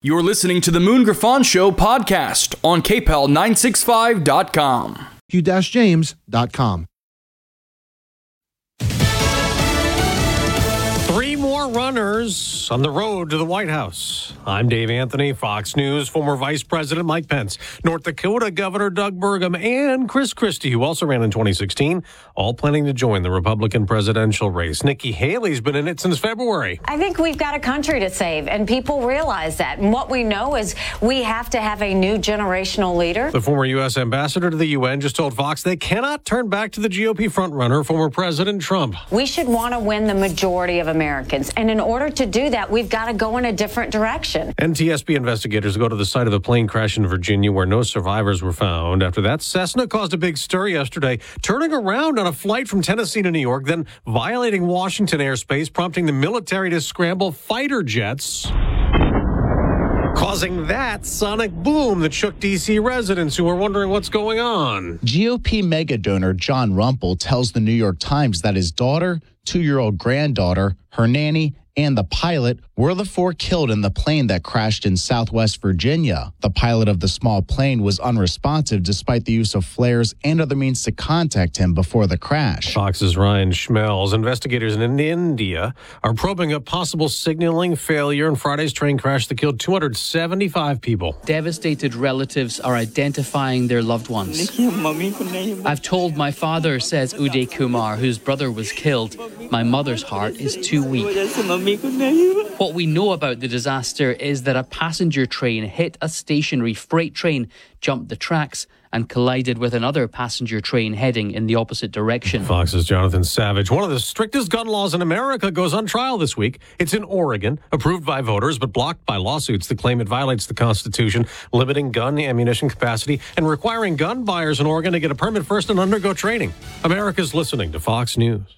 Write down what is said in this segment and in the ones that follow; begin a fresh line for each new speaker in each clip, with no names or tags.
You're listening to the Moon Griffon Show podcast on KPEL965.com.
Q-James.com.
more runners on the road to the White House. I'm Dave Anthony, Fox News, former Vice President Mike Pence, North Dakota Governor Doug Burgum, and Chris Christie, who also ran in 2016, all planning to join the Republican presidential race. Nikki Haley's been in it since February.
I think we've got a country to save, and people realize that. And what we know is we have to have a new generational leader.
The former U.S. ambassador to the UN just told Fox they cannot turn back to the GOP frontrunner, former President Trump.
We should want to win the majority of Americans. And in order to do that, we've got to go in a different direction.
NTSB investigators go to the site of the plane crash in Virginia where no survivors were found. After that, Cessna caused a big stir yesterday, turning around on a flight from Tennessee to New York, then violating Washington airspace, prompting the military to scramble fighter jets causing that sonic boom that shook DC residents who were wondering what's going on.
GOP mega donor John Rumpel tells the New York Times that his daughter, two year old granddaughter, her nanny, and the pilot were the four killed in the plane that crashed in southwest Virginia. The pilot of the small plane was unresponsive despite the use of flares and other means to contact him before the crash.
Fox's Ryan Schmelz. Investigators in India are probing a possible signaling failure in Friday's train crash that killed 275 people.
Devastated relatives are identifying their loved ones. I've told my father, says Uday Kumar, whose brother was killed, my mother's heart is too weak. What we know about the disaster is that a passenger train hit a stationary freight train, jumped the tracks, and collided with another passenger train heading in the opposite direction.
Fox's Jonathan Savage. One of the strictest gun laws in America goes on trial this week. It's in Oregon, approved by voters, but blocked by lawsuits that claim it violates the Constitution, limiting gun ammunition capacity and requiring gun buyers in Oregon to get a permit first and undergo training. America's listening to Fox News.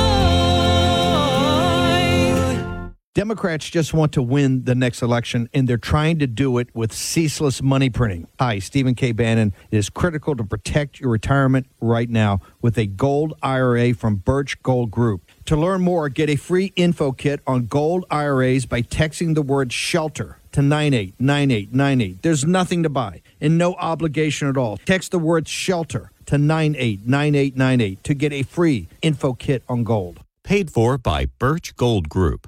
Democrats just want to win the next election, and they're trying to do it with ceaseless money printing. Hi, Stephen K. Bannon. It is critical to protect your retirement right now with a gold IRA from Birch Gold Group. To learn more, get a free info kit on gold IRAs by texting the word shelter to 989898. There's nothing to buy and no obligation at all. Text the word shelter to 989898 to get a free info kit on gold.
Paid for by Birch Gold Group.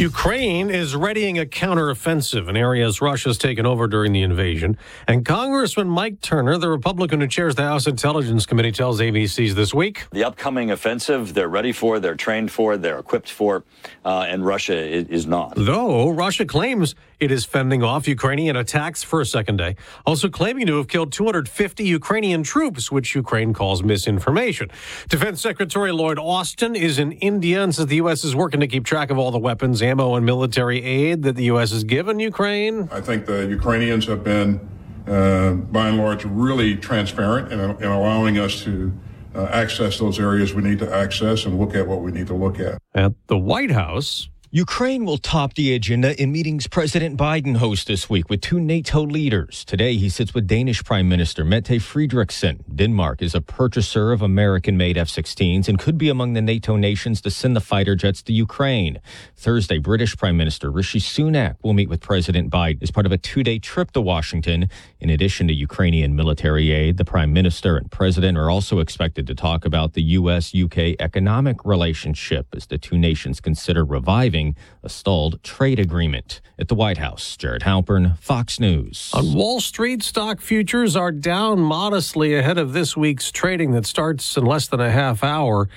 Ukraine is readying a counteroffensive in areas Russia's taken over during the invasion. And Congressman Mike Turner, the Republican who chairs the House Intelligence Committee, tells ABC's this week.
The upcoming offensive, they're ready for, they're trained for, they're equipped for, uh, and Russia is, is not.
Though Russia claims it is fending off Ukrainian attacks for a second day, also claiming to have killed 250 Ukrainian troops, which Ukraine calls misinformation. Defense Secretary Lloyd Austin is in India and says the U.S. is working to keep track of all the weapons, ammo, and military aid that the U.S. has given Ukraine.
I think the Ukrainians have been, uh, by and large, really transparent in, in allowing us to uh, access those areas we need to access and look at what we need to look at.
At the White House,
Ukraine will top the agenda in meetings President Biden hosts this week with two NATO leaders. Today, he sits with Danish Prime Minister Mette Frederiksen. Denmark is a purchaser of American made F 16s and could be among the NATO nations to send the fighter jets to Ukraine. Thursday, British Prime Minister Rishi Sunak will meet with President Biden as part of a two day trip to Washington. In addition to Ukrainian military aid, the Prime Minister and President are also expected to talk about the U.S. UK economic relationship as the two nations consider reviving a stalled trade agreement. At the White House, Jared Halpern, Fox News.
On Wall Street, stock futures are down modestly ahead of this week's trading that starts in less than a half hour.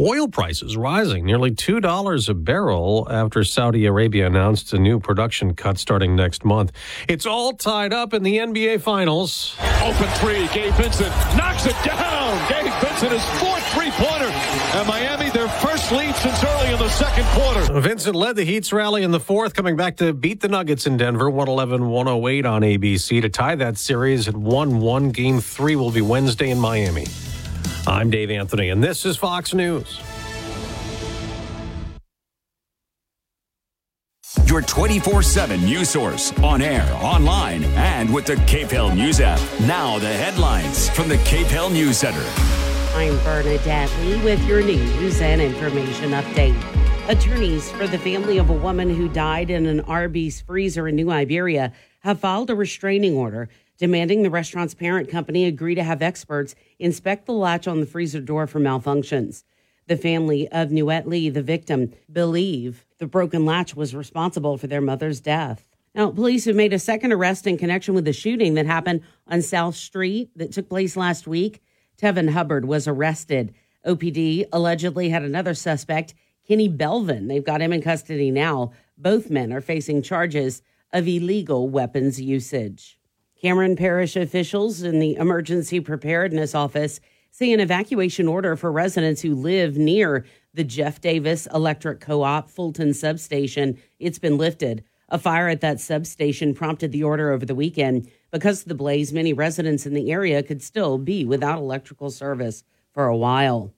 Oil prices rising nearly $2 a barrel after Saudi Arabia announced a new production cut starting next month. It's all tied up in the NBA Finals.
Open three. Gabe Vincent knocks it down. Gabe Vincent his fourth three pointer. And Miami, their first lead since early in the second quarter.
Vincent led the Heat's rally in the fourth, coming back to beat the Nuggets in Denver 111 108 on ABC to tie that series at 1 1. Game three will be Wednesday in Miami. I'm Dave Anthony, and this is Fox News.
Your 24 7 news source on air, online, and with the KPEL News app. Now, the headlines from the KPEL News Center.
I'm Bernadette Lee with your news and information update. Attorneys for the family of a woman who died in an Arby's freezer in New Iberia have filed a restraining order demanding the restaurant's parent company agree to have experts inspect the latch on the freezer door for malfunctions. The family of Nuet Lee, the victim, believe the broken latch was responsible for their mother's death. Now, police have made a second arrest in connection with the shooting that happened on South Street that took place last week. Tevin Hubbard was arrested. OPD allegedly had another suspect, Kenny Belvin. They've got him in custody now. Both men are facing charges of illegal weapons usage. Cameron Parish officials in the Emergency Preparedness Office say an evacuation order for residents who live near the Jeff Davis Electric Co-op Fulton substation. It's been lifted. A fire at that substation prompted the order over the weekend. Because of the blaze, many residents in the area could still be without electrical service for a while.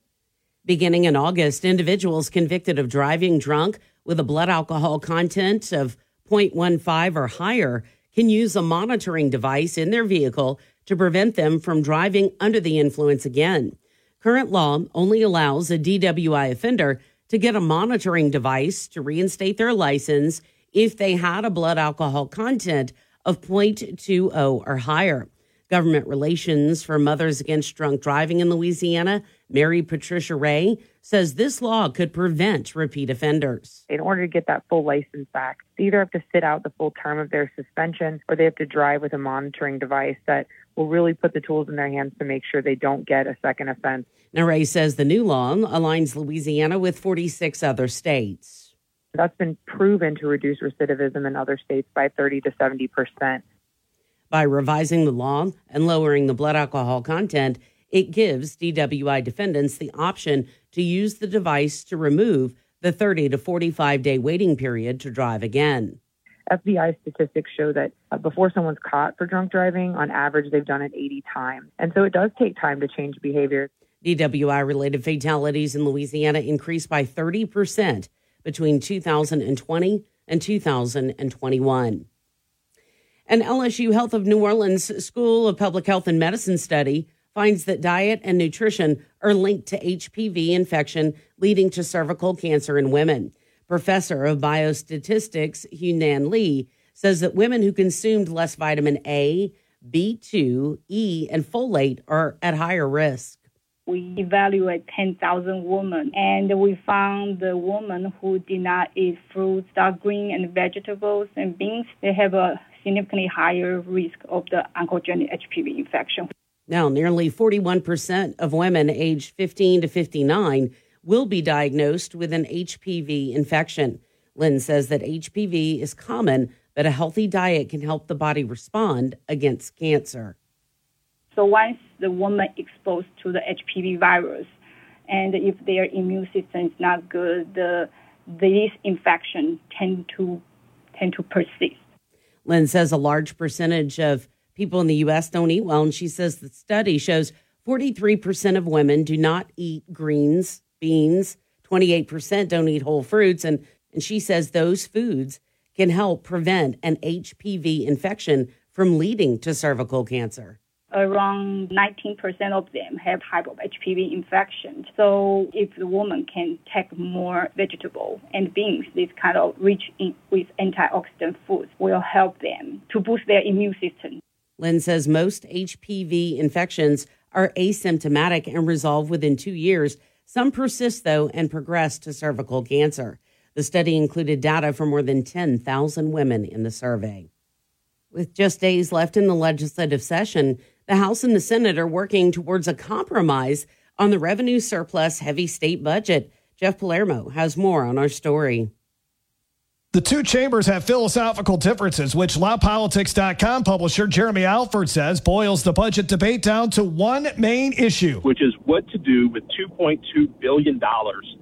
Beginning in August, individuals convicted of driving drunk with a blood alcohol content of 0.15 or higher can use a monitoring device in their vehicle to prevent them from driving under the influence again. Current law only allows a DWI offender to get a monitoring device to reinstate their license if they had a blood alcohol content of 0.20 or higher. Government Relations for Mothers Against Drunk Driving in Louisiana, Mary Patricia Ray, says this law could prevent repeat offenders.
In order to get that full license back, they either have to sit out the full term of their suspension or they have to drive with a monitoring device that will really put the tools in their hands to make sure they don't get a second offense.
Now, Ray says the new law aligns Louisiana with 46 other states.
That's been proven to reduce recidivism in other states by 30 to 70 percent.
By revising the law and lowering the blood alcohol content, it gives DWI defendants the option to use the device to remove the 30 to 45 day waiting period to drive again.
FBI statistics show that uh, before someone's caught for drunk driving, on average, they've done it 80 times. And so it does take time to change behavior.
DWI related fatalities in Louisiana increased by 30% between 2020 and 2021. An LSU Health of New Orleans School of Public Health and Medicine study finds that diet and nutrition are linked to HPV infection, leading to cervical cancer in women. Professor of biostatistics Hui-Yi Lin says that women who consumed less vitamin A, B2, E, and folate are at higher risk.
We evaluate 10,000 women, and we found the women who did not eat fruits, dark green, and vegetables and beans, they have a significantly higher risk of the oncogenic HPV infection.
Now, nearly 41% of women aged 15 to 59 will be diagnosed with an HPV infection. Lin says that HPV is common, but a healthy diet can help the body respond against cancer.
So once the woman exposed to the HPV virus, and if their immune system is not good, the these infections tend to tend to persist.
Lin says a large percentage of people in the U.S. don't eat well, and she says the study shows 43% of women do not eat greens, beans, 28% don't eat whole fruits, and, and she says those foods can help prevent an HPV infection from leading to cervical cancer
around 19% of them have type of HPV infection. So if the woman can take more vegetable and beans, this kind of rich in, with antioxidant foods will help them to boost their immune system.
Lin says most HPV infections are asymptomatic and resolve within two years. Some persist, though, and progress to cervical cancer. The study included data for more than 10,000 women in the survey. With just days left in the legislative session, the House and the Senate are working towards a compromise on the revenue surplus heavy state budget. Jeff Palermo has more on our story.
The two chambers have philosophical differences, which LaPolitics.com publisher Jeremy Alford says boils the budget debate down to one main issue,
which is what to do with $2.2 billion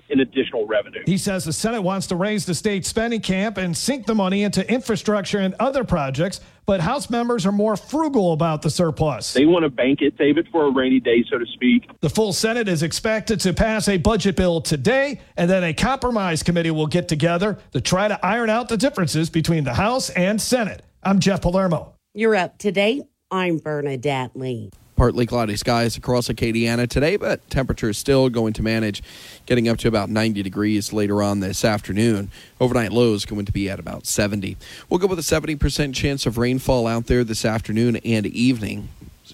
in additional revenue.
He says the Senate wants to raise the state spending camp and sink the money into infrastructure and other projects, but House members are more frugal about the surplus.
They want to bank it, save it for a rainy day, so to speak.
The full Senate is expected to pass a budget bill today, and then a compromise committee will get together to try to iron out the differences between the House and Senate. I'm Jeff Palermo.
You're up to date. I'm Bernadette Lee.
Partly cloudy skies across Acadiana today, but temperatures still going to manage getting up to about 90 degrees later on this afternoon. Overnight lows going to be at about 70. We'll go with a 70% chance of rainfall out there this afternoon and evening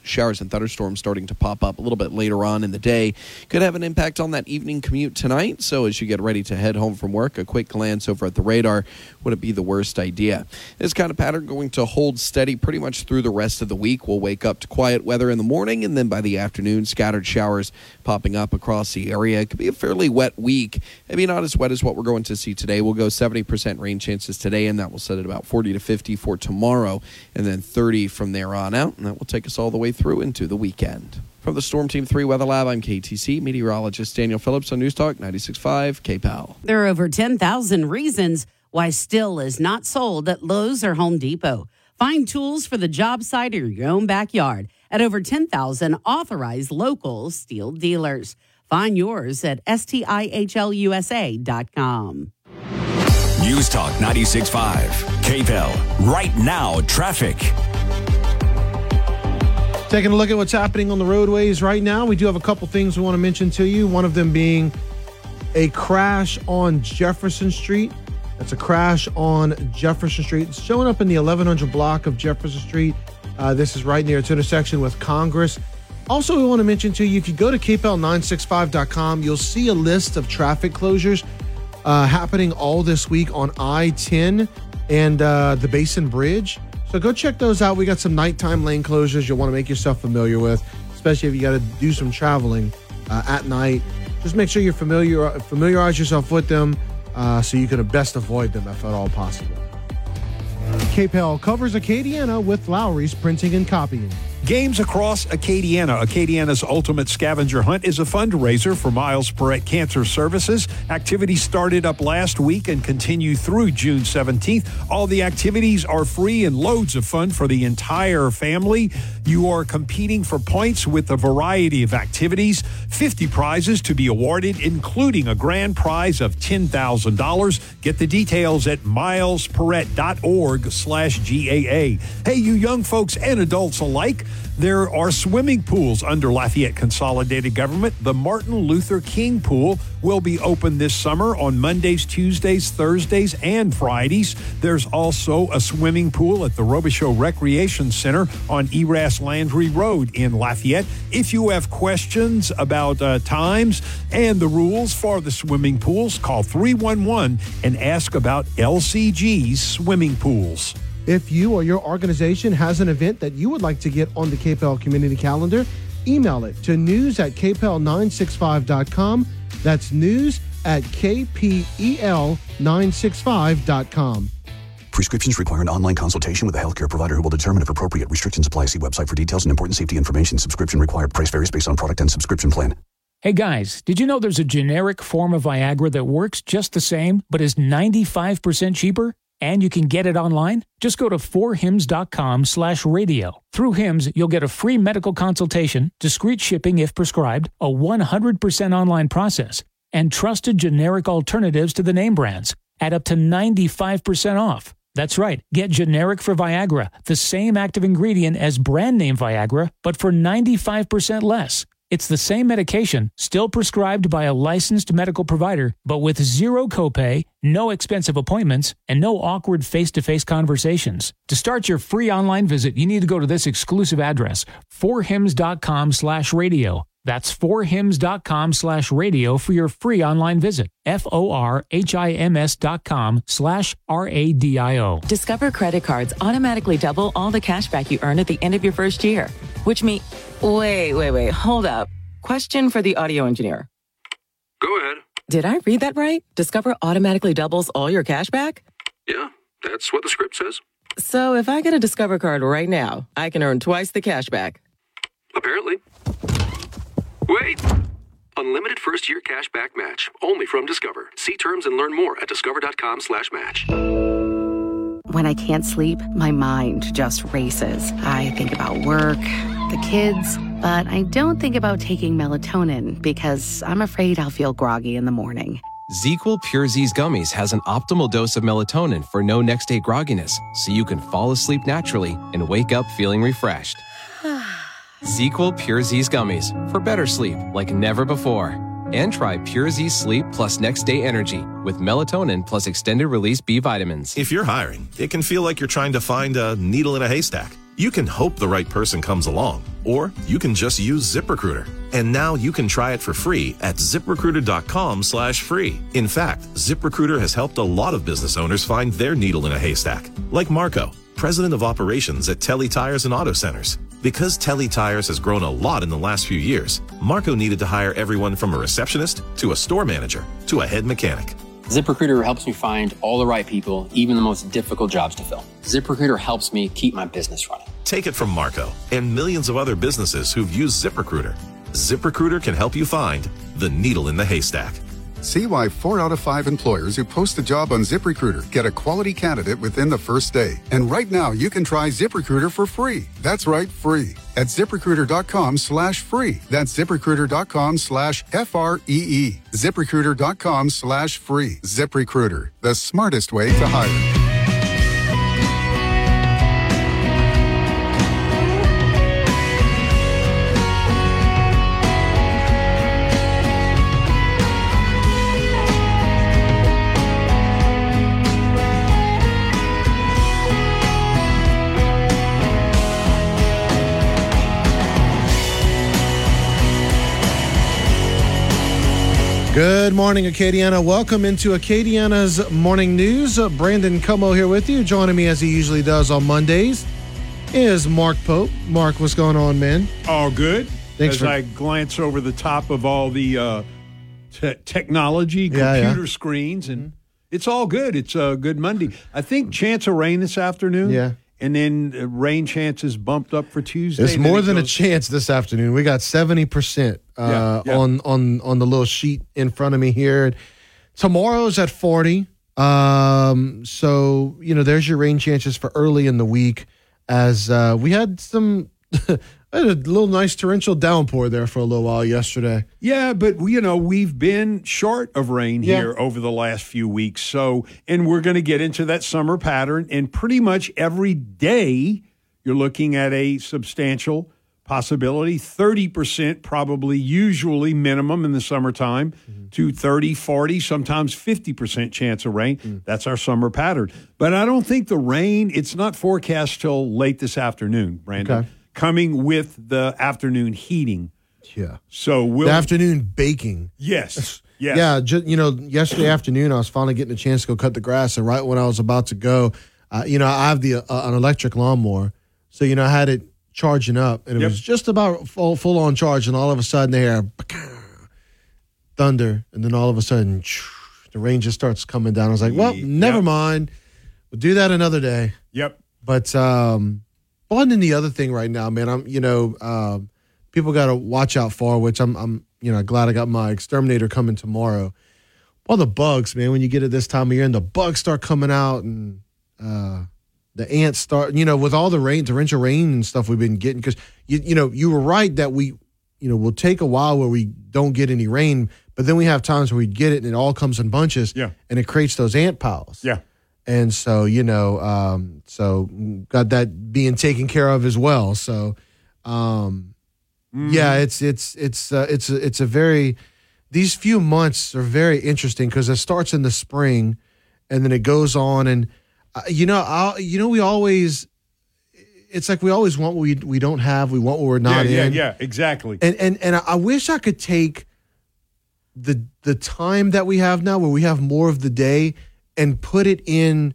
showers and thunderstorms starting to pop up a little bit later on in the day could have an impact on that evening commute tonight. So as you get ready to head home from work, a quick glance over at the radar wouldn't be the worst idea. This kind of pattern going to hold steady pretty much through the rest of the week. We'll wake up to quiet weather in the morning, and then by the afternoon, scattered showers popping up across the area. It could be a fairly wet week. Maybe not as wet as what we're going to see today. We'll go 70% rain chances today, and that will set at about 40 to 50 for tomorrow, and then 30 from there on out, and that will take us all the way through into the weekend. From the Storm Team 3 Weather Lab, I'm KATC meteorologist Daniel Phillips on News Talk 96.5 KPEL.
There are over 10,000 reasons why Stihl is not sold at Lowe's or Home Depot. Find tools for the job site or your own backyard at over 10,000 authorized local Stihl dealers. Find yours at stihlusa.com.
News Talk 96.5 KPEL. Right now, traffic.
Taking a look at what's happening on the roadways right now, we do have a couple things we want to mention to you. One of them being a crash on Jefferson Street. That's a crash on Jefferson Street. It's showing up in the 1100 block of Jefferson Street. Uh, this is right near its intersection with Congress. Also, we want to mention to you if you go to kpel965.com, you'll see a list of traffic closures uh, happening all this week on I 10 and uh, the Basin Bridge. So go check those out. We got some nighttime lane closures you'll want to make yourself familiar with, especially if you got to do some traveling uh, at night. Just make sure you familiar familiarize yourself with them uh, so you can best avoid them if at all possible. KPEL covers Acadiana with Lowry's Printing and Copying.
Games across Acadiana. Acadiana's Ultimate Scavenger Hunt is a fundraiser for Miles Perret Cancer Services. Activities started up last week and continue through June 17th. All the activities are free and loads of fun for the entire family. You are competing for points with a variety of activities, 50 prizes to be awarded, including a grand prize of $10,000. Get the details at milesperret.org slash GAA. Hey, you young folks and adults alike, there are swimming pools under Lafayette Consolidated Government. The Martin Luther King Pool will be open this summer on Mondays, Tuesdays, Thursdays, and Fridays. There's also a swimming pool at the Robichaux Recreation Center on Eraste Landry Road in Lafayette. If you have questions about uh, times and the rules for the swimming pools, call 311 and ask about LCG's swimming pools.
If you or your organization has an event that you would like to get on the KPEL community calendar, email it to news at kpel965.com. That's news at kpel965.com.
Prescriptions require an online consultation with a healthcare provider who will determine if appropriate. Restrictions apply. See website for details and important safety information. Subscription required. Price varies based on product and subscription plan.
Hey guys, did you know there's a generic form of Viagra that works just the same, but is 95% cheaper? And you can get it online? Just go to forhims.com slash radio. Through Hims, you'll get a free medical consultation, discreet shipping if prescribed, a 100% online process, and trusted generic alternatives to the name brands at up to 95% off. That's right. Get generic for Viagra, the same active ingredient as brand name Viagra, but for 95% less. It's the same medication, still prescribed by a licensed medical provider, but with zero copay, no expensive appointments, and no awkward face-to-face conversations. To start your free online visit, you need to go to this exclusive address, forhims.com slash radio. That's forhims.com slash radio for your free online visit. F-O-R-H-I-M-S dot com slash R-A-D-I-O.
Discover credit cards automatically double all the cash back you earn at the end of your first year, which means, wait, wait, wait, hold up. Question for the audio engineer.
Go ahead.
Did I read that right? Discover automatically doubles all your cash back?
Yeah, that's what the script says.
So if I get a Discover card right now, I can earn twice the cash back.
Apparently. Wait! Unlimited first year cash back match. Only from Discover. See terms and learn more at discover.com slash match.
When I can't sleep, my mind just races. I think about work, the kids, but I don't think about taking melatonin because I'm afraid I'll feel groggy in the morning.
ZzzQuil Pure Z's gummies has an optimal dose of melatonin for no next day grogginess, so you can fall asleep naturally and wake up feeling refreshed. ZzzQuil Pure Z's gummies for better sleep like never before. And try Pure Z Sleep plus Next Day Energy with melatonin plus extended release B vitamins.
If you're hiring, it can feel like you're trying to find a needle in a haystack. You can hope the right person comes along, or you can just use ZipRecruiter. And now you can try it for free at ziprecruiter.com slash free. In fact, ZipRecruiter has helped a lot of business owners find their needle in a haystack, like Marco, president of operations at Telly Tires and Auto Centers. Because Telly Tires has grown a lot in the last few years, Marco needed to hire everyone from a receptionist to a store manager to a head mechanic.
ZipRecruiter helps me find all the right people, even the most difficult jobs to fill. ZipRecruiter helps me keep my business running.
Take it from Marco and millions of other businesses who've used ZipRecruiter. ZipRecruiter can help you find the needle in the haystack.
See why four out of five employers who post a job on ZipRecruiter get a quality candidate within the first day. And right now, you can try ZipRecruiter for free. That's right, free. At ziprecruiter.com slash free. That's ziprecruiter.com slash F R E E. ZipRecruiter.com slash free. ZipRecruiter, the smartest way to hire.
Good morning, Acadiana. Welcome into Acadiana's morning news. Uh, Brandon Comeaux here with you. Joining me as he usually does on Mondays is Mark Pope. Mark, what's going on, man?
All good.
Thanks
As
for-
I glance over the top of all the uh, te- technology,
Yeah, yeah.
computer screens, and it's all good. It's a good Monday. I think chance of rain this afternoon.
Yeah.
And then rain chances bumped up for Tuesday.
It's more
it
than a chance this afternoon. We got seventy percent uh,
Yeah, yeah.
on on on the little sheet in front of me here. Tomorrow's at forty. Um, so you know, there's your rain chances for early in the week. As uh, we had some, had a little nice torrential downpour there for a little while yesterday.
Yeah, but you know we've been short of rain
Yeah.
here over the last few weeks. So, and we're going to get into that summer pattern, and pretty much every day you're looking at a substantial possibility 30% probably usually minimum in the summertime mm-hmm. to 30 40 sometimes 50% chance of rain mm. that's our summer pattern but i don't think the rain it's not forecast till late this afternoon brandon
Okay.
Coming with the afternoon heating
Yeah.
so we'll
the afternoon baking.
Yes. Yes.
Yeah. Ju- you know, yesterday afternoon, I was finally getting a chance to go cut the grass, and right when I was about to go, uh, you know, I have the uh, an electric lawnmower, so you know, I had it charging up, and it
Yep.
was just about full full on charge, and all of a sudden, they hear thunder, and then all of a sudden, the rain just starts coming down. I was like, well, never
Yep.
mind, we'll do that another day.
Yep.
But um, on to the other thing right now, man. I'm you know um, people got to watch out for, which I'm I'm you know glad I got my exterminator coming tomorrow. All the bugs, man. When you get it this time of year, and the bugs start coming out, and uh, the ants start, you know, with all the rain, torrential rain and stuff we've been getting. Because you you know you were right that we you know will take a while where we don't get any rain, but then we have times where we get it and it all comes in bunches,
Yeah.
and it creates those ant piles.
Yeah.
And so, you know, um, so got that being taken care of as well. So, um, yeah, it's it's it's uh, it's a, it's a very these few months are very interesting because it starts in the spring, and then it goes on, and uh, you know, i you know, we always it's like we always want what we we don't have, we want what we're not
yeah,
in,
yeah, yeah, exactly.
and and and I wish I could take the the time that we have now where we have more of the day and put it in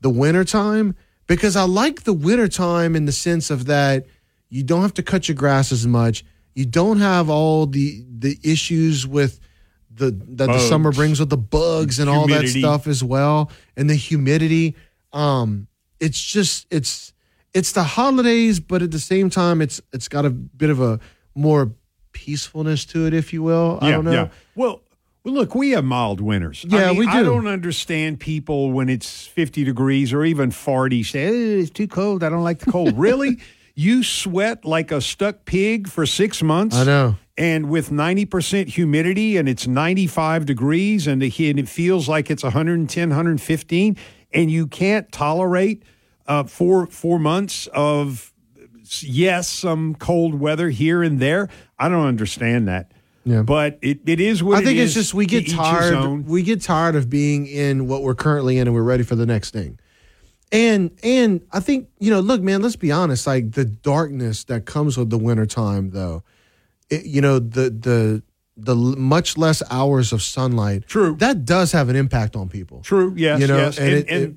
the wintertime because I like the wintertime in the sense of that you don't have to cut your grass as much. You don't have all the the issues with the that the summer brings with the bugs and all that stuff as well, and the humidity. Um, it's just it's it's the holidays, but at the same time, it's it's got a bit of a more peacefulness to it, if you will. I don't know.
Well, well, look, we have mild winters.
Yeah,
I mean,
we
I
do.
don't understand people when it's 50 degrees or even 40 say, "Eh, it's too cold. I don't like the cold. really? You sweat like a stuck pig for six months?
I know.
And with 90% humidity and it's 95 degrees and, the, and it feels like it's 110, 115, and you can't tolerate uh, four, four months of, yes, some cold weather here and there. I don't understand that.
Yeah.
But it, it is what
I think
it
it's just we get tired. We get tired of being in what we're currently in, and we're ready for the next thing. And and I think you know, look, man, let's be honest. Like the darkness that comes with the wintertime, though, it, you know, the the the much less hours of sunlight.
True.
That does have an impact on people.
True. Yes.
You know,
yes.
and
And,
it-
and
it-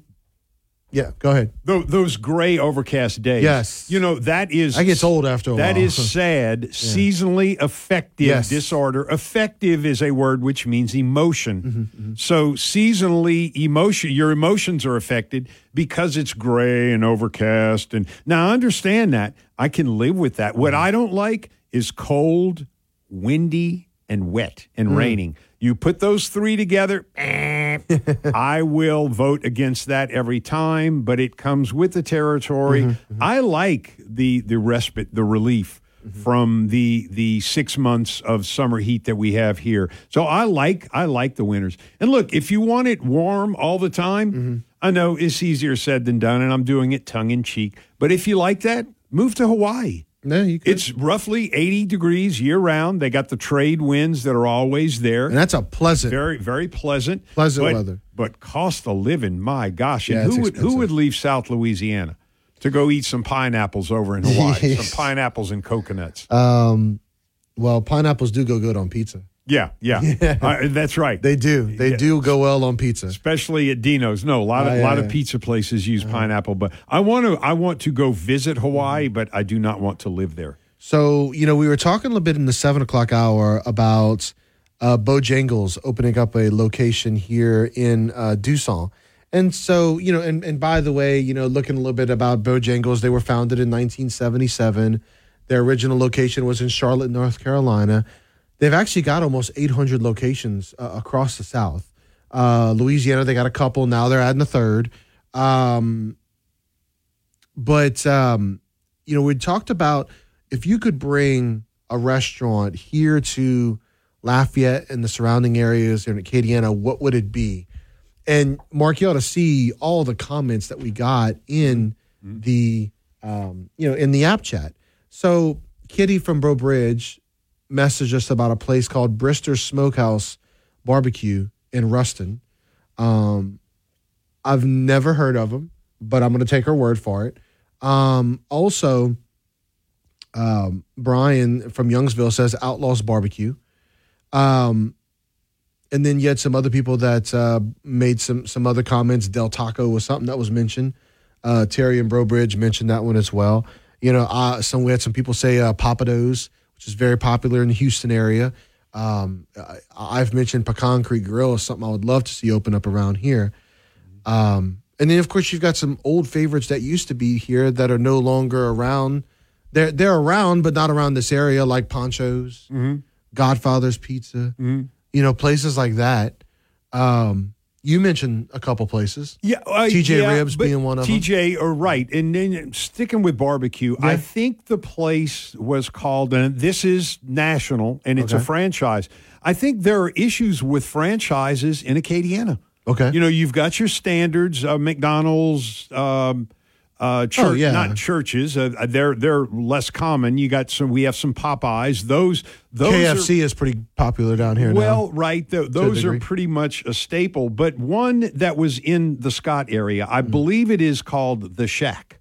Yeah. Go ahead.
tho- those gray overcast days.
Yes.
You know that is
I gets old after a
That
while.
is sad. Seasonally affective
Yes.
disorder. Affective is a word which means emotion.
Mm-hmm,
So seasonally emotion, your emotions are affected because it's gray and overcast. And now I understand that. I can live with that.
Mm-hmm.
What I don't like is cold, windy, and wet and
Mm.
raining. You put those three together, eh, I will vote against that every time, but it comes with the territory.
Mm-hmm,
I like the the respite, the relief
Mm-hmm.
from the the six months of summer heat that we have here. So I like I like the winters. And look, if you want it warm all the time,
Mm-hmm.
I know it's easier said than done, and I'm doing it tongue in cheek. But if you like that, move to Hawaii.
No, you could.
It's roughly 80 degrees year round. They got the trade winds that are always there.
and that's a pleasant.
Very, very pleasant.
Pleasant
but,
weather.
But cost of living, my gosh. And
Yeah, it's
who would who would leave South Louisiana to go eat some pineapples over in Hawaii? some pineapples and coconuts.
Um, well, pineapples do go good on pizza.
Yeah, yeah. Uh, that's right.
They do. They do go well on pizza.
Especially at Dino's. No, a lot of
yeah,
lot
yeah.
of pizza places use pineapple, but I want to I want to go visit Hawaii, but I do not want to live there.
So, you know, we were talking a little bit in the seven o'clock hour about uh, Bojangles opening up a location here in uh, Duson. And so, you know, and, and by the way, you know, looking a little bit about Bojangles, they were founded in 1977. Their original location was in Charlotte, North Carolina. They've actually got almost 800 locations uh, across the South. Uh, Louisiana, they got a couple. Now they're adding a third. Um, but um, you know, we talked about if you could bring a restaurant here to Lafayette and the surrounding areas in Acadiana, what would it be? And Mark, you ought to see all the comments that we got in the um, you know in the app chat. So Kitty from Breaux Bridge messaged us about a place called Brister Smokehouse Barbecue in Ruston. Um, I've never heard of them, but I'm going to take her word for it. Um, also, um, Brian from Youngsville says Outlaws Barbecue. Um, and then you had some other people that uh, made some some other comments. Del Taco was something that was mentioned. Uh, Terry and Breaux Bridge mentioned that one as well. You know, uh, some we had some people say uh, Pappadeaux, which is very popular in the Houston area. Um, I, I've mentioned Pecan Creek Grill is something I would love to see open up around here. Um, and then of course you've got some old favorites that used to be here that are no longer around. They're they're around, but not around this area, like Pancho's, Godfather's Pizza. You know, places like that. Um, you mentioned a couple places.
Yeah, uh,
TJ
yeah,
Ribs being one of them.
TJ right, and then sticking with barbecue, I think the place was called, and this is national, and it's a franchise. I think there are issues with franchises in Acadiana.
Okay,
you know, you've got your standards, uh, McDonald's. Um, uh, church,
Oh, yeah.
not churches. Uh, they're they're less common. You got some. We have some Popeyes. Those those are-
KFC is pretty popular down here
well,
now.
right. Th- those are pretty much a staple. But one that was in the Scott area. I believe it is called the Shack.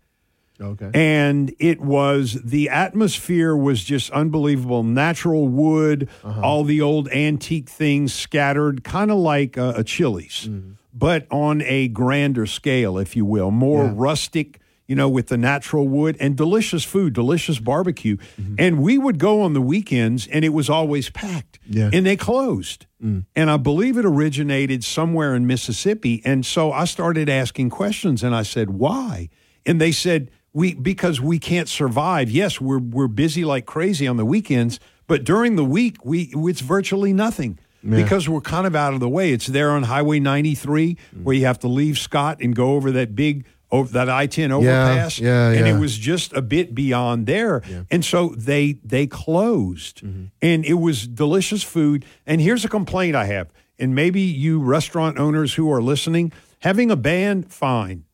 Okay.
And it was the atmosphere was just unbelievable. Natural wood,
Uh-huh.
all the old antique things scattered, kind of like a, a Chili's,
Mm-hmm.
but on a grander scale, if you will, more
Yeah.
rustic. You know, with the natural wood and delicious food, delicious barbecue.
Mm-hmm.
And we would go on the weekends and it was always packed.
Yeah.
And they closed.
Mm.
And I believe it originated somewhere in Mississippi. And so I started asking questions and I said, why? And they said, we because we can't survive. Yes, we're we're busy like crazy on the weekends, but during the week we it's virtually nothing.
Yeah.
Because we're kind of out of the way. It's there on Highway 93
Mm.
where you have to leave Scott and go over that big over that I-10 overpass.
yeah,
And
yeah.
it was just a bit beyond there. And so they they closed.
Mm-hmm.
And it was delicious food. And here's a complaint I have. And maybe you restaurant owners who are listening, having a band, fine.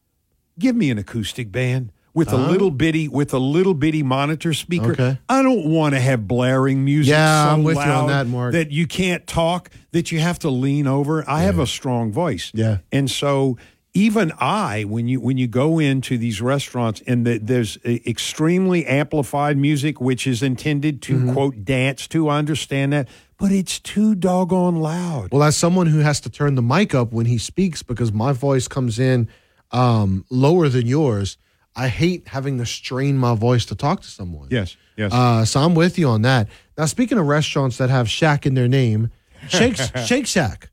Give me an acoustic band with a
Uh-huh.
little bitty with a little bitty monitor speaker.
Okay.
I don't want to have blaring music
Yeah,
so
I'm with you on that, Mark.
that you can't talk, that you have to lean over. I have a strong voice.
Yeah.
And so even I, when you when you go into these restaurants and the, there's extremely amplified music, which is intended to
Mm-hmm.
quote dance to, I understand that, but it's too doggone loud.
Well, as someone who has to turn the mic up when he speaks because my voice comes in um, lower than yours, I hate having to strain my voice to talk to someone.
Yes, yes.
Uh, so I'm with you on that. Now, speaking of restaurants that have Shack in their name, Shake Shake Shack.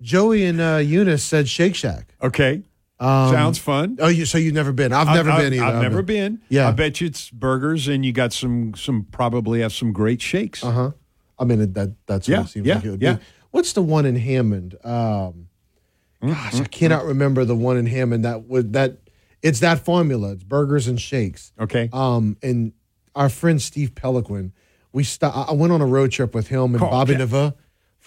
Joey and uh, Eunice said Shake Shack.
okay.
Um,
Sounds fun.
Oh, you so you've never been? I've never been either.
I've never been.
Yeah.
I bet you it's burgers and you got some some probably have some great shakes.
Uh huh. I mean that that's what
Yeah,
it seems
yeah,
like it would
yeah.
be. What's the one in Hammond? Um, gosh, I cannot remember the one in Hammond that would that. It's that formula. It's burgers and shakes.
Okay.
Um, and our friend Steve Peliquin, we st- I went on a road trip with him and
Oh,
Bobby. Neva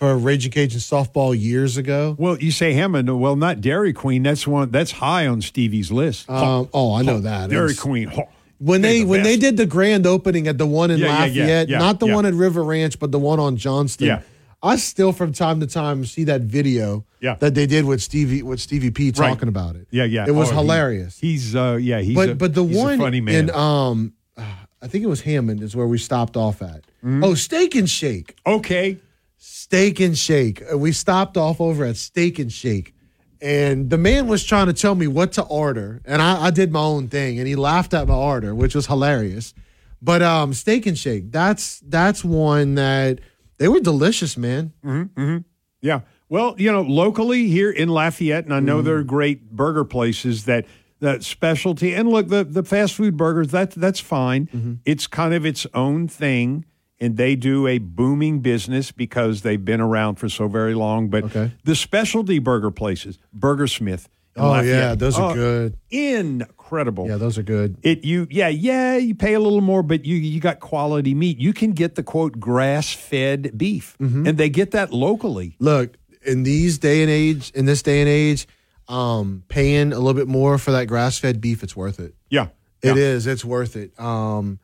for Raging Cajun softball years ago.
Well, you say Hammond. Well, not Dairy Queen. That's one. That's high on Stevie's list.
Um, oh, I know that.
Dairy Queen.
When
they're the
when they did the grand opening at the one in
Yeah, yeah, yeah,
Lafayette,
yeah,
not the one at River Ranch, but the one on Johnston.
Yeah.
I still from time to time see that video
Yeah.
that they did with Stevie with Stevie P
Right.
talking about it.
Yeah, yeah.
It was
Oh, he-
hilarious.
he's uh, yeah. He's
but
a,
but the one
funny man.
in um I think it was Hammond is where we stopped off at.
Mm-hmm.
Oh, Steak and Shake.
okay.
Steak and Shake. Uh, We stopped off over at Steak and Shake. And the man was trying to tell me what to order. And I, I did my own thing. And he laughed at my order, which was hilarious. But um, Steak and Shake, that's that's one that they were delicious, man.
Mm-hmm, Yeah. Well, you know, locally here in Lafayette, and I know there are great burger places that that specialty. And look, the the fast food burgers that that's fine. It's kind of its own thing, and they do a booming business because they've been around for so very long. But
Okay.
the specialty burger places, Burgersmith.
Oh,
Lafayette,
yeah, those are
oh,
good.
Incredible.
Yeah, those are good.
It you yeah yeah you pay a little more, but you you got quality meat. You can get the quote grass fed beef,
Mm-hmm.
and they get that locally.
Look, in these day and age, in this day and age, um, paying a little bit more for that grass fed beef, it's worth it.
Yeah,
It
yeah.
is. It's worth it. Um,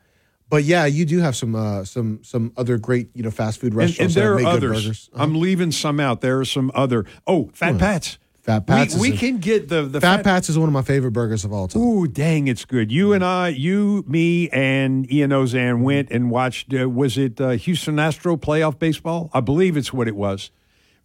but yeah, you do have some uh, some some other great you know fast food restaurants
and there
that
are others.
burgers. Uh-huh.
I'm leaving some out. There are some other. Oh, Fat Pat's.
Fat Pat's
We, we
a-
can get the the
Fat Pat's is one of my favorite burgers of all time.
Ooh, dang, it's good. You and I, you, me, and Ian Ozan went and watched. Uh, was it uh, Houston Astro playoff baseball? I believe it's what it was.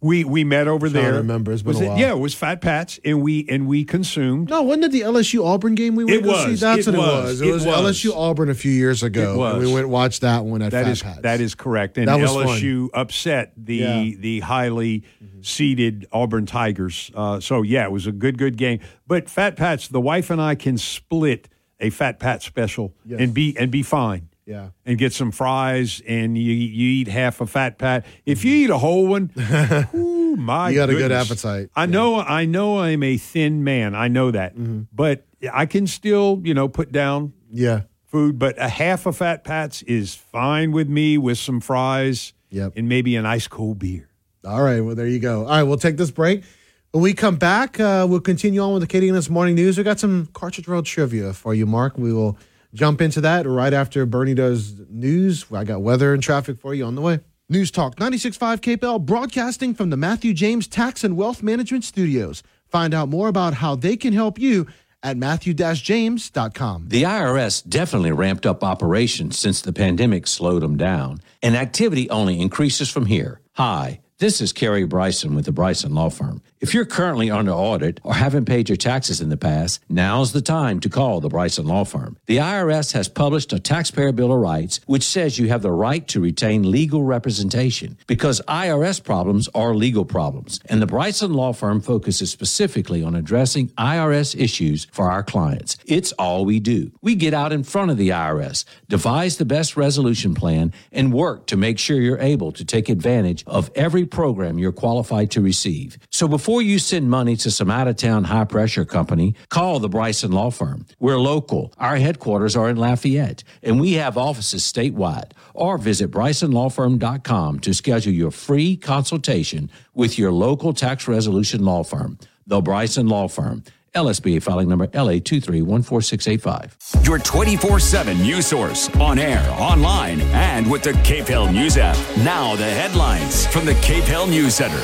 We we met over
Trying
there.
remember. It's been
was
a
it,
while.
Yeah, it was Fat Pat's, and we and we consumed.
No, wasn't it the LSU Auburn game we went
It
to see?
was.
That's
It
what
was.
it was. It was. LSU Auburn a few years ago.
It was.
And we went and watched that one at
That
Fat
is
Pat's.
that is correct. And
That was fun.
LSU upset the
Yeah.
The highly seeded Auburn Tigers. Uh, so yeah, it was a good good game. But Fat Pat's, the wife and I can split a Fat Pat special
Yes.
and be and be fine.
Yeah.
And get some fries, and you you eat half a fat pat. If you eat a whole one, ooh, my
You got a good appetite.
I know, I know, I'm a thin man. I know that,
Mm-hmm.
but I can still, you know, put down
Yeah.
food, but a half a fat Pat's is fine with me with some fries
Yep.
and maybe an ice cold beer.
All right. Well, there you go. All right. We'll take this break. When we come back, uh, we'll continue on with the this morning news. We got some Cartridge World trivia for you, Mark. We will jump into that right after Bernie does news. I got weather and traffic for you on the way. News Talk 96.5 KPEL broadcasting from the Matthew James Tax and Wealth Management Studios. Find out more about how they can help you at matthew-james.com.
The IRS definitely ramped up operations since the pandemic slowed them down, and activity only increases from here. Hi,
This is Kerry Bryson with the Bryson Law Firm. If you're currently under audit or haven't paid your taxes in the past, now's the time to call the Bryson Law Firm. The IRS has published a Taxpayer Bill of Rights which says you have the right to retain legal representation because IRS problems are legal problems. And the Bryson Law Firm focuses specifically on addressing IRS issues for our clients. It's all we do. We get out in front of the IRS, devise the best resolution plan, and work to make sure you're able to take advantage of every program you're qualified to receive. So before you send money to some out of town high pressure company, call the Bryson Law Firm. We're local. Our headquarters are in Lafayette, and we have offices statewide. Or visit BrysonLawFirm.com to schedule your free consultation with your local tax resolution law firm, the Bryson Law Firm. LSBA filing number LA2314685.
Your 24 7 news source on air, online, and with the KPEL News app. Now, the headlines from the KPEL News Center.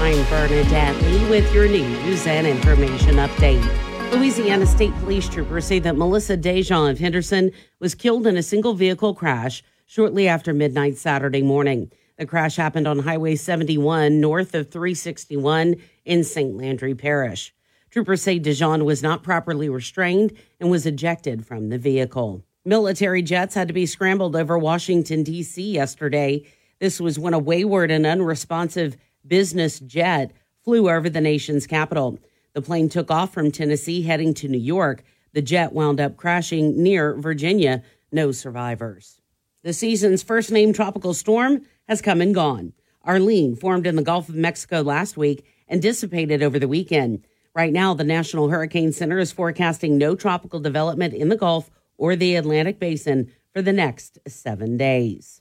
I'm Bernadette Lee with your news and information update. Louisiana State Police troopers say that Melissa Dejean of Henderson was killed in a single vehicle crash shortly after midnight Saturday morning. The crash happened on Highway 71 north of 361 in St. Landry Parish. Troopers say Dejean was not properly restrained and was ejected from the vehicle. Military jets had to be scrambled over Washington, D.C. yesterday. This was when a wayward and unresponsive business jet flew over the nation's capital. The plane took off from Tennessee heading to New York. The jet wound up crashing near Virginia. No survivors. The season's first named tropical storm has come and gone. Arlene formed in the Gulf of Mexico last week and dissipated over the weekend. Right now, the National Hurricane Center is forecasting no tropical development in the Gulf or the Atlantic Basin for the next seven days.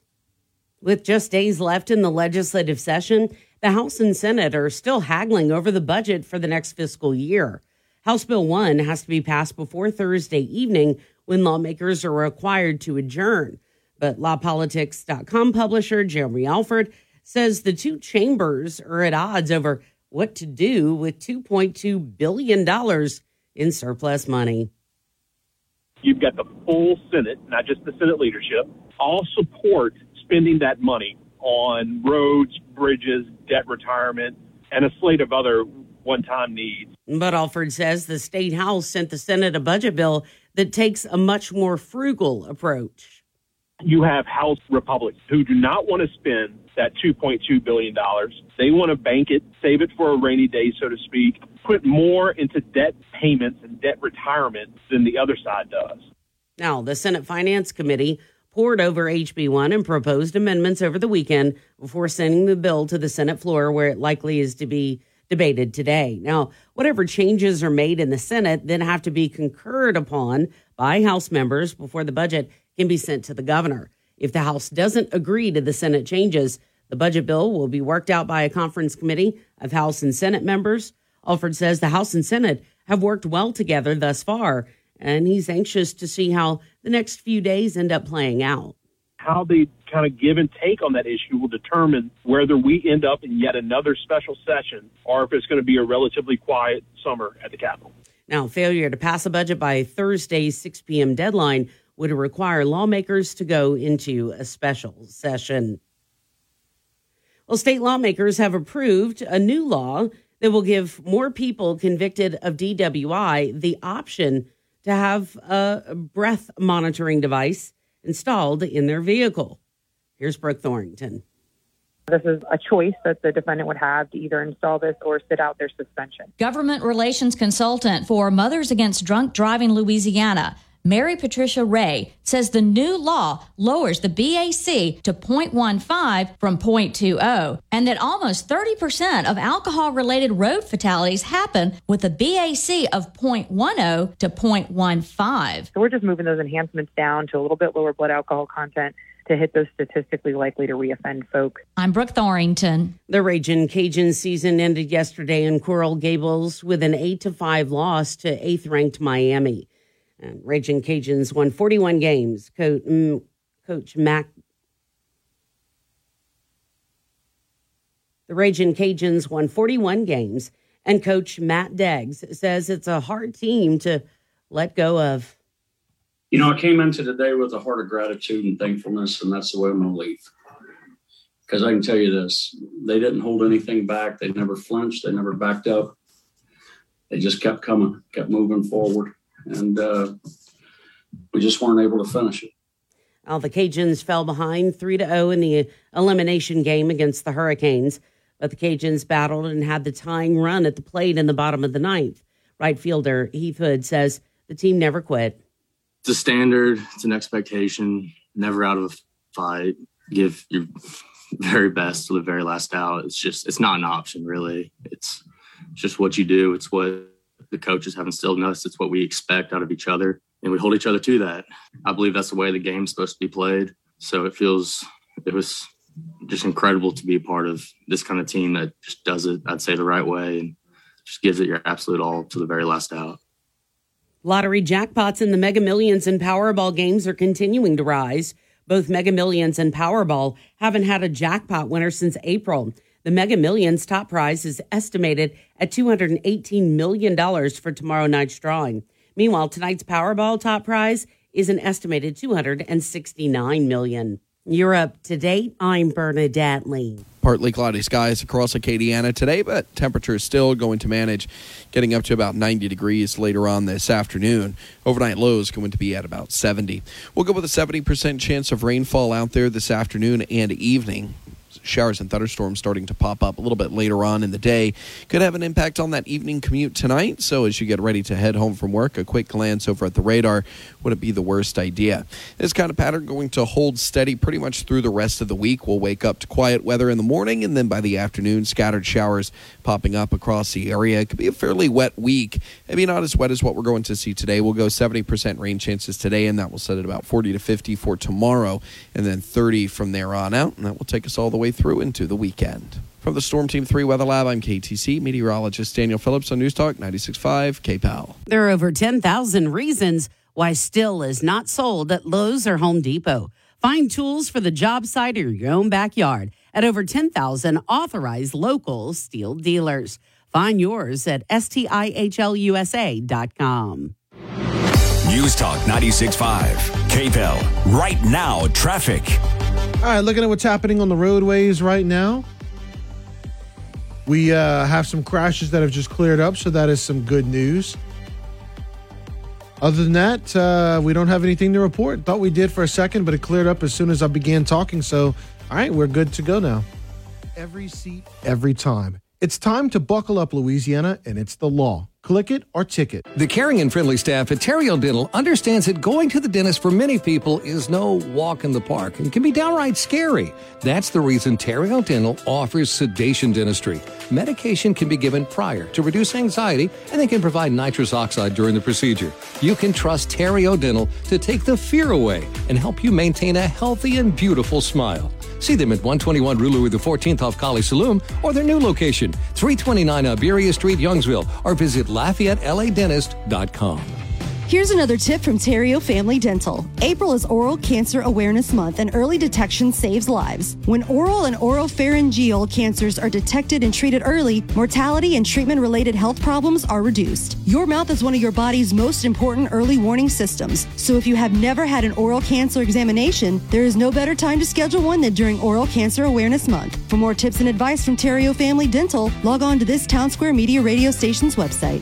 With just days left in the legislative session, the House and Senate are still haggling over the budget for the next fiscal year. House Bill 1 has to be passed before Thursday evening when lawmakers are required to adjourn. But LaPolitics.com publisher Jeremy Alford says the two chambers are at odds over what to do with $2.2 billion in surplus money.
You've got the full Senate, not just the Senate leadership, all support spending that money on roads, bridges, debt retirement, and a slate of other one time needs.
But Alford says the state house sent the Senate a budget bill that takes a much more frugal approach.
You have House Republicans who do not want to spend that $2.2 billion. They want to bank it, save it for a rainy day, so to speak, put more into debt payments and debt retirement than the other side does.
Now, the Senate Finance Committee poured over HB1 and proposed amendments over the weekend before sending the bill to the Senate floor, where it likely is to be debated today. Now, whatever changes are made in the Senate then have to be concurred upon by House members before the budget can be sent to the governor. If the House doesn't agree to the Senate changes, the budget bill will be worked out by a conference committee of House and Senate members. Alford says the House and Senate have worked well together thus far, and he's anxious to see how the next few days end up playing out.
How they kind of give and take on that issue will determine whether we end up in yet another special session or if it's going to be a relatively quiet summer at the Capitol.
Now, failure to pass a budget by Thursday's 6 p.m. deadline would require lawmakers to go into a special session. Well, state lawmakers have approved a new law that will give more people convicted of DWI the option to have a breath monitoring device installed in their vehicle. Here's Brooke Thorington.
This is a choice that the defendant would have to either install this or sit out their suspension.
Government relations consultant for Mothers Against Drunk Driving Louisiana Mary Patricia Wray says the new law lowers the BAC to 0.15 from 0.20 and that almost 30% of alcohol related road fatalities happen with a BAC of 0.10 to 0.15.
So we're just moving those enhancements down to a little bit lower blood alcohol content to hit those statistically likely to reoffend folks.
I'm Brooke Thorington.
The Raging Cajun season ended yesterday in Coral Gables with an 8 to 5 loss to 8th ranked Miami. And Raging Cajuns won 41 games. Coach, mm, Coach Mac. The Raging Cajuns won 41 games, and Coach Matt Deggs says it's a hard team to let go of.
You know, I came into today with a heart of gratitude and thankfulness, and that's the way I'm going to leave.
Because I can tell you this they didn't hold anything back, they never flinched, they never backed up. They just kept coming, kept moving forward. And uh, we just weren't able to finish it.
Well, the Cajuns fell behind 3 to 0 in the elimination game against the Hurricanes, but the Cajuns battled and had the tying run at the plate in the bottom of the ninth. Right fielder Heath Hood says the team never quit.
It's a standard, it's an expectation, never out of a fight. Give your very best to the very last out. It's just, it's not an option, really. It's just what you do. It's what the coaches have instilled in us. It's what we expect out of each other. And we hold each other to that. I believe that's the way the game's supposed to be played. So it feels, it was just incredible to be a part of this kind of team that just does it, I'd say, the right way and just gives it your absolute all to the very last out.
Lottery jackpots in the Mega Millions and Powerball games are continuing to rise. Both Mega Millions and Powerball haven't had a jackpot winner since April. The Mega Millions top prize is estimated at $218 million for tomorrow night's drawing. Meanwhile, tonight's Powerball top prize is an estimated 269 million. You're up to date. I'm Bernadette Lee.
Partly cloudy skies across Acadiana today, but temperature is still going to manage getting up to about 90 degrees later on this afternoon. Overnight lows going to be at about 70. We'll go with a 70% chance of rainfall out there this afternoon and evening showers and thunderstorms starting to pop up a little bit later on in the day. Could have an impact on that evening commute tonight. So as you get ready to head home from work, a quick glance over at the radar wouldn't be the worst idea. This kind of pattern going to hold steady pretty much through the rest of the week. We'll wake up to quiet weather in the morning, and then by the afternoon, scattered showers popping up across the area. It could be a fairly wet week. Maybe not as wet as what we're going to see today. We'll go 70% rain chances today, and that will set at about 40 to 50 for tomorrow, and then 30 from there on out. And that will take us all the way through into the weekend. From the Storm Team 3 Weather Lab, I'm KATC meteorologist Daniel Phillips on News Talk 96.5 KPEL.
There are over 10,000 reasons why Stihl is not sold at Lowe's or Home Depot. Find tools for the job site or your own backyard at over 10,000 authorized local Stihl dealers. Find yours at stihlusa.com.
News Talk 96.5 KPEL. Right now, traffic.
All right, looking at what's happening on the roadways right now. We uh, have some crashes that have just cleared up, so that is some good news. Other than that, uh, we don't have anything to report. Thought we did for a second, but it cleared up as soon as I began talking. So, all right, we're good to go now. Every seat, every time. It's time to buckle up, Louisiana, and it's the law. Click it or ticket.
The caring and friendly staff at Terrio Dental understands that going to the dentist for many people is no walk in the park and can be downright scary. That's the reason Terrio Dental offers sedation dentistry. Medication can be given prior to reduce anxiety, and they can provide nitrous oxide during the procedure. You can trust Terrio Dental to take the fear away and help you maintain a healthy and beautiful smile. See them at 121 Rue Louis XIV off Kaliste Saloom or their new location, 329 Iberia Street, Youngsville, or visit LafayetteLADentist.com.
Here's another tip from Terrio Family Dental. April is Oral Cancer Awareness Month, and early detection saves lives. When oral and oropharyngeal cancers are detected and treated early, mortality and treatment related health problems are reduced. Your mouth is one of your body's most important early warning systems, so if you have never had an oral cancer examination, there is no better time to schedule one than during Oral Cancer Awareness Month. For more tips and advice from Terrio Family Dental, log on to this Town Square Media radio station's website.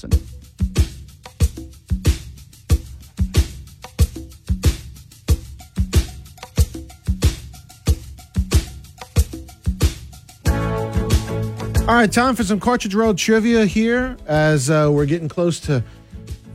2000.
All right, time for some Cartridge Road trivia here as uh, we're getting close to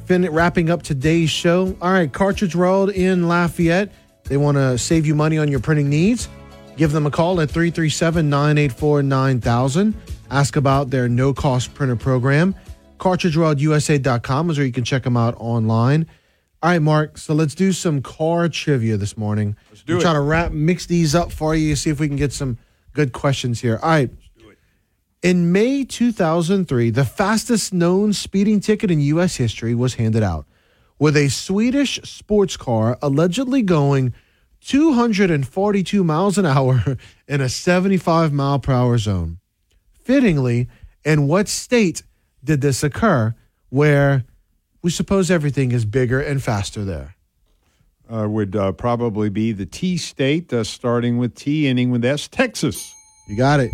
fin- wrapping up today's show. All right, Cartridge Road in Lafayette. They want to save you money on your printing needs. Give them a call at 337 984 9000. Ask about their no cost printer program. CartridgeRoadUSA.com is where you can check them out online. All right, Mark. So let's do some car trivia this morning. Let's
do it.
Try to wrap, mix these up for you. See if we can get some good questions here. All right. In May 2003, the fastest known speeding ticket in U.S. history was handed out, with a Swedish sports car allegedly going 242 miles an hour in a 75 mile per hour zone. Fittingly, in what state did this occur where we suppose everything is bigger and faster there?
Uh, would uh, probably be the T state, uh, starting with T, ending with S, Texas.
You got it.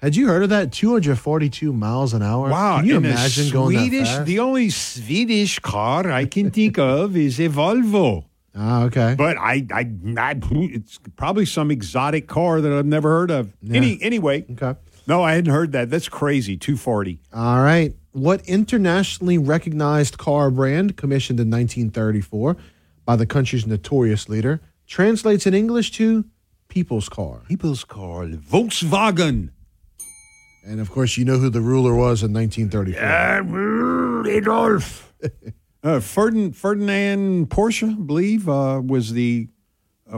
Had you heard of that? 242 miles an hour.
Wow!
Can you imagine going that fast?
The only Swedish car I can think of is a Volvo.
Ah, okay.
But I, I, I, it's probably some exotic car that I've never heard of.
Yeah.
Any, anyway.
Okay.
No, I hadn't heard that. That's crazy. Two forty.
All right. What internationally recognized car brand, commissioned in 1934 by the country's notorious leader, translates in English to people's car?
People's car, Volkswagen.
And of course, you know who the ruler was in 1934.
Adolf. uh, Ferdinand, Ferdinand Porsche, I believe, uh, was the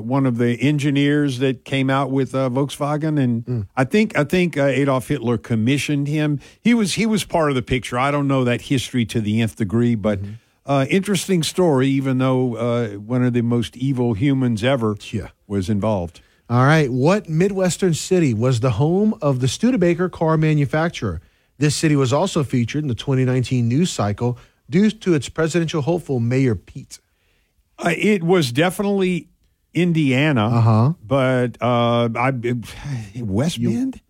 one of the engineers that came out with uh, Volkswagen, and I think I think uh, Adolf Hitler commissioned him. He was he was part of the picture. I don't know that history to the nth degree, but uh, interesting story. Even though uh, one of the most evil humans ever
Yeah.
was involved.
All right. What Midwestern city was the home of the Studebaker car manufacturer? This city was also featured in the 2019 news cycle due to its presidential hopeful Mayor Pete.
Uh, it was definitely Indiana,
Uh-huh.
but uh, I West Bend.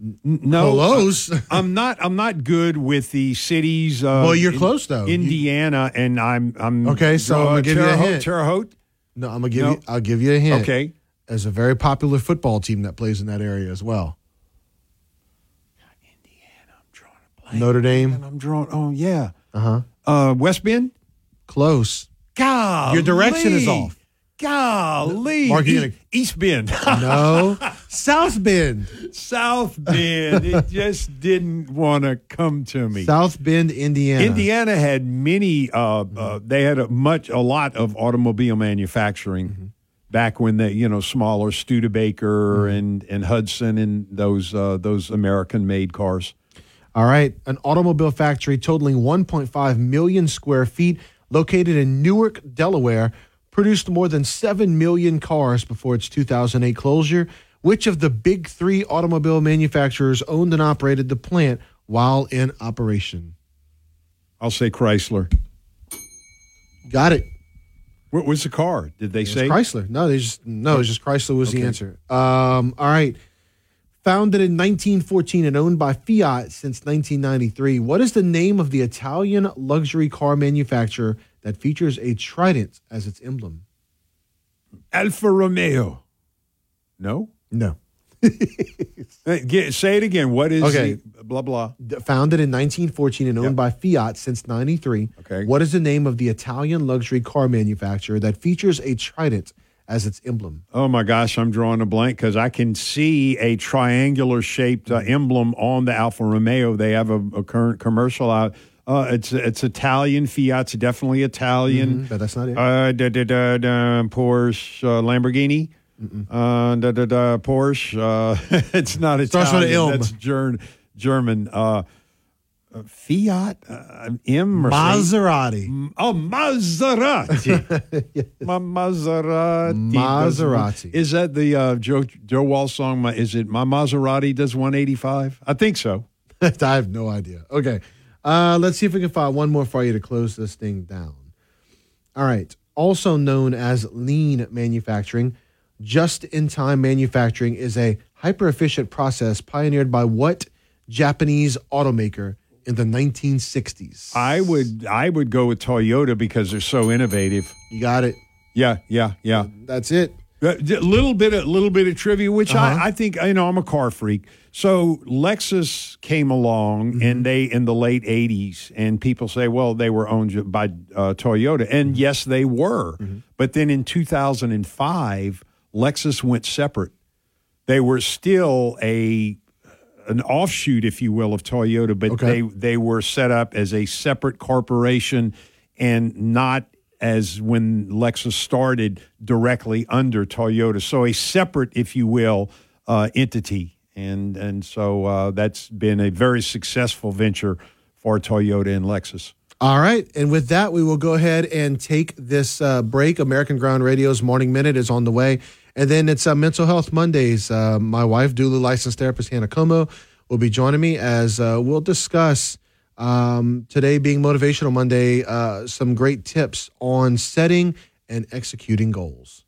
N- No,
Close.
I, am not. I'm not good with the cities. Uh,
Well, you're
in
close, though. You-
Indiana, and I'm. I'm
Okay, so I'm gonna give you a
Terre Haute-
hint.
Terre Haute.
No, I'm gonna give
No.
you. I'll give you a hint.
Okay.
There's a very popular football team that plays in that area as well. Indiana. I'm drawing a blank. Notre Dame.
And I'm drawing. Oh yeah.
Uh-huh.
Uh West Bend.
Close.
God.
Your direction is off.
Golly.
Mark,
E- East Bend.
No. South Bend.
South Bend. it just didn't want to come to me.
South Bend, Indiana.
Indiana had many. Uh, uh, they had a much, a lot of automobile manufacturing
Mm-hmm.
back when the you know smaller Studebaker
Mm-hmm.
and and Hudson and those uh, those American made cars.
All right. An automobile factory totaling 1.5 million square feet, located in Newark, Delaware, produced more than 7 million cars before its 2008 closure. Which of the big three automobile manufacturers owned and operated the plant while in operation?
I'll say Chrysler.
Got it.
What was the car? Did they say
Chrysler. No, they just no, it's just Chrysler was the answer. Um, all right. Founded in 1914 and owned by Fiat since 1993, what is the name of the Italian luxury car manufacturer that features a trident as its emblem?
Alfa Romeo? No.
No.
Say it again. What is
Okay.
the blah blah?
Founded in 1914 and owned by Fiat since 93.
Okay.
What is the name of the Italian luxury car manufacturer that features a trident as its emblem?
Oh my gosh, I'm drawing a blank because I can see a triangular shaped uh, emblem on the Alfa Romeo. They have a, a current commercial out. Uh, it's it's Italian. Fiat's definitely Italian.
Mhm, but that's not it.
Uh, da, da, da, da, Porsche, uh, Lamborghini. Uh, da, da, da, Porsche. Uh, it's not
Starts with
Italian. That's Ger- German. Uh, uh, Fiat, uh, M
Maserati.
Oh, Maserati. Ma- Maserati.
Maserati.
Is that the uh, Joe Joe Walsh song? My, is it My Maserati does 185? I think so.
I have no idea. Okay. Uh, let's see if we can find one more for you to close this thing down. All right. Also known as lean manufacturing, just in time manufacturing is a hyper efficient process pioneered by what Japanese automaker in the 1960s?
I would I would go with Toyota because they're so innovative.
You got it.
Yeah, yeah, yeah.
That's it.
A little bit, a little bit of trivia, which
Uh-huh.
I, I think you know. I'm a car freak, so Lexus came along,
Mm-hmm.
and they in the late '80s, and people say, well, they were owned by uh, Toyota, and
Mm-hmm.
yes, they were. But then in 2005, Lexus went separate. They were still a an offshoot, if you will, of Toyota, but
Okay.
they they were set up as a separate corporation and not as when Lexus started directly under Toyota. So a separate, if you will, uh, entity, and and so uh, that's been a very successful venture for Toyota and Lexus.
All right. And with that, we will go ahead and take this uh, break. American Ground Radio's Morning Minute is on the way. And then it's uh, Mental Health Mondays. Uh, my wife, duly licensed therapist Hannah Comeaux, will be joining me as uh, we'll discuss um, today being Motivational Monday, uh, some great tips on setting and executing goals.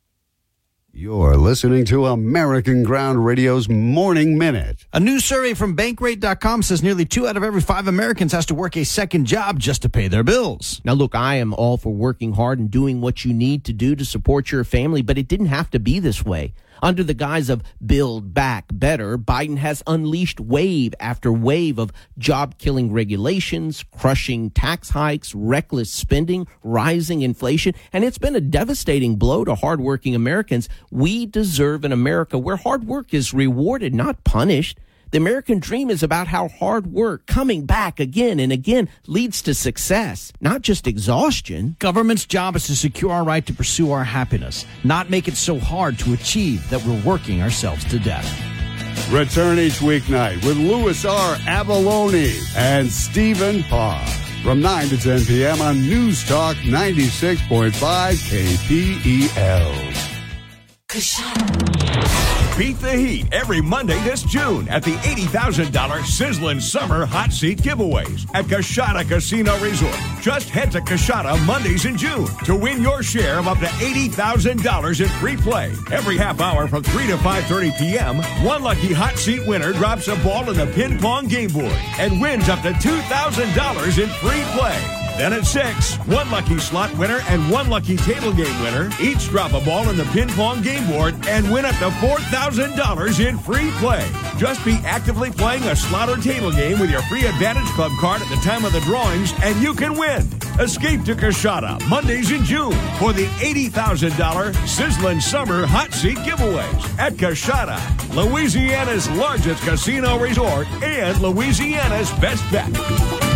You're listening to American Ground Radio's Morning Minute.
A new survey from Bankrate.com says nearly two out of every five Americans has to work a second job just to pay their bills.
Now, look, I am all for working hard and doing what you need to do to support your family, but it didn't have to be this way. Under the guise of Build Back Better, Biden has unleashed wave after wave of job killing regulations, crushing tax hikes, reckless spending, rising inflation, and it's been a devastating blow to hardworking Americans. We deserve an America where hard work is rewarded, not punished. The American dream is about how hard work, coming back again and again, leads to success, not just exhaustion.
Government's job is to secure our right to pursue our happiness, not make it so hard to achieve that we're working ourselves to death.
Return each weeknight with Louis R. Avallone and Stephen Parr from 9 to 10 p.m. on News Talk 96.5 KPEL.
Beat the heat every Monday this June at the $80,000 Sizzling Summer Hot Seat Giveaways at Coushatta Casino Resort. Just head to Coushatta Mondays in June to win your share of up to $80,000 in free play. Every half hour from 3 to 5.30 p.m., one lucky hot seat winner drops a ball in the ping pong game board and wins up to $2,000 in free play. Then at 6, one lucky slot winner and one lucky table game winner each drop a ball in the ping pong game board and win up to $4,000 in free play. Just be actively playing a slot or table game with your free Advantage Club card at the time of the drawings and you can win. Escape to Coushatta Mondays in June for the $80,000 Sizzling Summer Hot Seat Giveaways at Coushatta, Louisiana's largest casino resort and Louisiana's best bet.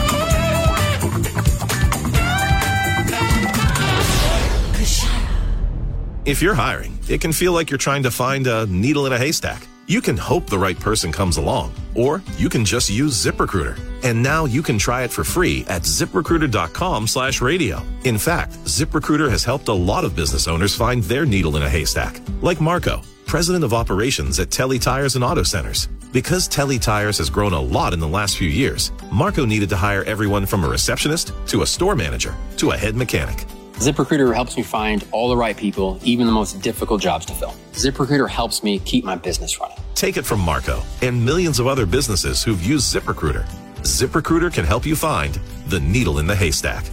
If you're hiring, it can feel like you're trying to find a needle in a haystack. You can hope the right person comes along, or you can just use ZipRecruiter. And now you can try it for free at ziprecruiter.com slash radio. In fact, ZipRecruiter has helped a lot of business owners find their needle in a haystack, like Marco, president of operations at Telly Tires and Auto Centers. Because Telly Tires has grown a lot in the last few years, Marco needed to hire everyone from a receptionist to a store manager to a head mechanic.
ZipRecruiter helps me find all the right people, even the most difficult jobs to fill. ZipRecruiter helps me keep my business running.
Take it from Marco and millions of other businesses who've used ZipRecruiter. ZipRecruiter can help you find the needle in the haystack.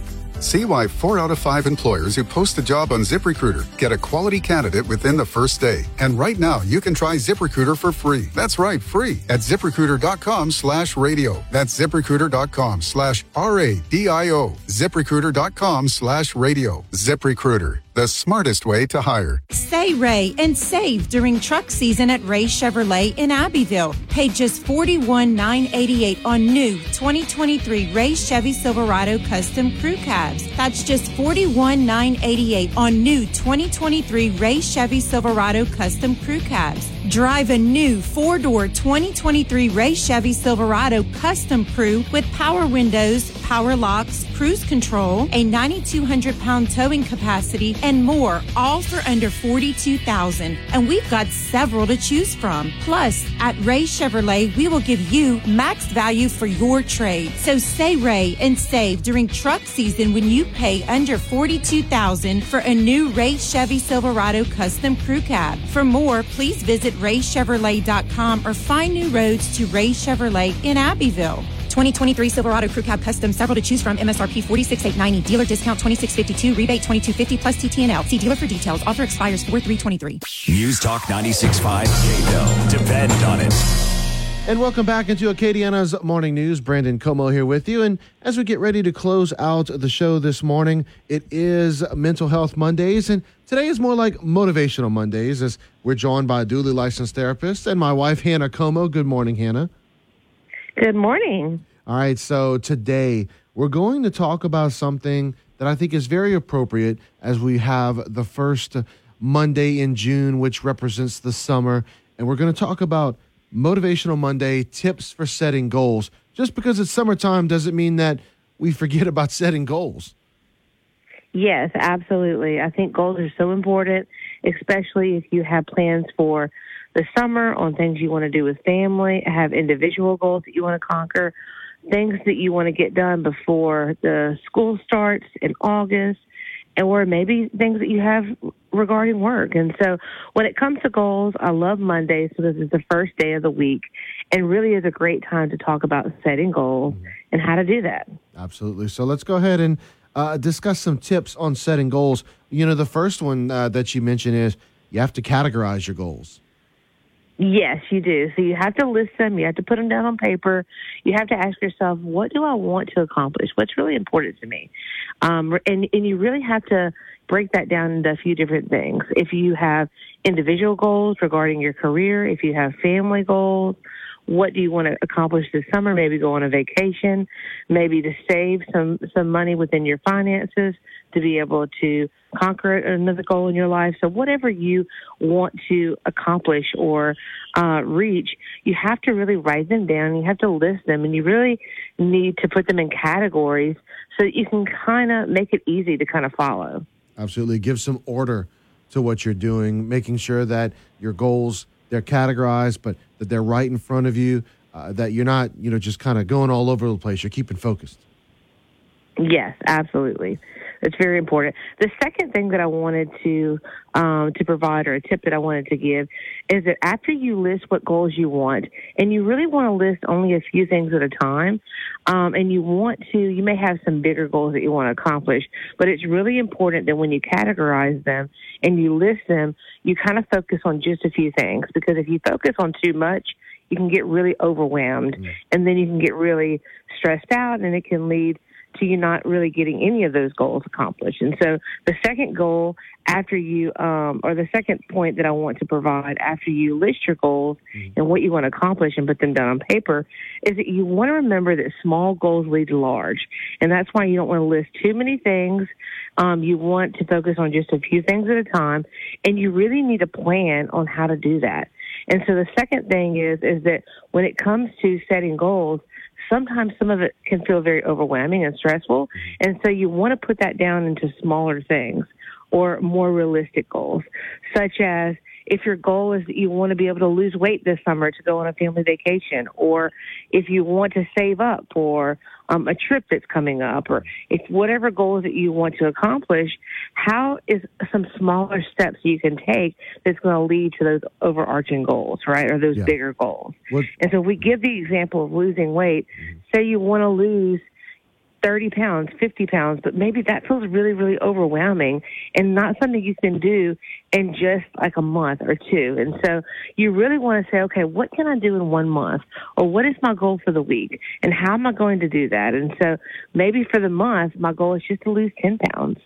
See why four out of five employers who post a job on ZipRecruiter get a quality candidate within the first day. And right now, you can try ZipRecruiter for free. That's right, free at ziprecruiter.com slash radio. That's ziprecruiter.com slash R-A-D-I-O. ZipRecruiter.com slash radio. ZipRecruiter, the smartest way to hire.
Say Ray and save during truck season at Ray Chevrolet in Abbeville. Pay just $41,988 on new 2023 Ray Chevy Silverado Custom Crew Cabs. That's just $41,988 on new 2023 Ray Chevy Silverado Custom Crew Cabs. Drive a new four door 2023 Ray Chevy Silverado Custom Crew with power windows, power locks, cruise control, a 9,200 pound towing capacity, and more, all for under 42000 And we've got several to choose from. Plus, at Ray Chevrolet, we will give you max value for your trade. So say Ray and save during truck season when you pay under 42000 for a new Ray Chevy Silverado Custom Crew Cab. For more, please visit raychevrolet.com or find new roads to Ray Chevrolet in Abbeville. 2023 Silverado Crew Cab Custom, several to choose from. MSRP 46890. Dealer discount 2652. Rebate 2250 plus TTNL. See dealer for details. Offer expires 4323.
News Talk 96.5 KPEL. Depend on it.
And welcome back into Acadiana's Morning News. Brandon Comeaux here with you. And as we get ready to close out the show this morning, it is Mental Health Mondays. And today is more like Motivational Mondays as we're joined by a duly licensed therapist and my wife, Hannah Comeaux. Good morning, Hannah.
Good morning.
All right, so today we're going to talk about something that I think is very appropriate as we have the first Monday in June, which represents the summer. And we're going to talk about Motivational Monday tips for setting goals. Just because it's summertime doesn't mean that we forget about setting goals.
Yes, absolutely. I think goals are so important, especially if you have plans for the summer on things you want to do with family, have individual goals that you want to conquer, things that you want to get done before the school starts in August, and or maybe things that you have regarding work. And so when it comes to goals, I love Mondays because it's the first day of the week and really is a great time to talk about setting goals and how to do that.
Absolutely. So let's go ahead and uh, discuss some tips on setting goals. You know, the first one uh, that you mentioned is you have to categorize your goals.
Yes, you do. So you have to list them. You have to put them down on paper. You have to ask yourself, what do I want to accomplish? What's really important to me? Um, and and you really have to break that down into a few different things. If you have individual goals regarding your career, if you have family goals, what do you want to accomplish this summer? Maybe go on a vacation, maybe to save some some money within your finances to be able to conquer another goal in your life. So whatever you want to accomplish or uh, reach, you have to really write them down. You have to list them, and you really need to put them in categories so that you can kind of make it easy to kind of follow.
Absolutely. Give some order to what you're doing, making sure that your goals they're categorized, but that they're right in front of you. Uh, that you're not, you know, just kind of going all over the place. You're keeping focused.
Yes, absolutely. It's very important. The second thing that I wanted to um, to provide, or a tip that I wanted to give, is that after you list what goals you want, and you really want to list only a few things at a time, um, and you want to, you may have some bigger goals that you want to accomplish, but it's really important that when you categorize them and you list them, you kind of focus on just a few things because if you focus on too much, you can get really overwhelmed, mm. and then you can get really stressed out, and it can lead to you not really getting any of those goals accomplished. And so the second goal after you, um, or the second point that I want to provide after you list your goals mm-hmm. and what you want to accomplish and put them down on paper is that you want to remember that small goals lead to large. And that's why you don't want to list too many things. Um, you want to focus on just a few things at a time. And you really need a plan on how to do that. And so the second thing is, is that when it comes to setting goals, sometimes some of it can feel very overwhelming and stressful. Mm-hmm. And so you want to put that down into smaller things or more realistic goals, such as if your goal is that you want to be able to lose weight this summer to go on a family vacation, or if you want to save up for um, a trip that's coming up, or it's whatever goals that you want to accomplish, how is some smaller steps you can take that's going to lead to those overarching goals, right, or those yeah. bigger goals? What? And so we give the example of losing weight. Mm-hmm. Say you want to lose 30 pounds, 50 pounds, but maybe that feels really, really overwhelming and not something you can do in just like a month or two. And so you really want to say, okay, what can I do in one month? Or what is my goal for the week? And how am I going to do that? And so maybe for the month, my goal is just to lose 10 pounds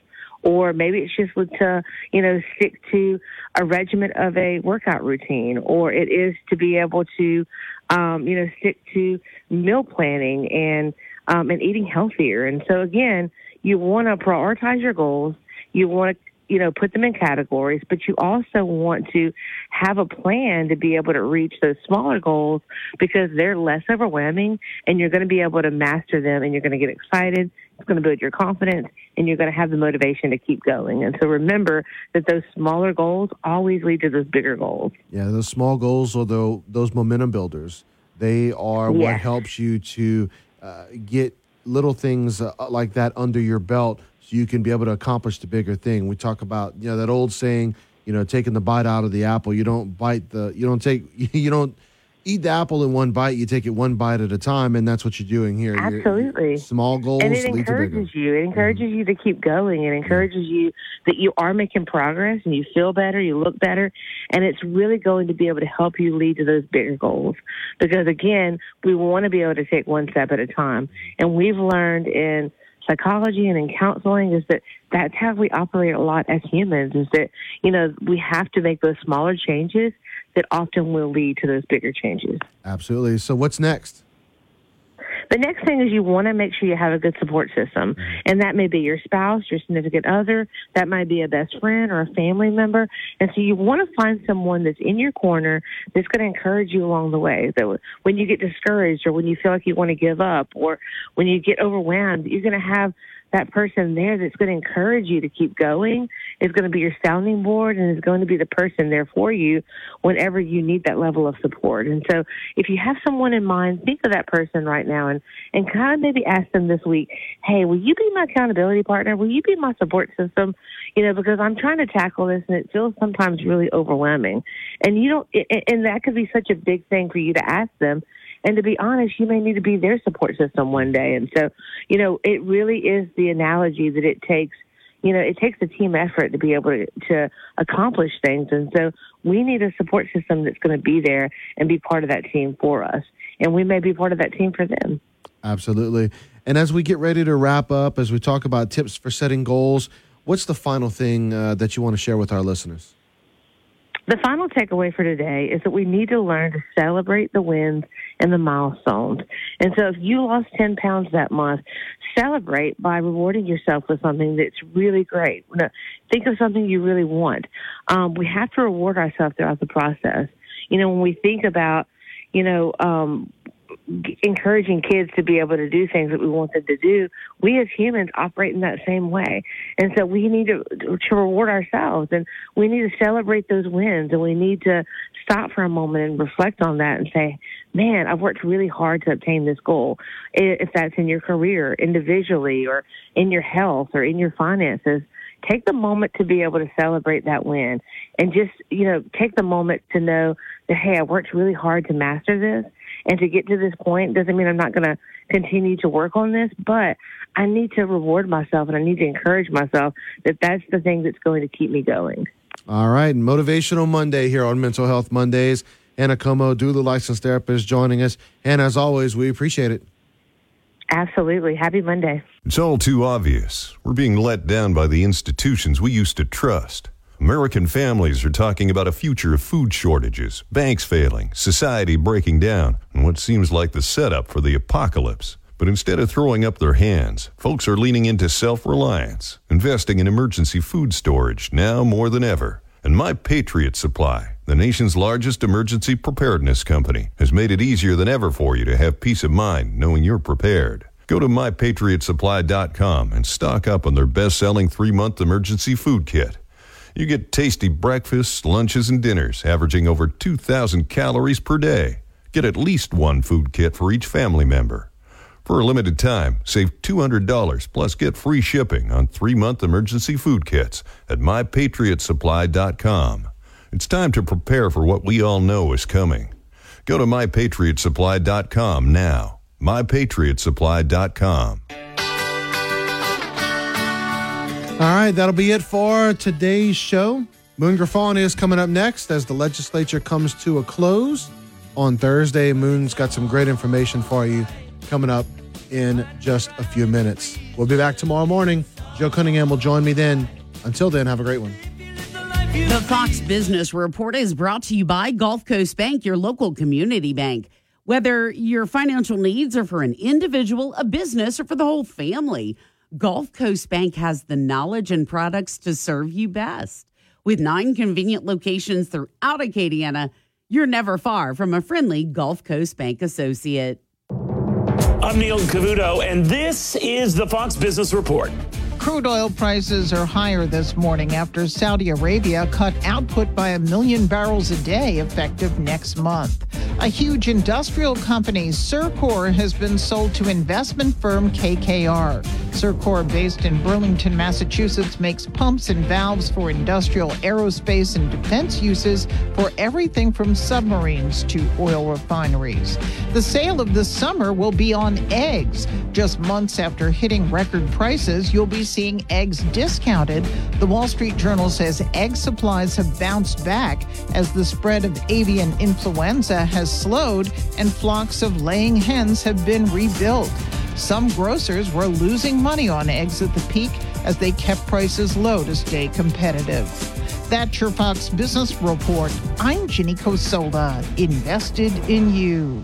or maybe it's just to you know stick to a regimen of a workout routine or it is to be able to um, you know stick to meal planning and um, and eating healthier. And so again, you want to prioritize your goals. You want to you know, put them in categories, but you also want to have a plan to be able to reach those smaller goals because they're less overwhelming and you're going to be able to master them and you're going to get excited. It's going to build your confidence and you're going to have the motivation to keep going. And so remember that those smaller goals always lead to those bigger goals.
Yeah, those small goals are the, those momentum builders. They are yes. what helps you to uh, get little things uh, like that under your belt so you can be able to accomplish the bigger thing. We talk about you know that old saying, you know, taking the bite out of the apple. You don't bite the you don't take you don't eat the apple in one bite. You take it one bite at a time, and that's what you're doing here. You're-
Absolutely.
small goals
and it
lead to bigger.
encourages you. It mm-hmm. encourages you to keep going. It encourages you that you are making progress and you feel better, you look better, and it's really going to be able to help you lead to those bigger goals. Because again, we want to be able to take one step at a time, and we've learned in psychology and in counseling is that that's how we operate a lot as humans is that you know we have to make those smaller changes that often will lead to those bigger changes
Absolutely. So what's next?
The next thing is you want to make sure you have a good support system. And that may be your spouse, your significant other, that might be a best friend or a family member. And so you want to find someone that's in your corner that's going to encourage you along the way. That when you get discouraged or when you feel like you want to give up or when you get overwhelmed, you're going to have that person there that's going to encourage you to keep going is going to be your sounding board and is going to be the person there for you whenever you need that level of support. And so if you have someone in mind, think of that person right now and, and kind of maybe ask them this week, hey, will you be my accountability partner? Will you be my support system? You know, because I'm trying to tackle this and it feels sometimes really overwhelming. And you don't, and- that could be such a big thing for you to ask them. And to be honest, you may need to be their support system one day. And so, you know, it really is the analogy that it takes, you know, it takes a team effort to be able to, to accomplish things. And so we need a support system that's going to be there and be part of that team for us. And we may be part of that team for them.
Absolutely. And as we get ready to wrap up, as we talk about tips for setting goals, what's the final thing uh, that you want to share with our listeners?
The final takeaway for today is that we need to learn to celebrate the wins and the milestones. And so if you lost 10 pounds that month, celebrate by rewarding yourself with something that's really great. Think of something you really want. Um, we have to reward ourselves throughout the process. You know, when we think about, you know, um, encouraging kids to be able to do things that we want them to do, we as humans operate in that same way. And so we need to, to reward ourselves and we need to celebrate those wins and we need to stop for a moment and reflect on that and say, man, I've worked really hard to obtain this goal. If that's in your career, individually, or in your health or in your finances, take the moment to be able to celebrate that win and just, you know, take the moment to know that, hey, I worked really hard to master this and to get to this point doesn't mean I'm not going to continue to work on this, but I need to reward myself and I need to encourage myself that that's the thing that's going to keep me going.
All right, Motivational Monday here on Mental Health Mondays. Anna Comeaux, Dula licensed therapist, joining us. And as always, we appreciate it.
Absolutely. Happy Monday.
It's all too obvious. We're being let down by the institutions we used to trust. American families are talking about a future of food shortages, banks failing, society breaking down, and what seems like the setup for the apocalypse. But instead of throwing up their hands, folks are leaning into self reliance, investing in emergency food storage now more than ever. And My Patriot Supply, the nation's largest emergency preparedness company, has made it easier than ever for you to have peace of mind knowing you're prepared. Go to mypatriotsupply.com and stock up on their best selling three month emergency food kit. You get tasty breakfasts, lunches, and dinners averaging over 2,000 calories per day. Get at least one food kit for each family member. For a limited time, save $200 plus get free shipping on three month emergency food kits at mypatriotsupply.com. It's time to prepare for what we all know is coming. Go to mypatriotsupply.com now. mypatriotsupply.com.
All right, that'll be it for today's show. Moon Griffon is coming up next as the legislature comes to a close on Thursday. Moon's got some great information for you coming up in just a few minutes. We'll be back tomorrow morning. Joe Cunningham will join me then. Until then, have a great one.
The Fox Business Report is brought to you by Gulf Coast Bank, your local community bank. Whether your financial needs are for an individual, a business, or for the whole family, Gulf Coast Bank has the knowledge and products to serve you best. With nine convenient locations throughout Acadiana, you're never far from a friendly Gulf Coast Bank associate.
I'm Neil Cavuto, and this is the Fox Business Report.
Crude oil prices are higher this morning after Saudi Arabia cut output by a million barrels a day effective next month. A huge industrial company, Circor, has been sold to investment firm KKR. Circor, based in Burlington, Massachusetts, makes pumps and valves for industrial, aerospace, and defense uses for everything from submarines to oil refineries. The sale of the summer will be on eggs. Just months after hitting record prices, you'll be seeing eggs discounted. The Wall Street Journal says egg supplies have bounced back as the spread of avian influenza has slowed and flocks of laying hens have been rebuilt. Some grocers were losing money on eggs at the peak as they kept prices low to stay competitive. That's your Fox Business Report. I'm Ginny Cosola, invested in you.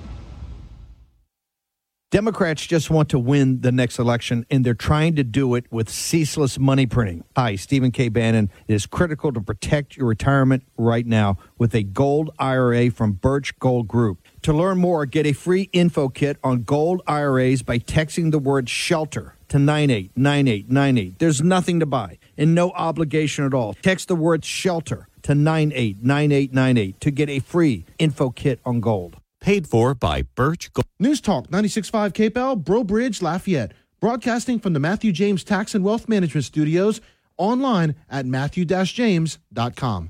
Democrats just want to win the next election, and they're trying to do it with ceaseless money printing. Hi, Stephen K. Bannon. It is critical to protect your retirement right now with a gold IRA from Birch Gold Group. To learn more, get a free info kit on gold IRAs by texting the word shelter to 989898. There's nothing to buy and no obligation at all. Text the word shelter to 989898 to get a free info kit on gold.
Paid for by Birch Gold.
News Talk 96.5 KPEL, Breaux Bridge, Lafayette. Broadcasting from the Matthew James Tax and Wealth Management Studios online at matthew-james.com.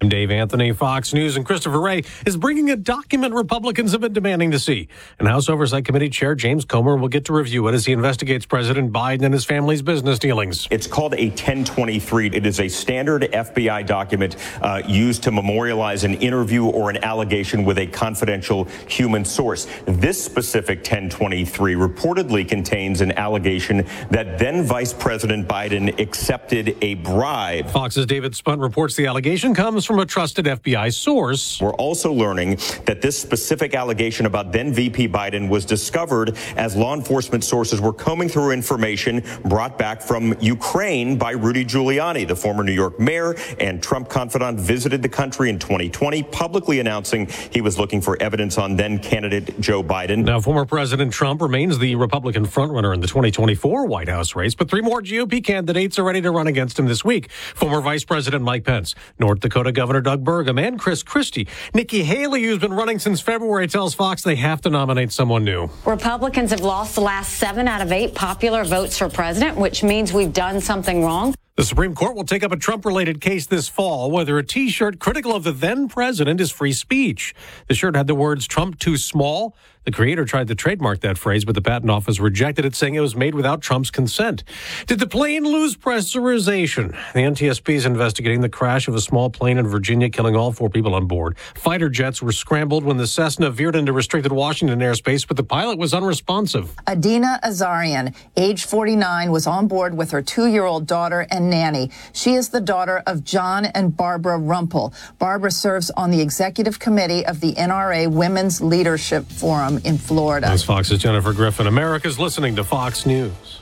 I'm Dave Anthony. Fox News and Christopher Wray is bringing a document Republicans have been demanding to see. And House Oversight Committee Chair James Comer will get to review it as he investigates President Biden and his family's business dealings.
It's called a 1023. It is a standard FBI document uh, used to memorialize an interview or an allegation with a confidential human source. This specific 1023 reportedly contains an allegation that then Vice President Biden accepted a bribe.
Fox's David Spunt reports the allegation comes from a trusted FBI source.
We're also learning that this specific allegation about then VP Biden was discovered as law enforcement sources were combing through information brought back from Ukraine by Rudy Giuliani, the former New York mayor and Trump confidant, visited the country in 2020, publicly announcing he was looking for evidence on then candidate Joe Biden.
Now, former President Trump remains the Republican frontrunner in the 2024 White House race, but three more GOP candidates are ready to run against him this week. Former Vice President Mike Pence, North Dakota Governor Doug Burgum, and Chris Christie. Nikki Haley, who's been running since February, tells Fox they have to nominate someone new.
Republicans have lost the last seven out of eight popular votes for president, which means we've done something wrong.
The Supreme Court will take up a Trump related case this fall whether a t shirt critical of the then president is free speech. The shirt had the words Trump too small. The creator tried to trademark that phrase, but the patent office rejected it, saying it was made without Trump's consent. Did the plane lose pressurization? The NTSB is investigating the crash of a small plane in Virginia, killing all four people on board. Fighter jets were scrambled when the Cessna veered into restricted Washington airspace, but the pilot was unresponsive.
Adina Azarian, age 49, was on board with her two year old daughter and nanny. She is the daughter of John and Barbara Rumpel. Barbara serves on the executive committee of the NRA Women's Leadership Forum in Florida.
That's Fox's Jennifer Griffin. America's listening to Fox News.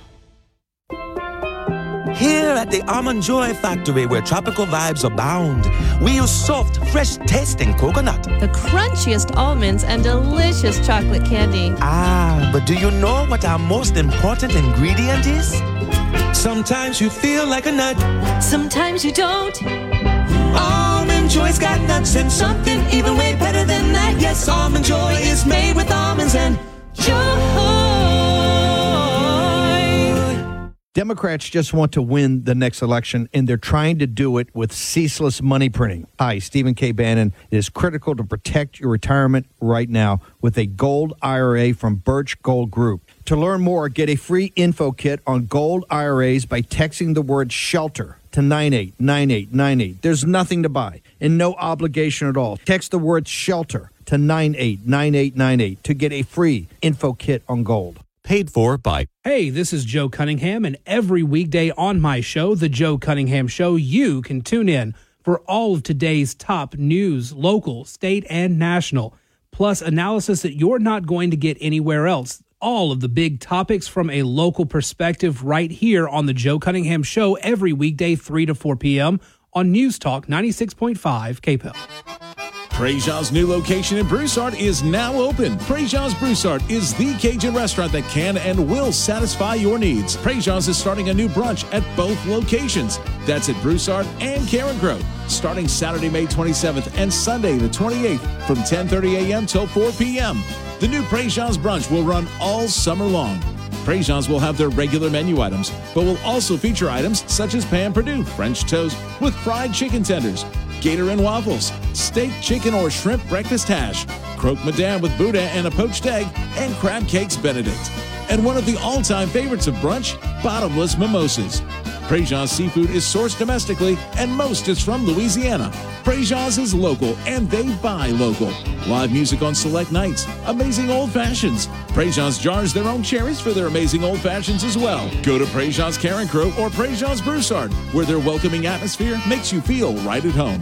Here at the Almond Joy Factory, where tropical vibes abound, we use soft, fresh tasting coconut.
The crunchiest almonds and delicious chocolate candy.
Ah, but do you know what our most important ingredient is? Sometimes you feel like a nut.
Sometimes you don't.
Almond Joy's got nuts and something even way better than that. Yes, Almond Joy is made with almonds and joy.
Democrats just want to win the next election, and they're trying to do it with ceaseless money printing. Hi, Stephen K. Bannon. It is critical to protect your retirement right now with a gold IRA from Birch Gold Group. To learn more, get a free info kit on gold IRAs by texting the word shelter to 989898. There's nothing to buy and no obligation at all. Text the word shelter to 989898 to get a free info kit on gold.
Paid for by.
Hey, this is Joe Cunningham, and every weekday on my show, The Joe Cunningham Show, you can tune in for all of today's top news, local, state, and national, plus analysis that you're not going to get anywhere else. All of the big topics from a local perspective right here on The Joe Cunningham Show every weekday, 3 to 4 p.m. on News Talk 96.5 KPEL.
Prejean's new location in Broussard is now open. Prejean's Broussard is the Cajun restaurant that can and will satisfy your needs. Prejean's is starting a new brunch at both locations. That's at Broussard and Carencro, starting Saturday, May 27th and Sunday, the 28th from 10:30 a.m. till 4 p.m. The new Prejean's brunch will run all summer long. Prejean's will have their regular menu items, but will also feature items such as Pain Perdu French toast with fried chicken tenders, gator and waffles, steak, chicken, or shrimp breakfast hash, croque madame with boudin and a poached egg, and crab cakes Benedict. And one of the all-time favorites of brunch, bottomless mimosas. Prejean's seafood is sourced domestically, and most is from Louisiana. Prejean's is local, and they buy local. Live music on select nights, amazing old fashions. Prejean's jars their own cherries for their amazing old fashions as well. Go to Prejean's Carencro or Prejean's Broussard, where their welcoming atmosphere makes you feel right at home.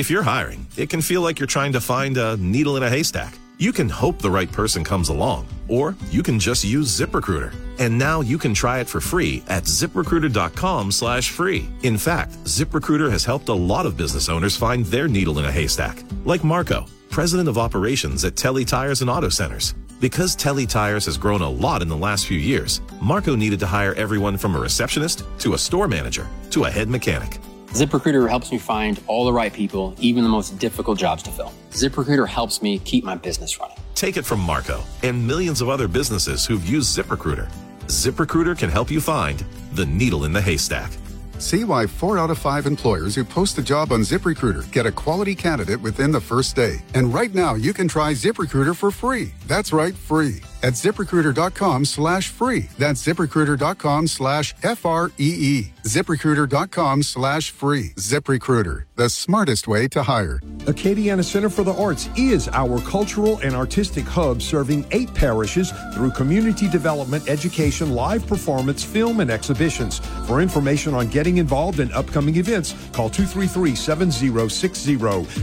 If you're hiring, it can feel like you're trying to find a needle in a haystack. You can hope the right person comes along, or you can just use ZipRecruiter. And now you can try it for free at ziprecruiter.com slash free. In fact, ZipRecruiter has helped a lot of business owners find their needle in a haystack, like Marco, president of operations at Telly Tires and Auto Centers. Because Telly Tires has grown a lot in the last few years, Marco needed to hire everyone from a receptionist to a store manager to a head mechanic.
ZipRecruiter helps me find all the right people, even the most difficult jobs to fill. ZipRecruiter helps me keep my business running.
Take it from Marco and millions of other businesses who've used ZipRecruiter. ZipRecruiter can help you find the needle in the haystack.
See why four out of five employers who post a job on ZipRecruiter get a quality candidate within the first day. And right now, you can try ZipRecruiter for free. That's right, free. At ziprecruiter.com slash free. That's ziprecruiter.com slash F R E E. ZipRecruiter.com slash free. ZipRecruiter, the smartest way to hire.
Acadiana Center for the Arts is our cultural and artistic hub serving eight parishes through community development, education, live performance, film, and exhibitions. For information on getting involved in upcoming events, call 233 7060.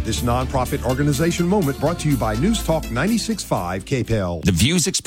This nonprofit organization moment brought to you by News Talk 96.5 KPEL.
The views expressed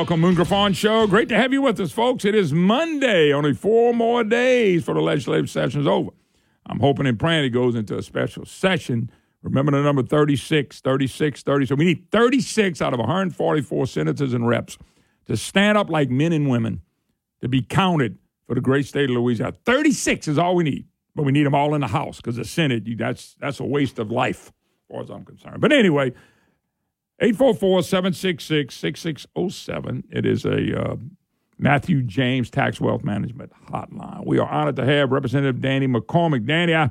Welcome, Moon Griffon Show. Great to have you with us, folks. It is Monday. Only four more days for the legislative session is over. I'm hoping and praying it goes into a special session. Remember the number 36, 36, 30. So we need 36 out of 144 senators and reps to stand up like men and women to be counted for the great state of Louisiana. 36 is all we need, but we need them all in the House because the Senate, that's, that's a waste of life, as far as I'm concerned. But anyway, 844-766-6607. It is a uh, Matthew James Tax Wealth Management hotline. We are honored to have Representative Danny McCormick. Danny, I,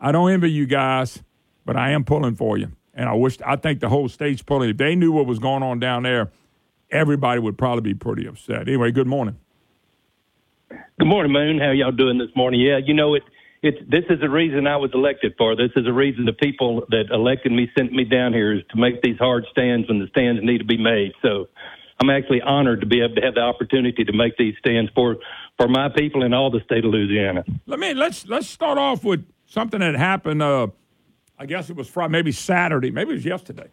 I don't envy you guys, but I am pulling for you. And I wish I think the whole state's pulling. If they knew what was going on down there, everybody would probably be pretty upset. Anyway, good morning.
Good morning, Moon. How y'all doing this morning? Yeah, you know it. It's this is the reason I was elected for. This is the reason the people that elected me sent me down here is to make these hard stands when the stands need to be made. So I'm actually honored to be able to have the opportunity to make these stands for for my people in all the state of Louisiana.
Let me let's let's start off with something that happened. Uh, I guess it was Friday, maybe Saturday, maybe it was yesterday,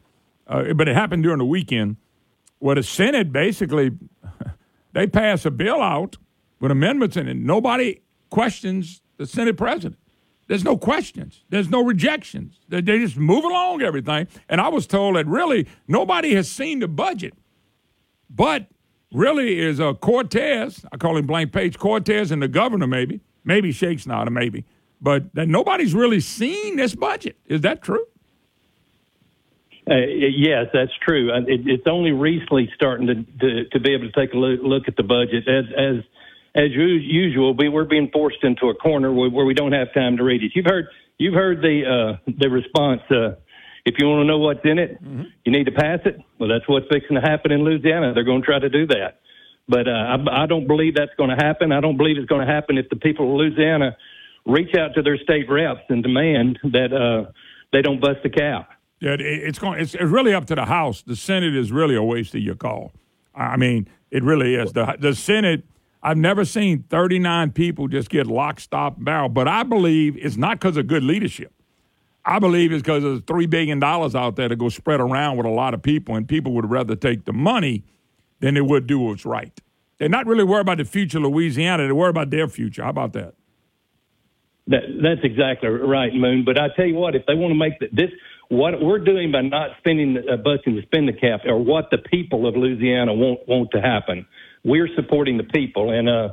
uh, but it happened during the weekend. Where the Senate basically they pass a bill out with amendments in it. Nobody questions the Senate president. There's no questions. There's no rejections. They, they just move along everything. And I was told that really nobody has seen the budget, but really is a Cortez. I call him blank page Cortez and the governor maybe, maybe Shakes not a maybe, but that nobody's really seen this budget. Is that true?
Uh, yes, that's true. Uh, It, it's only recently starting to, to to be able to take a look, look at the budget as as as usual. We, we're being forced into a corner where, where we don't have time to read it. You've heard you've heard the uh, the response. Uh, if you want to know what's in it, you need to pass it. Well, that's what's fixing to happen in Louisiana. They're going to try to do that, but uh, I, I don't believe that's going to happen. I don't believe it's going to happen if the people of Louisiana reach out to their state reps and demand that uh, they don't bust the cap.
Yeah, it, it's going. It's, it's really up to the House. The Senate is really a waste of your call. I mean, it really is. The the Senate. I've never seen 39 people just get lock, stop, barrel. But I believe it's not because of good leadership. I believe it's because there's $3 billion out there to go spread around with a lot of people, and people would rather take the money than they would do what's right. They're not really worried about the future of Louisiana. They're worried about their future. How about that?
That, that's exactly right, Moon. But I tell you what, if they want to make the, this, what we're doing by not spending, uh, busting to spend the cap, or what the people of Louisiana want want to happen, we're supporting the people. And uh,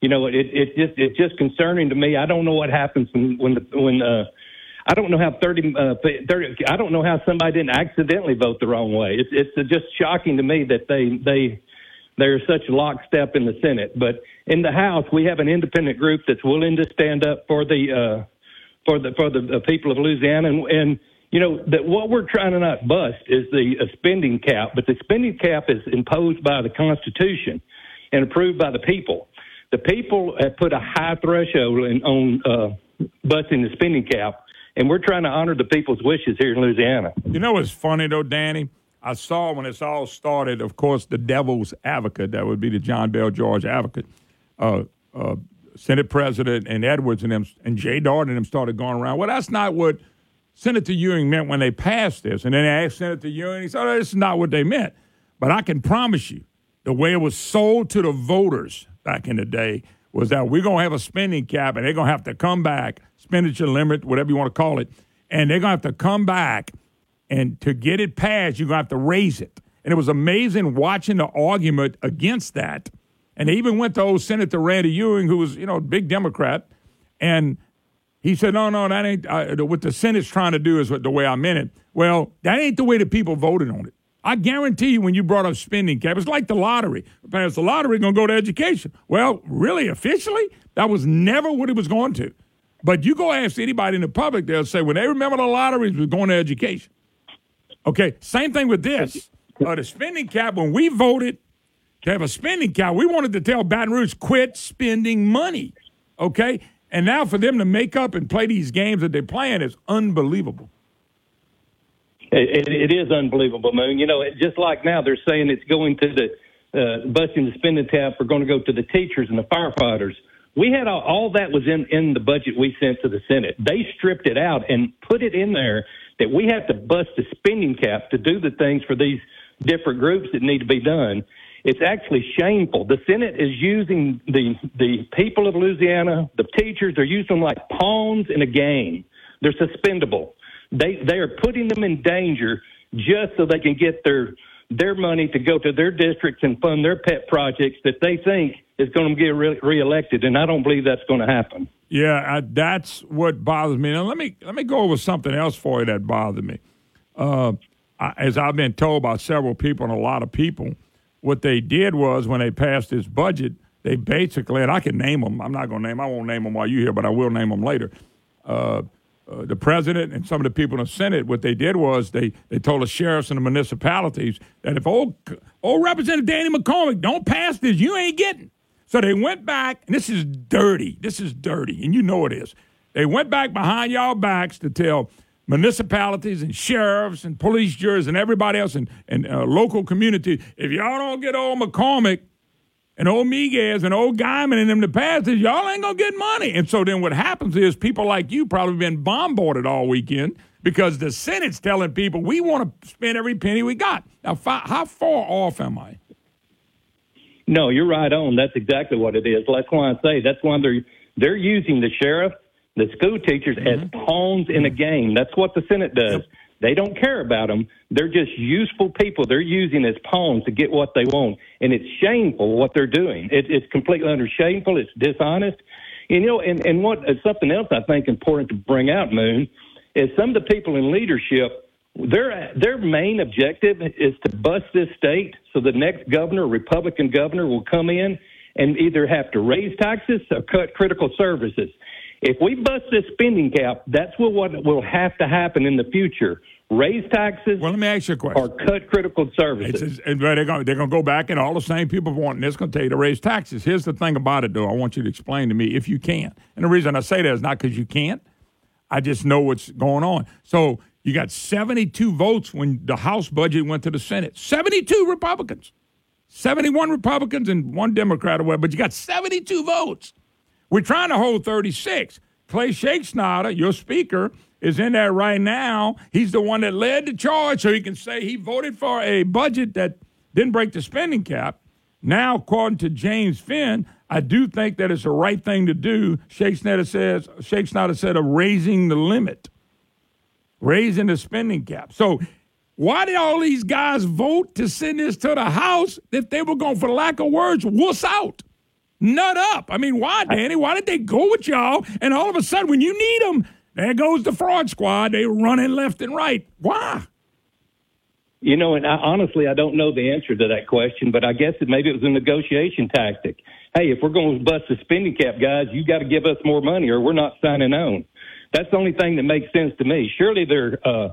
you know, it it just it's just concerning to me. I don't know what happens when when the, when uh, I don't know how 30, uh, 30 I don't know how somebody didn't accidentally vote the wrong way. It's it's just shocking to me that they they they're such lockstep in the Senate. But in the House, we have an independent group that's willing to stand up for the uh, for the for the people of Louisiana, and, and you know that what we're trying to not bust is the spending cap, but the spending cap is imposed by the Constitution and approved by the people. The people have put a high threshold in, on uh, busting the spending cap, and we're trying to honor the people's wishes here in Louisiana.
You know what's funny though, Danny? I saw when this all started, of course, the devil's advocate, that would be the John Bel George advocate, uh, uh, Senate President and Edwards and them, and Jay Dart and them started going around. Well, that's not what Senator Ewing meant when they passed this. And then they asked Senator Ewing, he said, oh, this is not what they meant. But I can promise you, the way it was sold to the voters back in the day was that we're going to have a spending cap and they're going to have to come back, expenditure limit, whatever you want to call it, and they're going to have to come back and to get it passed, you're going to have to raise it. And it was amazing watching the argument against that. And they even went to old Senator Randy Ewing, who was, you know, a big Democrat, and he said, "No, no, that ain't uh, what the Senate's trying to do. Is what the way I meant it. Well, that ain't the way the people voted on it. I guarantee you, when you brought up spending cap, it's like the lottery. Pass the lottery, going to go to education. Well, really, officially, that was never what it was going to. But you go ask anybody in the public, they'll say when they remember the lotteries was going to education. Okay, same thing with this. Uh, the spending cap, when we voted to have a spending cap, we wanted to tell Baton Rouge, quit spending money. Okay? And now for them to make up and play these games that they're playing is unbelievable.
It, it, is unbelievable, Moon. You know, it, just like now they're saying it's going to the uh, busting the spending cap are going to go to the teachers and the firefighters. We had all, all that was in in the budget we sent to the Senate. They stripped it out and put it in there that we have to bust the spending cap to do the things for these different groups that need to be done. It's actually shameful. The Senate is using the the people of Louisiana, the teachers, they're using them like pawns in a game. They're suspendable. They they are putting them in danger just so they can get their their money to go to their districts and fund their pet projects that they think is going to get re- reelected, and I don't believe that's going to happen.
Yeah, I, that's what bothers me. Now let me let me go over something else for you that bothered me. Uh, I, as I've been told by several people and a lot of people, what they did was when they passed this budget, they basically and I can name them. I'm not going to name. I won't name them while you're here, but I will name them later. Uh, uh, the president and some of the people in the Senate, what they did was they, they told the sheriffs and the municipalities that if old old Representative Danny McCormick don't pass this, you ain't getting. So they went back, and this is dirty. This is dirty, and you know it is. They went back behind y'all backs to tell municipalities and sheriffs and police juries and everybody else and, and uh, local community, if y'all don't get old McCormick and old Miguez and old Guyman and them to pass this, y'all ain't going to get money. And so then what happens is people like you probably been bombarded all weekend because the Senate's telling people we want to spend every penny we got. Now, how far off am I?
No, you're right on. That's exactly what it is. That's why I say that's why they're they're using the sheriff, the school teachers mm-hmm. as pawns in a game. That's what the Senate does. Yep. They don't care about them. They're just useful people. They're using as pawns to get what they want, and it's shameful what they're doing. It, it's completely under shameful. It's dishonest. And, you know, and and what uh, something else I think important to bring out, Moon, is some of the people in leadership their their main objective is to bust this state so the next governor, Republican governor, will come in and either have to raise taxes or cut critical services. If we bust this spending cap, that's what will have to happen in the future. Raise taxes.
Well, let me ask you a question.
Or cut critical services.
and they're going they're going to go back and all the same people wanting this going to tell you to raise taxes. Here's the thing about it, though. I want you to explain to me if you can. And the reason I say that is not because you can't. I just know what's going on. So you got 72 votes when the House budget went to the Senate. 72 Republicans. 71 Republicans and one Democrat away, but you got 72 votes. We're trying to hold 36. Clay Schexnayder, your speaker, is in there right now. He's the one that led the charge, so he can say he voted for a budget that didn't break the spending cap. Now, according to James Finn, I do think that it's the right thing to do. Schexnayder says, Shake said of raising the limit, raising the spending cap. So, why did all these guys vote to send this to the House if they were going, for lack of words, wuss out? Nut up. I mean, why, Danny? Why did they go with y'all? And all of a sudden, when you need them, there goes the fraud squad. They were running left and right. Why?
You know, and I, honestly, I don't know the answer to that question, but I guess it, maybe it was a negotiation tactic. Hey, if we're going to bust the spending cap, guys, you got to give us more money, or we're not signing on. That's the only thing that makes sense to me. Surely their uh,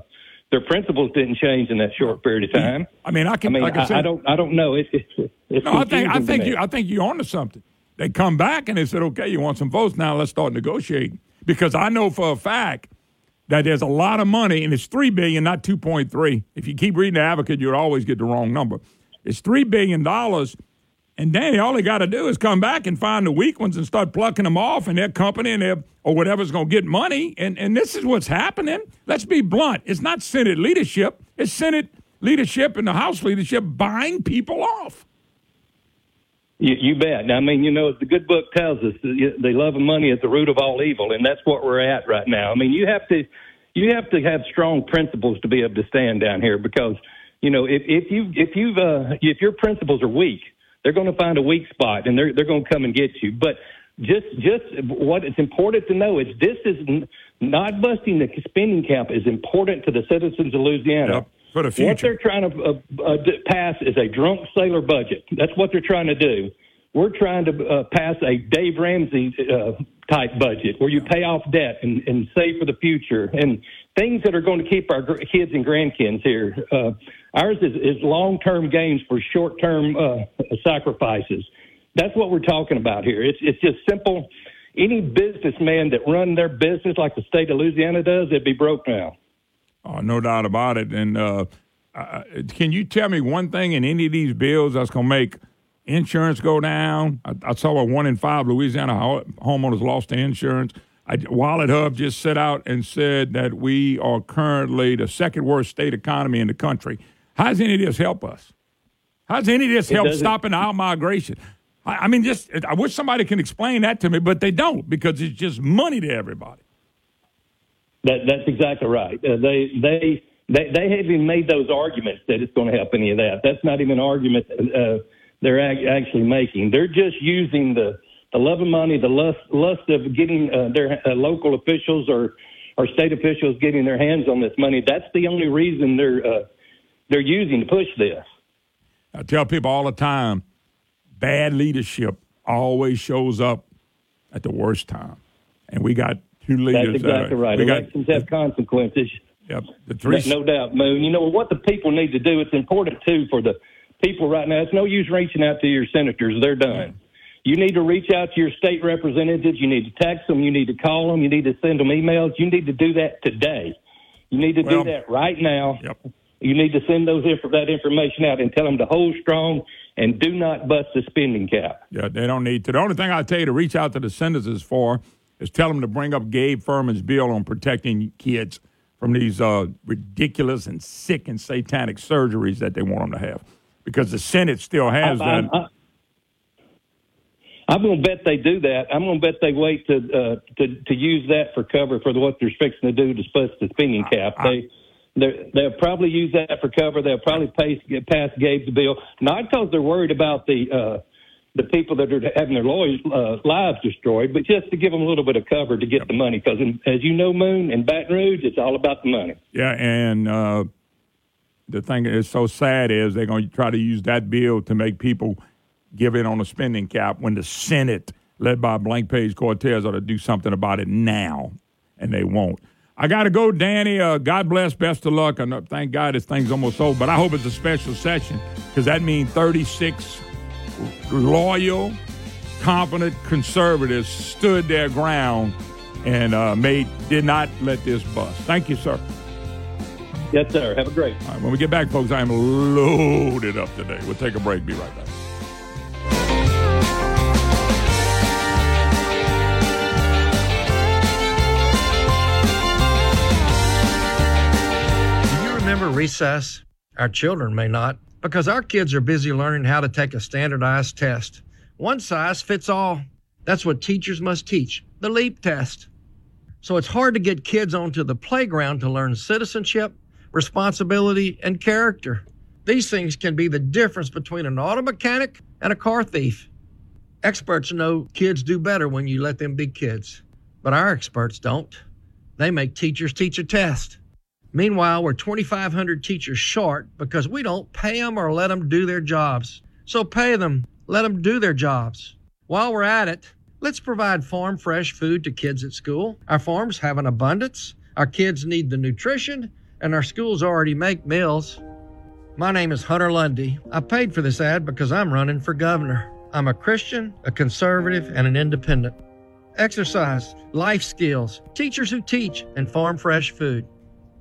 their principles didn't change in that short period of time.
I mean, I can.
I mean,
like I,
I,
said,
I don't. I don't know. It's. it's, it's
no, I think. I think you. I think you're onto something. They come back and they said, "Okay, you want some votes now? Let's start negotiating." Because I know for a fact that there's a lot of money, and it's three billion, not two point three. If you keep reading the Advocate, you'll always get the wrong number. It's three billion dollars, and Danny, all they got to do is come back and find the weak ones and start plucking them off, and their company and their or whatever's going to get money. And and this is what's happening. Let's be blunt. It's not Senate leadership. It's Senate leadership and the House leadership buying people off.
You, you bet. I mean, you know, the good book tells us the love of money is the root of all evil, and that's what we're at right now. I mean, you have to you have to have strong principles to be able to stand down here because you know if if you if you've uh, if your principles are weak, they're going to find a weak spot and they're they're going to come and get you. But just just what it's important to know is this is not busting the spending cap is important to the citizens of Louisiana.
For the
What they're trying to uh, uh, pass is a drunk sailor budget. That's what they're trying to do. We're trying to uh, pass a Dave Ramsey uh, type budget where you pay off debt and, and save for the future and things that are going to keep our gr- kids and grandkids here. Uh, ours is, is long term gains for short term uh, sacrifices. That's what we're talking about here. It's it's just simple. Any businessman that run their business like the state of Louisiana does, they'd be broke now.
Oh, no doubt about it. And uh, uh, can you tell me one thing in any of these bills that's going to make insurance go down? I, I saw a one in five Louisiana homeowners lost their insurance. I, WalletHub just set out and said that we are currently the second worst state economy in the country. How does any of this help us? How does any of this
It
help
doesn't-
stopping our migration? I, I mean, just I wish somebody can explain that to me, but they don't because it's just money to everybody.
That, that's exactly right. Uh, they they they they haven't made those arguments that it's going to help any of that. That's not even an argument uh, they're ag- actually making. They're just using the the love of money, the lust lust of getting uh, their uh, local officials or or state officials getting their hands on this money. That's the only reason they're uh, they're using to push this.
I tell people all the time, bad leadership always shows up at the worst time, and we got two leaders.
That's exactly
that
right.
We got
have consequences.
Yep, the three.
No, no doubt, Moon. You know what the people need to do? It's important too for the people right now. It's no use reaching out to your senators; they're done. You need to reach out to your state representatives. You need to text them. You need to call them. You need to send them emails. You need to do that today. You need to
Well-
do that right now. Yep. You need to send those inf- that information out and tell them to hold strong and do not bust the spending cap.
Yeah, they don't need to. The only thing I tell you to reach out to the senators for is tell them to bring up Gabe Firment's bill on protecting kids from these uh, ridiculous and sick and satanic surgeries that they want them to have, because the Senate still has
I-
that.
I- I'm going to bet they do that. I'm going to bet they wait to uh, to to use that for cover for what they're fixing to do to bust the spending cap. They they'll probably use that for cover. They'll probably pass, pass Gabe's bill, not because they're worried about the uh, the people that are having their lawyers, uh, lives destroyed, but just to give them a little bit of cover to get the money. Because as you know, Moon and Baton Rouge, it's all about the money.
Yeah, and uh, the thing that's so sad is they're going to try to use that bill to make people give in on a spending cap when the Senate, led by Blank Page Cortez, ought to do something about it now, and they won't. I got to go, Danny. Uh, God bless. Best of luck. Know, thank God this thing's almost over, but I hope it's a special session because that means 36 loyal, confident conservatives stood their ground and uh, made did not let this bust. Thank you, sir.
Yes, sir. Have a great.
All right, when we get back, folks, I am loaded up today. We'll take a break. Be right back.
Do you remember recess. Our children may not, because our kids are busy learning how to take a standardized test. One size fits all. That's what teachers must teach the LEAP test. So it's hard to get kids onto the playground to learn citizenship, responsibility, and character. These things can be the difference between an auto mechanic and a car thief. Experts know kids do better when you let them be kids, but our experts don't. They make teachers teach a test. Meanwhile, we're 2,500 teachers short because we don't pay them or let them do their jobs. So pay them, let them do their jobs. While we're at it, let's provide farm fresh food to kids at school. Our farms have an abundance, our kids need the nutrition, and our schools already make meals. My name is Hunter Lundy. I paid for this ad because I'm running for governor. I'm a Christian, a conservative, and an independent. Exercise, life skills, teachers who teach, and farm fresh food.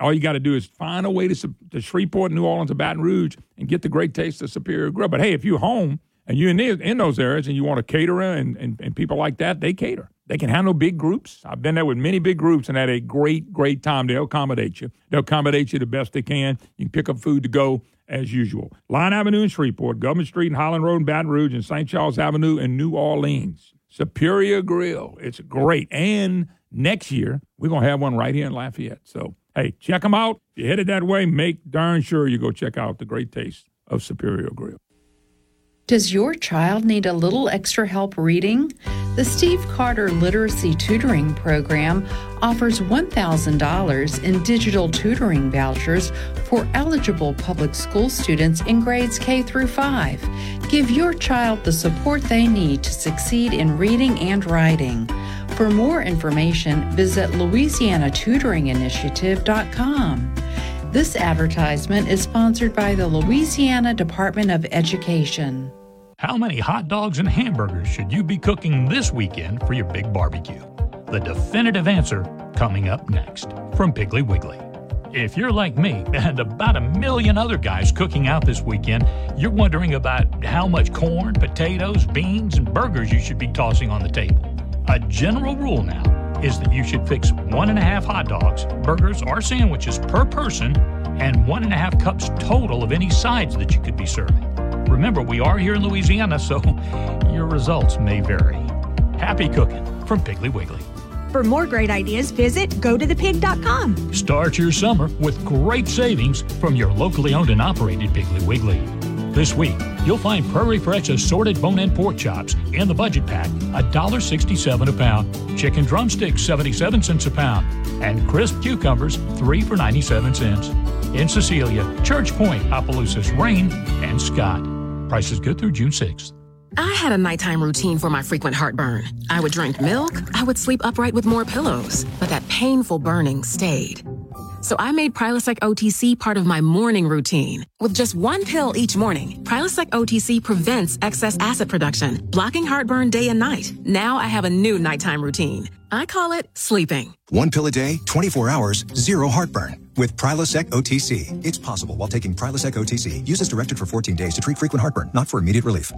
All you got to do is find a way to, to Shreveport, New Orleans, or Baton Rouge and get the great taste of Superior Grill. But hey, if you're home and you're in, in those areas and you want a caterer and, and, and people like that, they cater. They can handle big groups. I've been there with many big groups and had a great, great time. They'll accommodate you. They'll accommodate you the best they can. You can pick up food to go as usual. Line Avenue in Shreveport, Government Street and Highland Road in Baton Rouge, and St. Charles Avenue in New Orleans. Superior Grill. It's great. And next year, we're going to have one right here in Lafayette. So, hey, check them out. If you're headed that way, make darn sure you go check out the great taste of Superior Grill.
Does your child need a little extra help reading? The Steve Carter Literacy Tutoring Program offers $1,000 in digital tutoring vouchers for eligible public school students in grades K through 5. Give your child the support they need to succeed in reading and writing. For more information, visit louisianatutoringinitiative.com. This advertisement is sponsored by the Louisiana Department of Education.
How many hot dogs and hamburgers should you be cooking this weekend for your big barbecue? The definitive answer coming up next from Piggly Wiggly. If you're like me and about a million other guys cooking out this weekend, you're wondering about how much corn, potatoes, beans, and burgers you should be tossing on the table. A general rule now is that you should fix one and a half hot dogs, burgers, or sandwiches per person and one and a half cups total of any sides that you could be serving. Remember, we are here in Louisiana, so your results may vary. Happy cooking from Piggly Wiggly.
For more great ideas, visit gotothepig.com.
Start your summer with great savings from your locally owned and operated Piggly Wiggly. This week, you'll find Prairie Fresh assorted bone-in pork chops in the budget pack, $1.67 a pound. Chicken drumsticks, 77 cents a pound. And crisp cucumbers, 3 for 97 cents. In Cecilia, Church Point, Opelousas, Rayne, and Scott. Prices good through June 6th.
I had a nighttime routine for my frequent heartburn. I would drink milk, I would sleep upright with more pillows, but that painful burning stayed. So I made Prilosec OTC part of my morning routine. With just one pill each morning, Prilosec OTC prevents excess acid production, blocking heartburn day and night. Now I have a new nighttime routine. I call it sleeping.
One pill a day, 24 hours, zero heartburn. With Prilosec OTC. It's possible while taking Prilosec OTC. Use as directed for 14 days to treat frequent heartburn, not for immediate relief.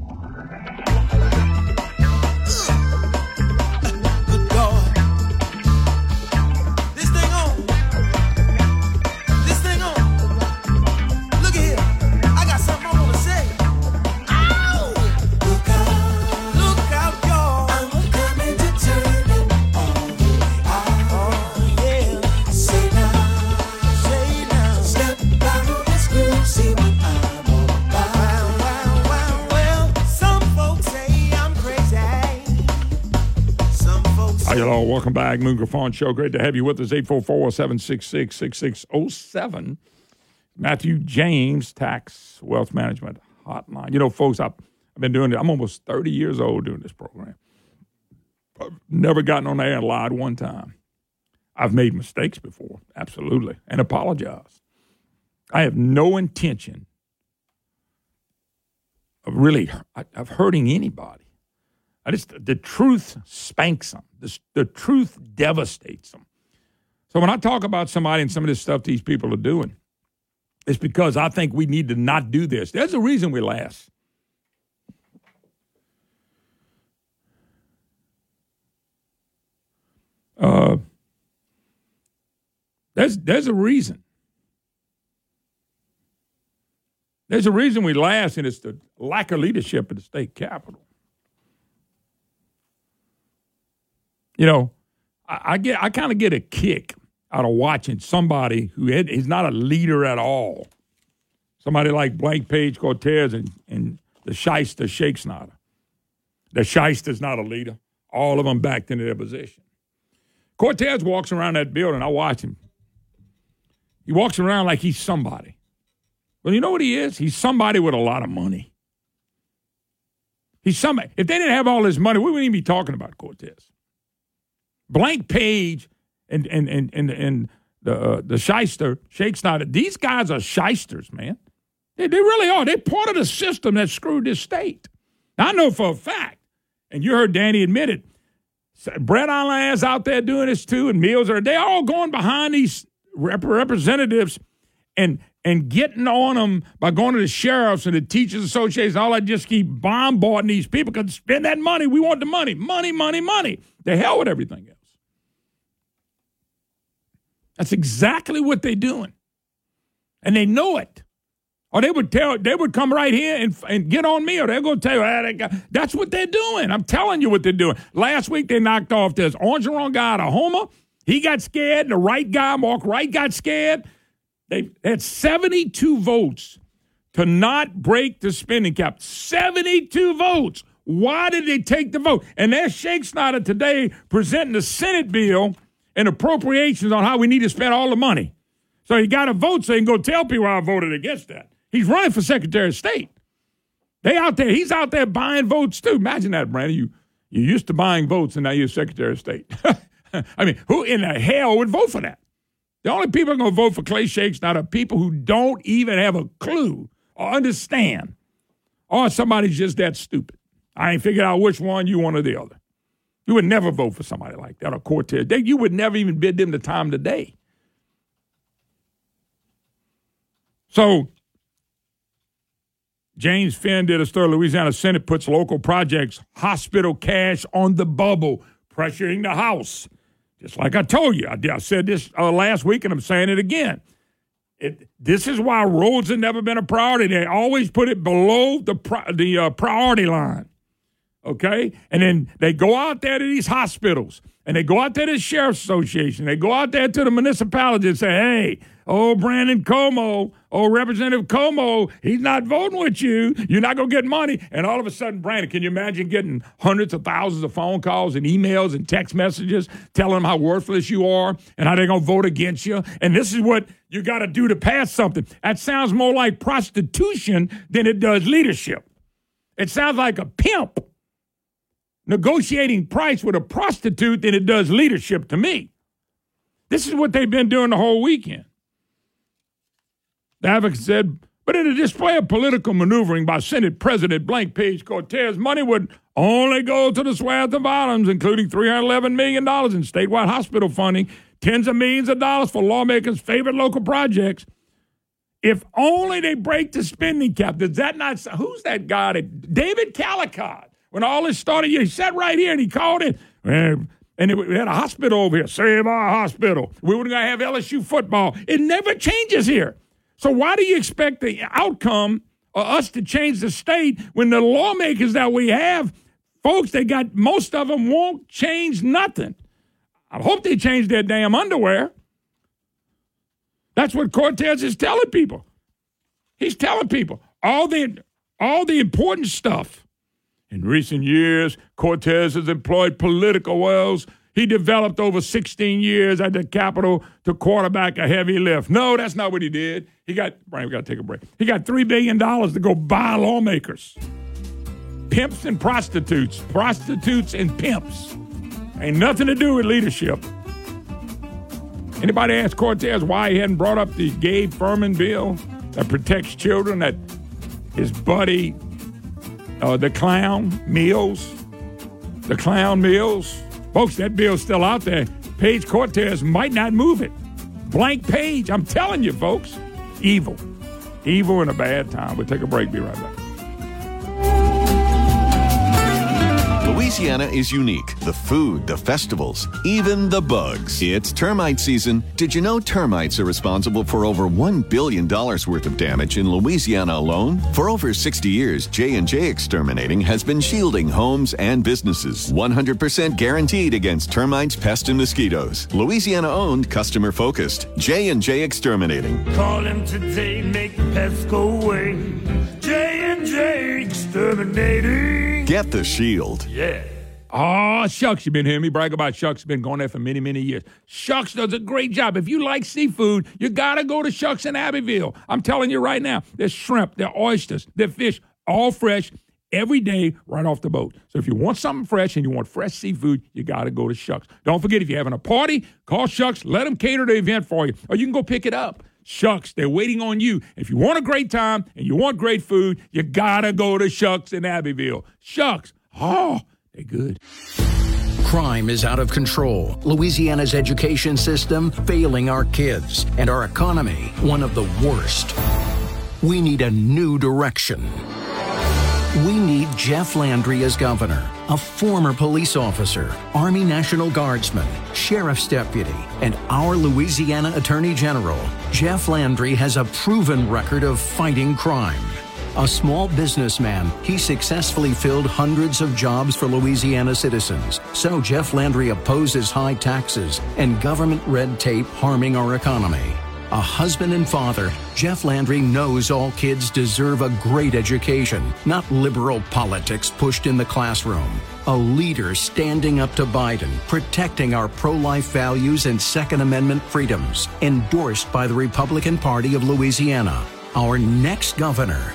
Welcome back. Moon Griffon Show. Great to have you with us. 844 766 6607. Matthew James, Tax Wealth Management Hotline. You know, folks, I've, I've been doing it. I'm almost 30 years old doing this program. I've never gotten on air and lied one time. I've made mistakes before, absolutely, and apologize. I have no intention of really of hurting anybody. I just the truth spanks them. The, the truth devastates them. So when I talk about somebody and some of this stuff these people are doing, it's because I think we need to not do this. There's a reason we last. Uh, there's there's a reason. There's a reason we last, and it's the lack of leadership at the state capitol. You know, I, I get I kind of get a kick out of watching somebody who had, not a leader at all. Somebody like Blank Page Cortez and, and the shyster Schexnayder. The shyster's not a leader. All of them backed into their position. Cortez walks around that building. I watch him. He walks around like he's somebody. Well, you know what he is? He's somebody with a lot of money. He's somebody. If they didn't have all this money, we wouldn't even be talking about Cortez. Blank Page and and and and, and the uh, the shyster Schexnayder. These guys are shysters, man. They, they really are. They're part of the system that screwed this state. I know for a fact, and you heard Danny admit it. Brett Allain's out there doing this too, and Mills are. They all going behind these rep- representatives and and getting on them by going to the sheriffs and the teachers associations. All I just keep bombarding these people because spend that money. We want the money, money, money, money. The hell with everything else. That's exactly what they're doing, and they know it. Or they would tell, they would come right here and, and get on me, or they're going to tell you, ah, that that's what they're doing. I'm telling you what they're doing. Last week they knocked off this Orgeron guy of Houma. He got scared. and The right guy, Mark Wright, got scared. They had 72 votes to not break the spending cap. 72 votes. Why did they take the vote? And there's Schexnayder today presenting the Senate bill and appropriations on how we need to spend all the money. So he got a vote so he can go tell people I voted against that. He's running for Secretary of State. They out there, he's out there buying votes too. Imagine that, Brandon. You you used to buying votes and now you're Secretary of State. I mean, who in the hell would vote for that? The only people going to vote for Clay Schexnayder are people who don't even have a clue or understand, or somebody's just that stupid. I ain't figured out which one you one or the other. You would never vote for somebody like that or Cortez. They, you would never even bid them the time of day. So James Finn did a story. Louisiana Senate puts local projects, hospital cash on the bubble, pressuring the House. Just like I told you, I, I said this uh, last week, and I'm saying it again. It, this is why roads have never been a priority. They always put it below the the uh, priority line. Okay, and then they go out there to these hospitals, and they go out there to the sheriff's association. They go out there to the municipality and say, "Hey, oh Brandon Comeaux, oh Representative Comeaux, he's not voting with you. You're not gonna get money." And all of a sudden, Brandon, can you imagine getting hundreds of thousands of phone calls and emails and text messages telling them how worthless you are and how they're gonna vote against you? And this is what you got to do to pass something. That sounds more like prostitution than it does leadership. It sounds like a pimp negotiating price with a prostitute than it does leadership to me. This is what they've been doing the whole weekend. The advocate said, but in a display of political maneuvering by Senate President Blank Page Cortez, money would only go to the swath of items, including $311 million in statewide hospital funding, tens of millions of dollars for lawmakers' favorite local projects. If only they break the spending cap, does that not? Who's that guy? David Calicott when all this started, he sat right here and he called it. And, we had a hospital over here, Save Our Hospital. We were going to have LSU football. It never changes here. So why do you expect the outcome of us to change the state when the lawmakers that we have, folks, they got most of them won't change nothing. I hope they change their damn underwear. That's what Cortez is telling people. He's telling people all the all the important stuff in recent years, Cortez has employed political wells he developed over 16 years at the Capitol to quarterback a heavy lift. No, that's not what he did. He got, Brian, we got to take a break. He got $3 billion to go buy lawmakers. Pimps and prostitutes, prostitutes and pimps. Ain't nothing to do with leadership. Anybody ask Cortez why he hadn't brought up the Gabe Firment bill that protects children that his buddy uh, the clown meals, the clown meals. Folks, that bill's still out there. Page Cortez might not move it. Blank page. I'm telling you, folks. Evil. Evil in a bad time. We'll take a break. Be right back.
Louisiana is unique. The food, the festivals, even the bugs. It's termite season. Did you know termites are responsible for over $1 billion worth of damage in Louisiana alone? For over 60 years, J&J Exterminating has been shielding homes and businesses. 100% guaranteed against termites, pests, and mosquitoes. Louisiana-owned, customer-focused. J&J Exterminating.
Call him today, make pests go away. J and J Exterminating.
Get the shield.
Yeah. Oh, Shucks, you've been hearing me brag about Shucks. Been going there for many, many years. Shucks does a great job. If you like seafood, you got to go to Shucks in Abbeville. I'm telling you right now, there's shrimp, there's oysters, there's fish, all fresh every day right off the boat. So if you want something fresh and you want fresh seafood, you got to go to Shucks. Don't forget, if you're having a party, call Shucks. Let them cater the event for you, or you can go pick it up. Shucks, they're waiting on you. If you want a great time and you want great food, you got to go to Shucks in Abbeville. Shucks, oh, they're good.
Crime is out of control. Louisiana's education system failing our kids, and our economy one of the worst. We need a new direction. We need Jeff Landry as governor, a former police officer, Army National Guardsman, Sheriff's Deputy, and our Louisiana Attorney General. Jeff Landry has a proven record of fighting crime. A small businessman, he successfully filled hundreds of jobs for Louisiana citizens. So Jeff Landry opposes high taxes and government red tape harming our economy. A husband and father, Jeff Landry knows all kids deserve a great education, not liberal politics pushed in the classroom. A leader standing up to Biden, protecting our pro life values and Second Amendment freedoms, endorsed by the Republican Party of Louisiana. Our next governor,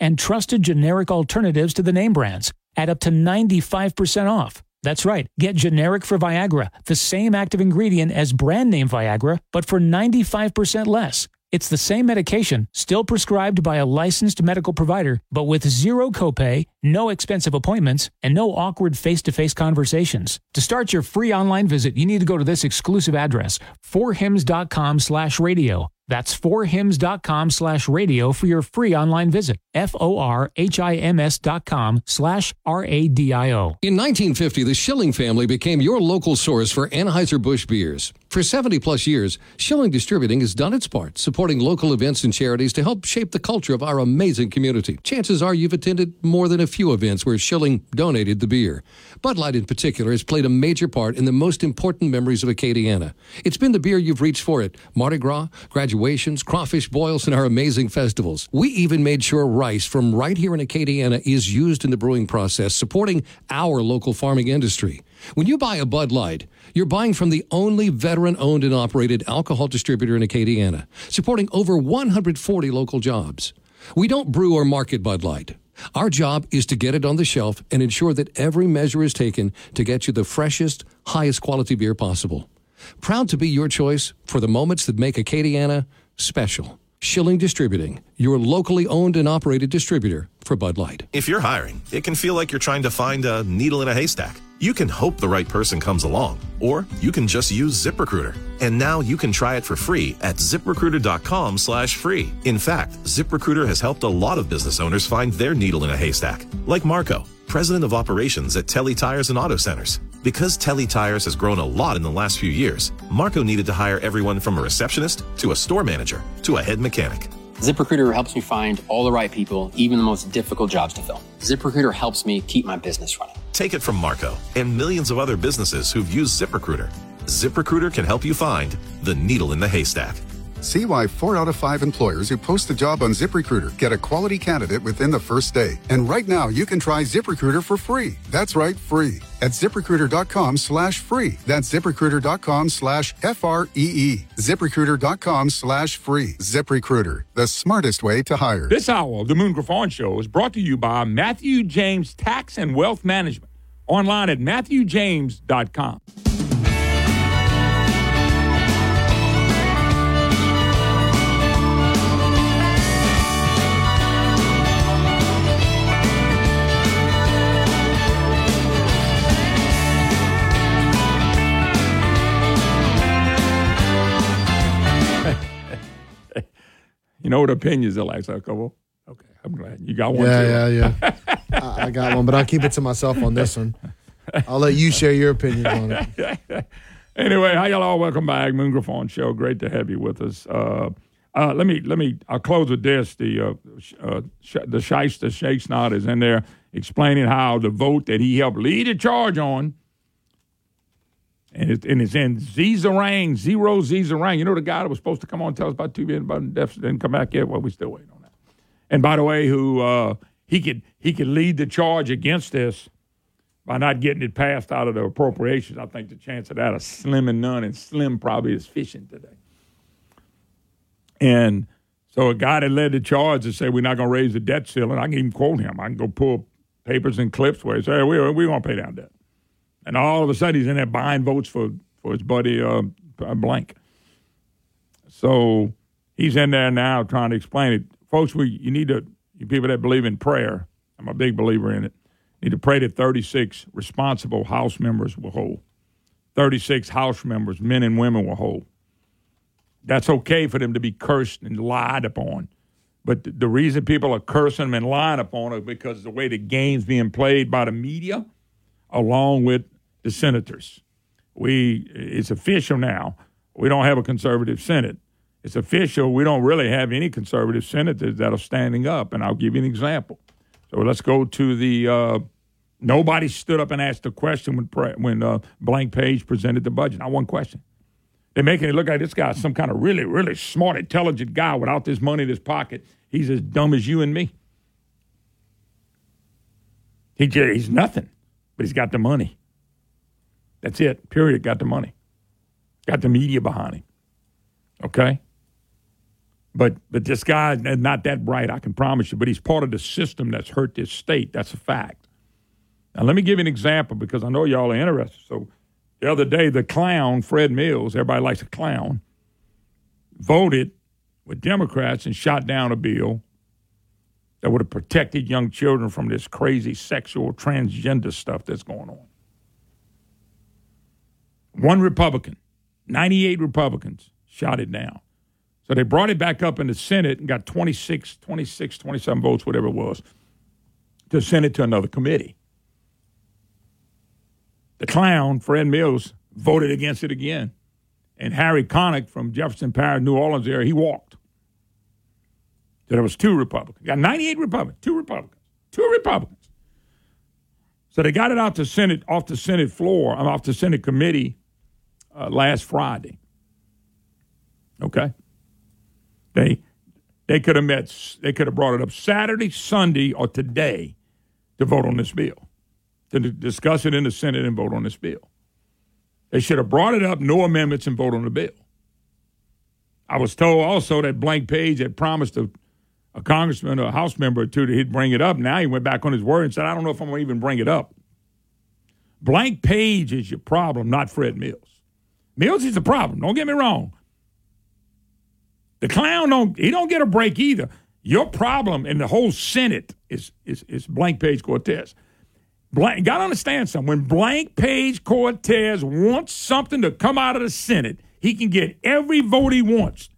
and trusted generic alternatives to the name brands at up to 95% off. That's right. Get generic for Viagra, the same active ingredient as brand name Viagra, but for 95% less. It's the same medication, still prescribed by a licensed medical provider, but with zero copay, no expensive appointments, and no awkward face-to-face conversations. To start your free online visit, you need to go to this exclusive address, forhims.com slash radio. That's forhims.com slash radio for your free online visit. F-O-R-H-I-M-S dot com slash R-A-D-I-O.
In 1950, the Schilling family became your local source for Anheuser-Busch beers. For 70 plus years, Schilling Distributing has done its part, supporting local events and charities to help shape the culture of our amazing community. Chances are you've attended more than a few events where Schilling donated the beer. Bud Light in particular has played a major part in the most important memories of Acadiana. It's been the beer you've reached for at Mardi Gras, graduations, crawfish boils, and our amazing festivals. We even made sure rice from right here in Acadiana is used in the brewing process, supporting our local farming industry. When you buy a Bud Light, you're buying from the only veteran owned and operated alcohol distributor in Acadiana, supporting over 140 local jobs. We don't brew or market Bud Light. Our job is to get it on the shelf and ensure that every measure is taken to get you the freshest, highest quality beer possible. Proud to be your choice for the moments that make Acadiana special. Schilling Distributing, your locally owned and operated distributor for Bud Light.
If you're hiring, it can feel like you're trying to find a needle in a haystack. You can hope the right person comes along, or you can just use ZipRecruiter. And now you can try it for free at ziprecruiter.com slash free. In fact, ZipRecruiter has helped a lot of business owners find their needle in a haystack, like Marco, president of operations at Telly Tires and Auto Centers. Because Telly Tires has grown a lot in the last few years, Marco needed to hire everyone from a receptionist to a store manager to a head mechanic.
ZipRecruiter helps me find all the right people, even the most difficult jobs to fill. ZipRecruiter helps me keep my business running.
Take it from Marco and millions of other businesses who've used ZipRecruiter. ZipRecruiter can help you find the needle in the haystack.
See why four out of five employers who post a job on ZipRecruiter get a quality candidate within the first day. And right now, you can try ZipRecruiter for free. That's right, free. At ziprecruiter.com slash free. That's ziprecruiter.com slash F R E E. ZipRecruiter.com slash free. ZipRecruiter, the smartest way to hire.
This hour of the Moon Griffon Show is brought to you by Matthew James Tax and Wealth Management. Online at matthewjames.com. You know what opinions are like, so couple. Okay, I'm glad you got one.
Yeah,
too.
yeah, yeah. I, I got one, but I'll keep it to myself on this one. I'll let you share your opinion on it.
anyway, hi y'all. All. Welcome back, Moon Griffon Show. Great to have you with us. Uh, uh, let me let me. I'll close with this. The uh, sh- uh, sh- the shyster Shakes Not is in there explaining how the vote that he helped lead the charge on, and it's, and it's in Zizarang, zero Zizarang. You know the guy that was supposed to come on and tell us about two billion about deficit didn't come back yet. Well, we're still waiting on that. And by the way, who uh, he could he could lead the charge against this by not getting it passed out of the appropriations. I think the chance of that is slim and none, and slim probably is fishing today. And so a guy that led the charge to say we're not going to raise the debt ceiling, I can even quote him. I can go pull papers and clips where he say we we're going to pay down debt, and all of a sudden he's in there buying votes for for his buddy uh, Blank. So he's in there now trying to explain it, folks. We you need to you people that believe in prayer. I'm a big believer in it. Need to pray that 36 responsible House members will hold. 36 House members, men and women, will hold. That's okay for them to be cursed and lied upon. But the reason people are cursing them and lying upon it because the way the game's being played by the media, along with the senators. We it's official now. We don't have a conservative Senate. It's official. We don't really have any conservative senators that are standing up. And I'll give you an example. So let's go to the. Uh, nobody stood up and asked a question when when uh, Blank Page presented the budget. Not one question. They're making it look like this guy's some kind of really, really smart, intelligent guy without this money in his pocket. He's as dumb as you and me. He he's nothing, but he's got the money. That's it. Period. Got the money. Got the media behind him. Okay. But but this guy is not that bright, I can promise you. But he's part of the system that's hurt this state. That's a fact. Now let me give you an example because I know y'all are interested. So the other day, the clown Fred Mills, everybody likes a clown, voted with Democrats and shot down a bill that would have protected young children from this crazy sexual transgender stuff that's going on. One Republican, 98 Republicans shot it down. So they brought it back up in the Senate and got 26, 26, 27 votes, whatever it was, to send it to another committee. The clown, Fred Mills, voted against it again. And Harry Connick from Jefferson Parish, New Orleans area, he walked. There was two Republicans. Got 98 Republicans, two Republicans, two Republicans. So they got it out to Senate, off the Senate floor, I'm off the Senate committee uh, last Friday. Okay? They they could have met they could have brought it up Saturday, Sunday, or today to vote on this bill. To discuss it in the Senate and vote on this bill. They should have brought it up, no amendments, and vote on the bill. I was told also that Blank Page had promised a, a congressman or a House member or two that he'd bring it up. Now he went back on his word and said, I don't know if I'm going to even bring it up. Blank Page is your problem, not Fred Mills. Mills is the problem. Don't get me wrong. The clown don't he don't get a break either. Your problem in the whole Senate is is, is Blank Page Cortez. Blank, got to understand something. When Blank Page Cortez wants something to come out of the Senate, he can get every vote he wants.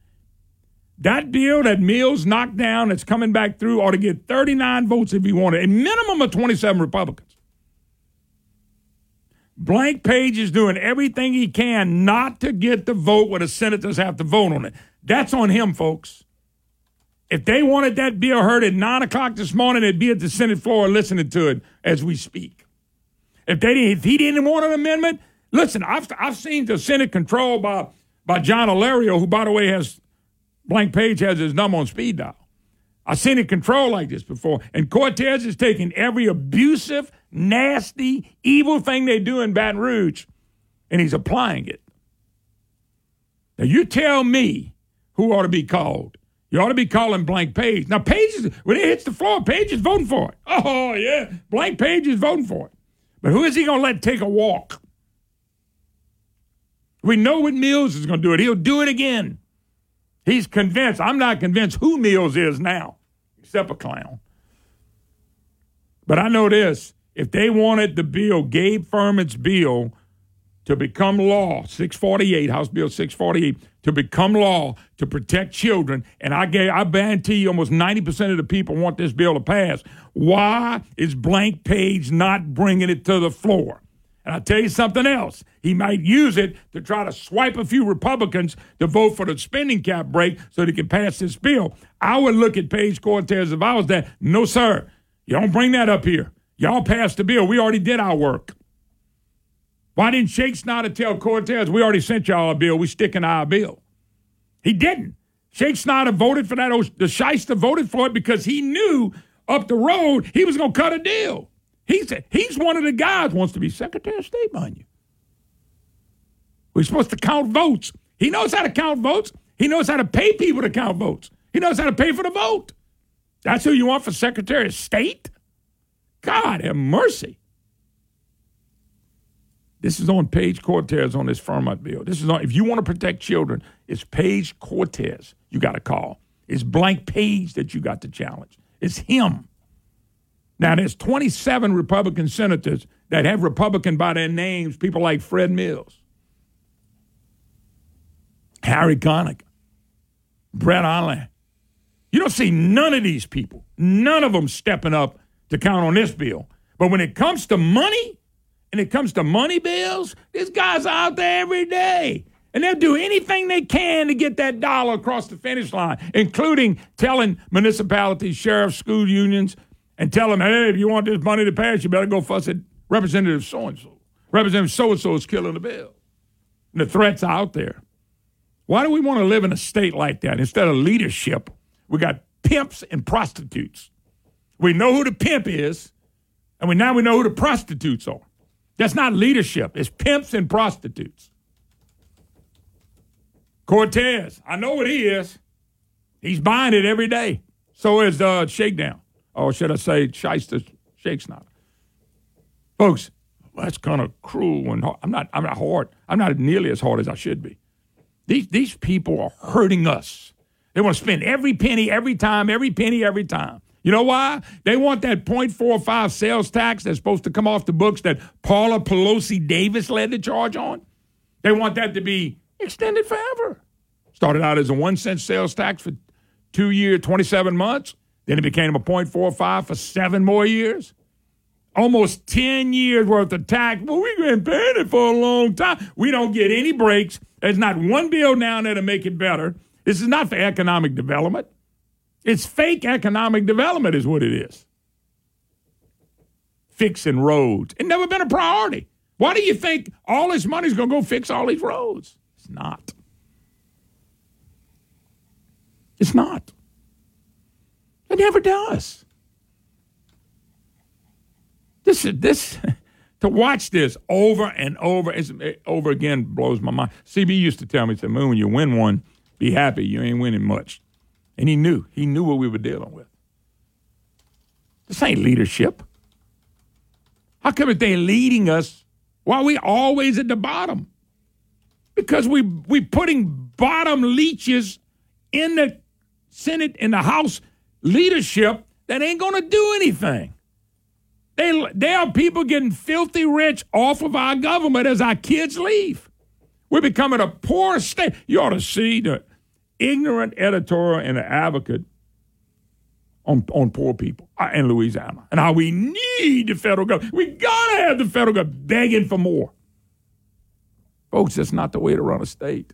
That deal that Mills knocked down that's coming back through ought to get 39 votes if he wanted, a minimum of 27 Republicans. Blank Page is doing everything he can not to get the vote where the senators have to vote on it. That's on him, folks. If they wanted that bill heard at 9 o'clock this morning, they'd be at the Senate floor listening to it as we speak. If they didn't, if he didn't want an amendment, listen, I've, I've seen the Senate controlled by, by John Alario, who, by the way, has Blank Page has his number on speed dial. I've seen it control like this before. And Cortez is taking every abusive, nasty, evil thing they do in Baton Rouge and he's applying it. Now, you tell me who ought to be called. You ought to be calling Blank Page. Now, Page, when it hits the floor, Page is voting for it. Oh, yeah. Blank Page is voting for it. But who is he going to let take a walk? We know what Mills is going to do it. He'll do it again. He's convinced. I'm not convinced who Mills is now, except a clown. But I know this if they wanted the bill, Gabe Firment's bill, to become law, 648, House Bill 648, to become law to protect children, and I gave, I guarantee you almost 90% of the people want this bill to pass. Why is Blank Page not bringing it to the floor? And I'll tell you something else. He might use it to try to swipe a few Republicans to vote for the spending cap break so they can pass this bill. I would look at Page Cortez if I was that. No, sir. You don't bring that up here. Y'all passed the bill. We already did our work. Why didn't Schexnayder tell Cortez, we already sent y'all a bill, we sticking to our bill? He didn't. Schexnayder voted for that. The Shyster voted for it because he knew up the road he was going to cut a deal. He's, he's one of the guys wants to be Secretary of State, mind you. We're supposed to count votes. He knows how to count votes. He knows how to pay people to count votes. He knows how to pay for the vote. That's who you want for Secretary of State? God have mercy. This is on Page Cortez on this Firment bill. This is on, if you want to protect children, it's Page Cortez you got to call. It's Blank Page that you got to challenge. It's him. Now, there's 27 Republican senators that have Republican by their names, people like Fred Mills, Harry Connick, Brett Allain. You don't see none of these people, none of them stepping up to count on this bill. But when it comes to money, and it comes to money bills, these guys are out there every day. And they'll do anything they can to get that dollar across the finish line, including telling municipalities, sheriffs, school unions, and tell them, hey, if you want this money to pass, you better go fuss at Representative so and so. Representative so and so is killing the bill. And the threats out there. Why do we want to live in a state like that? Instead of leadership, we got pimps and prostitutes. We know who the pimp is, and we now we know who the prostitutes are. That's not leadership. It's pimps and prostitutes. Cortez, I know what he is. He's buying it every day. So is uh, Shakedown, or should I say, Shyster Shakes not. Folks, that's kind of cruel and hard. I'm not. I'm not hard. I'm not nearly as hard as I should be. These these people are hurting us. They want to spend every penny, every time, every penny, every time. You know why? They want that 0.45 sales tax that's supposed to come off the books that Paula Pelosi Davis led the charge on. They want that to be extended forever. Started out as a one cent sales tax for two years, 27 months. Then it became a 0.45 for seven more years. Almost 10 years worth of tax. Well, we've been paying it for a long time. We don't get any breaks. There's not one bill there to make it better. This is not for economic development. It's fake economic development, is what it is. Fixing roads. It never been a priority. Why do you think all this money's going to go fix all these roads? It's not. It's not. It never does. This is this to watch this over and over over again blows my mind. CB used to tell me, said, "Moon, when you win one, be happy. You ain't winning much." And he knew. He knew what we were dealing with. This ain't leadership. How come if they're leading us, why are we always at the bottom? Because we we putting bottom leeches in the Senate in the House leadership that ain't gonna do anything. They, there are people getting filthy rich off of our government as our kids leave. We're becoming a poor state. You ought to see the ignorant editorial and the advocate on, on poor people uh, in Louisiana and how we need the federal government. We got to have the federal government begging for more. Folks, that's not the way to run a state.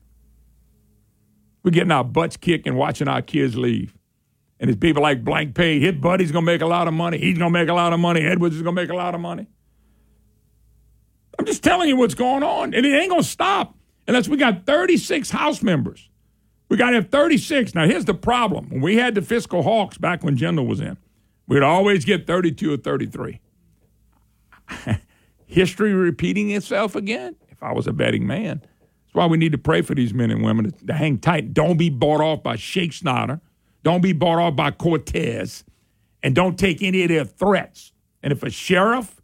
We're getting our butts kicked and watching our kids leave. And it's people like Blank Page. His buddy's going to make a lot of money. He's going to make a lot of money. Edwards is going to make a lot of money. I'm just telling you what's going on. And it ain't going to stop unless we got 36 House members We got to have 36. Now, here's the problem. When we had the fiscal hawks back when Jindal was in, we'd always get 32 or 33. History repeating itself again, if I was a betting man. That's why we need to pray for these men and women to, to hang tight. Don't be bought off by Schexnayder. Don't be bought off by Cortez. And don't take any of their threats. And if a sheriff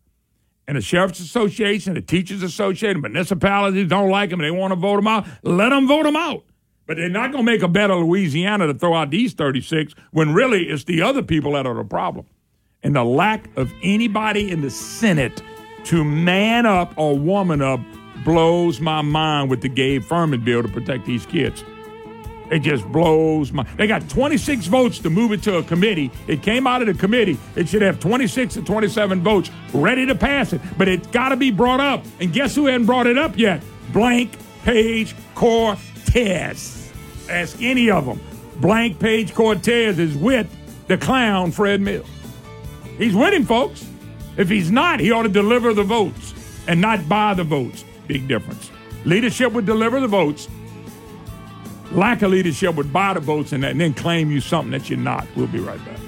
and a sheriff's association, a teachers association, municipalities don't like them they want to vote them out, let them vote them out. But they're not going to make a bet on Louisiana to throw out these 36 when really it's the other people that are the problem. And the lack of anybody in the Senate to man up or woman up blows my mind with the Gabe Firment bill to protect these kids. It just blows my. They got 26 votes to move it to a committee. It came out of the committee. It should have 26 to 27 votes ready to pass it, but it's got to be brought up. And guess who hadn't brought it up yet? Blank Page Cortez. Ask any of them. Blank Page Cortez is with the clown Fred Mills. He's winning, folks. If he's not, he ought to deliver the votes and not buy the votes. Big difference. Leadership would deliver the votes. Lack of leadership would buy the votes and, and then claim you something that you're not. We'll be right back.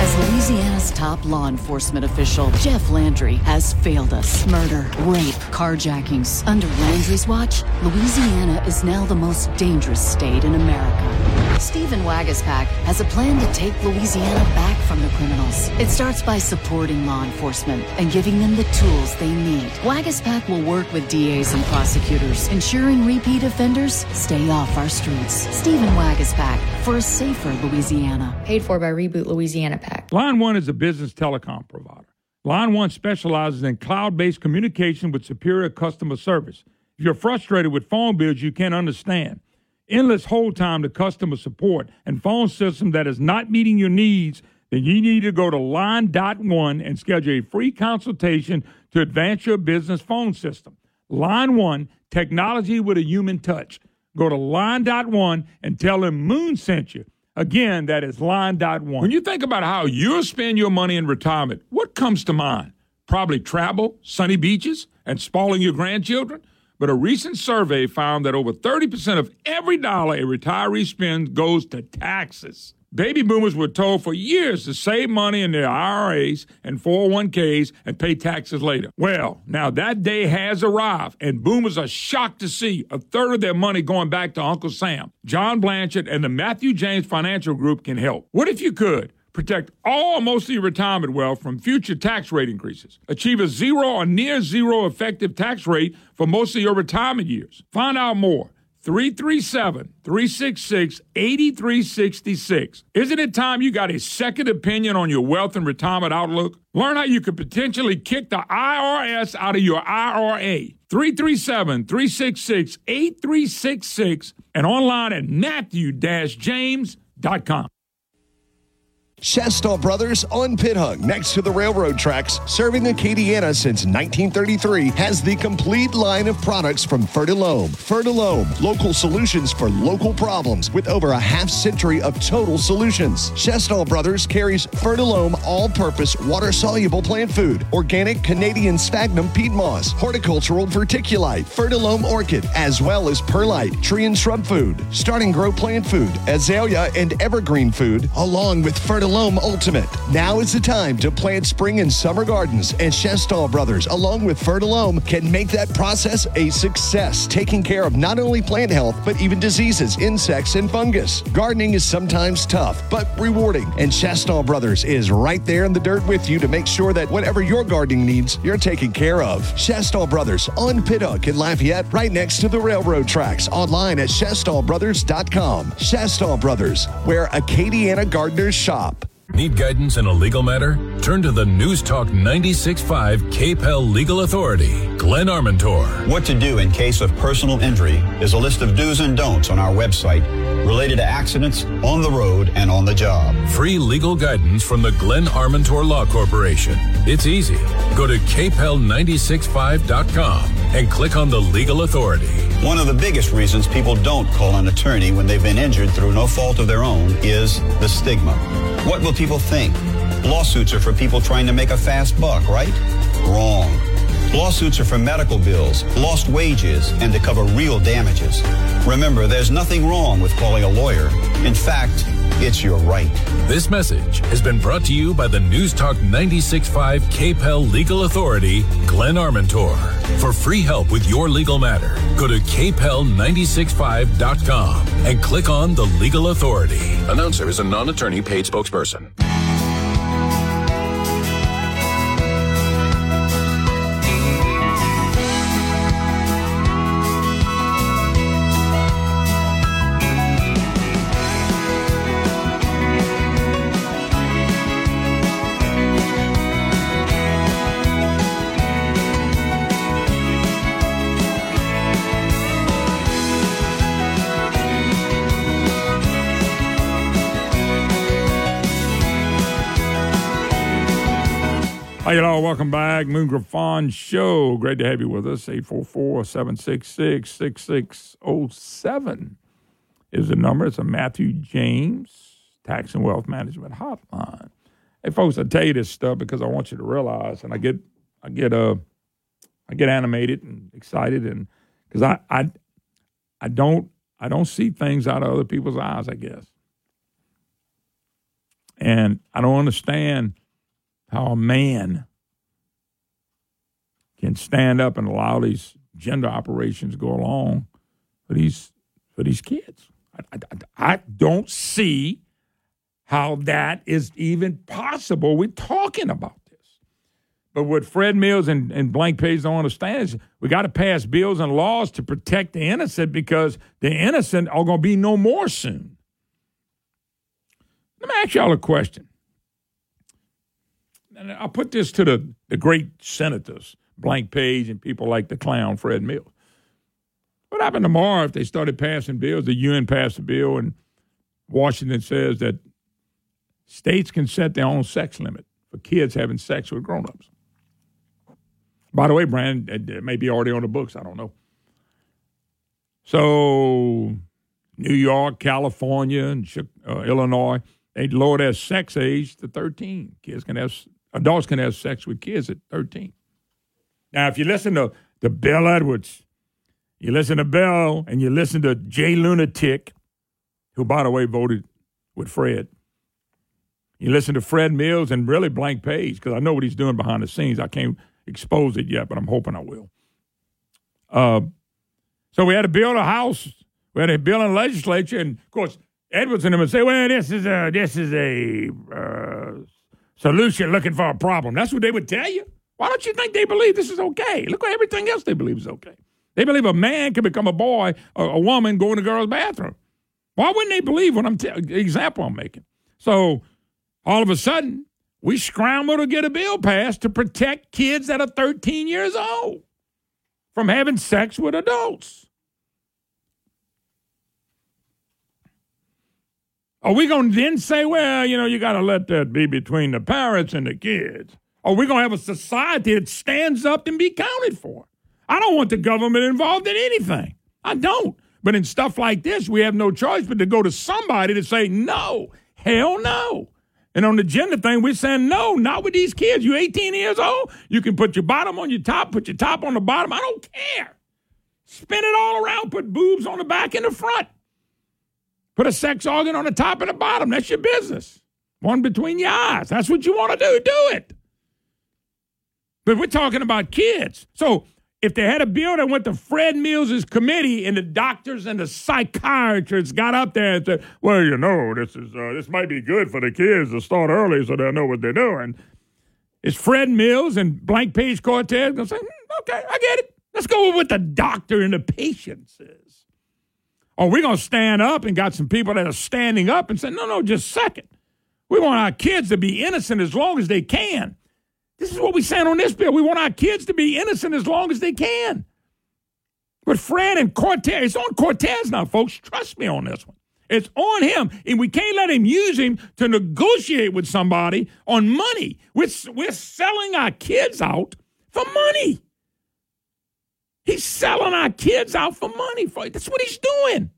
As Louisiana's top law enforcement official, Jeff Landry has failed us. Murder, rape, carjackings. Under Landry's watch, Louisiana is now the most dangerous state in America. Stephen Waguespack has a plan to take Louisiana back from the criminals. It starts by supporting law enforcement and giving them the tools they need. Waguespack will work with DAs and prosecutors, ensuring repeat offenders stay off our streets. Stephen Waguespack for a safer Louisiana.
Paid for by Reboot Louisiana Pack.
Line One is a business telecom provider. Line One specializes in cloud based communication with superior customer service. If you're frustrated with phone bills you can't understand, endless hold time to customer support, and phone system that is not meeting your needs, then you need to go to Line.one and schedule a free consultation to advance your business phone system. Line One, technology with a human touch. Go to Line.one and tell them Moon sent you. Again, that is Line.one. When you think about how you'll spend your money in retirement, what comes to mind? Probably travel, sunny beaches, and spoiling your grandchildren? But a recent survey found that over 30% of every dollar a retiree spends goes to taxes. Baby boomers were told for years to save money in their IRAs and 401ks and pay taxes later. Well, now that day has arrived, and boomers are shocked to see a third of their money going back to Uncle Sam. John Blanchard and the Matthew James Financial Group can help. What if you could? Protect all most of your retirement wealth from future tax rate increases. Achieve a zero or near zero effective tax rate for most of your retirement years. Find out more. 337 366 8366. Isn't it time you got a second opinion on your wealth and retirement outlook? Learn how you could potentially kick the IRS out of your IRA. 337 366 8366 and online at matthew-james.com.
Chastant Brothers on Pinhook, next to the railroad tracks, serving Acadiana since 1933, has the complete line of products from Fertilome. Fertilome, local solutions for local problems with over a half century of total solutions. Chastant Brothers carries Fertilome all-purpose water-soluble plant food, organic Canadian sphagnum peat moss, horticultural vermiculite, Fertilome orchid, as well as perlite, tree and shrub food, starting grow plant food, azalea and evergreen food, along with Fertilome Fertilome Ultimate. Now is the time to plant spring and summer gardens, and Chastant Brothers, along with Fertilome, can make that process a success, taking care of not only plant health, but even diseases, insects, and fungus. Gardening is sometimes tough, but rewarding, and Chastant Brothers is right there in the dirt with you to make sure that whatever your gardening needs, you're taken care of. Chastant Brothers on Pinhook in Lafayette, right next to the railroad tracks, online at chastantbrothers.com. Chastant Brothers, where Acadiana gardeners shop.
Need guidance in a legal matter? Turn to the News Talk 96.5 KPEL Legal Authority, Glenn Armentor.
What to do in case of personal injury is a list of do's and don'ts on our website related to accidents on the road and on the job.
Free legal guidance from the Glenn Armentor Law Corporation. It's easy. Go to kpel965.com and click on the Legal Authority.
One of the biggest reasons people don't call an attorney when they've been injured through no fault of their own is the stigma. What will people think? Lawsuits are for people trying to make a fast buck, right? Wrong. Lawsuits are for medical bills, lost wages, and to cover real damages. Remember, there's nothing wrong with calling a lawyer. In fact, it's your right.
This message has been brought to you by the News Talk 96.5 KPEL Legal Authority, Glenn Armentor. For free help with your legal matter, go to kpel965.com and click on the Legal Authority. Announcer is a non-attorney paid spokesperson.
Hi, y'all. Welcome back. Moon Griffon Show. Great to have you with us. 844 766 6607 is the number. It's a Matthew James Tax and Wealth Management Hotline. Hey, folks, I tell you this stuff because I want you to realize, and I get, I get, uh, I get animated and excited, and because I, I, I don't, I don't see things out of other people's eyes. I guess, and I don't understand how a man can stand up and allow these gender operations go along for these for these kids. I, I, I don't see how that is even possible. We're talking about this. But what Fred Mills and, and Blank Page don't understand is we got to pass bills and laws to protect the innocent because the innocent are going to be no more soon. Let me ask y'all a question and I'll put this to the, the great senators, Blank Page and people like the clown Fred Mills. What happened tomorrow if they started passing bills? The UN passed a bill, and Washington says that states can set their own sex limit for kids having sex with grown-ups. By the way, Brandon, it may be already on the books. I don't know. So, New York, California, and uh, Illinois, they lower their sex age to 13. Kids can have adults can have sex with kids at 13. Now, if you listen to, to Bill Edwards, you listen to Bill and you listen to Jay Lunatic, who, by the way, voted with Fred. You listen to Fred Mills and really Blank Page, because I know what he's doing behind the scenes. I can't expose it yet, but I'm hoping I will. Uh, so we had to build a house. We had to build a legislature, and of course, Edwards and him would say, "Well, this is a this is a uh, solution looking for a problem. That's what they would tell you. Why don't you think they believe this is okay? Look at everything else they believe is okay. They believe a man can become a boy, a, a woman go in a girl's bathroom. Why wouldn't they believe what I'm t- example I'm making? So all of a sudden, we scramble to get a bill passed to protect kids that are 13 years old from having sex with adults. Are we going to then say, well, you know, you got to let that be between the parents and the kids? Are we going to have a society that stands up and be counted for? I don't want the government involved in anything. I don't. But in stuff like this, we have no choice but to go to somebody to say, no, hell no. And on the gender thing, we're saying, no, not with these kids. You're 18 years old. You can put your bottom on your top, put your top on the bottom. I don't care. Spin it all around, put boobs on the back and the front. Put a sex organ on the top and the bottom. That's your business. One between your eyes. That's what you want to do. Do it. But we're talking about kids. So if they had a bill that went to Fred Mills' committee and the doctors and the psychiatrists got up there and said, well, you know, this is uh, this might be good for the kids to start early so they'll know what they're doing. Is Fred Mills and Blank Page Cortez to say, hmm, okay, I get it. Let's go with what the doctor and the patient says. Oh, or we're going to stand up and got some people that are standing up and say, no, no, just second. We want our kids to be innocent as long as they can. This is what we said on this bill. We want our kids to be innocent as long as they can. But Fred and Cortez, it's on Cortez now, folks. Trust me on this one. It's on him. And we can't let him use him to negotiate with somebody on money. We're, we're selling our kids out for money. He's selling our kids out for money. For, that's what he's doing.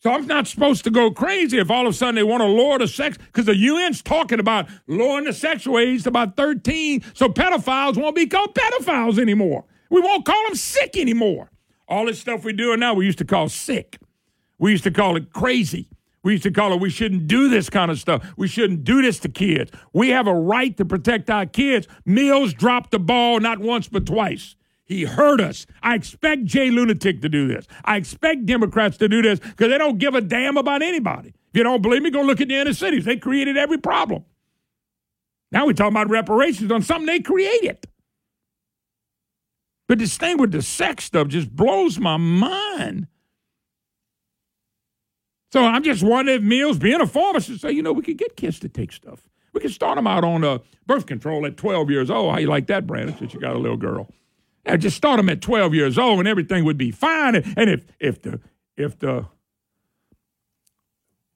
So I'm not supposed to go crazy if all of a sudden they want to lower the sex because the UN's talking about lowering the sexual age to about 13, so pedophiles won't be called pedophiles anymore. We won't call them sick anymore. All this stuff we're doing now, we used to call sick. We used to call it crazy. We used to call it we shouldn't do this kind of stuff. We shouldn't do this to kids. We have a right to protect our kids. Mills dropped the ball not once but twice. He hurt us. I expect Jay Lunatic to do this. I expect Democrats to do this because they don't give a damn about anybody. If you don't believe me, go look at the inner cities. They created every problem. Now we're talking about reparations on something they created. But this thing with the sex stuff just blows my mind. So I'm just wondering if Mills, being a pharmacist, say, you know, we could get kids to take stuff. We could start them out on uh, birth control at 12 years old. How you like that, Brandon, since you got a little girl? Yeah, just start them at 12 years old and everything would be fine. And if, if the, if the,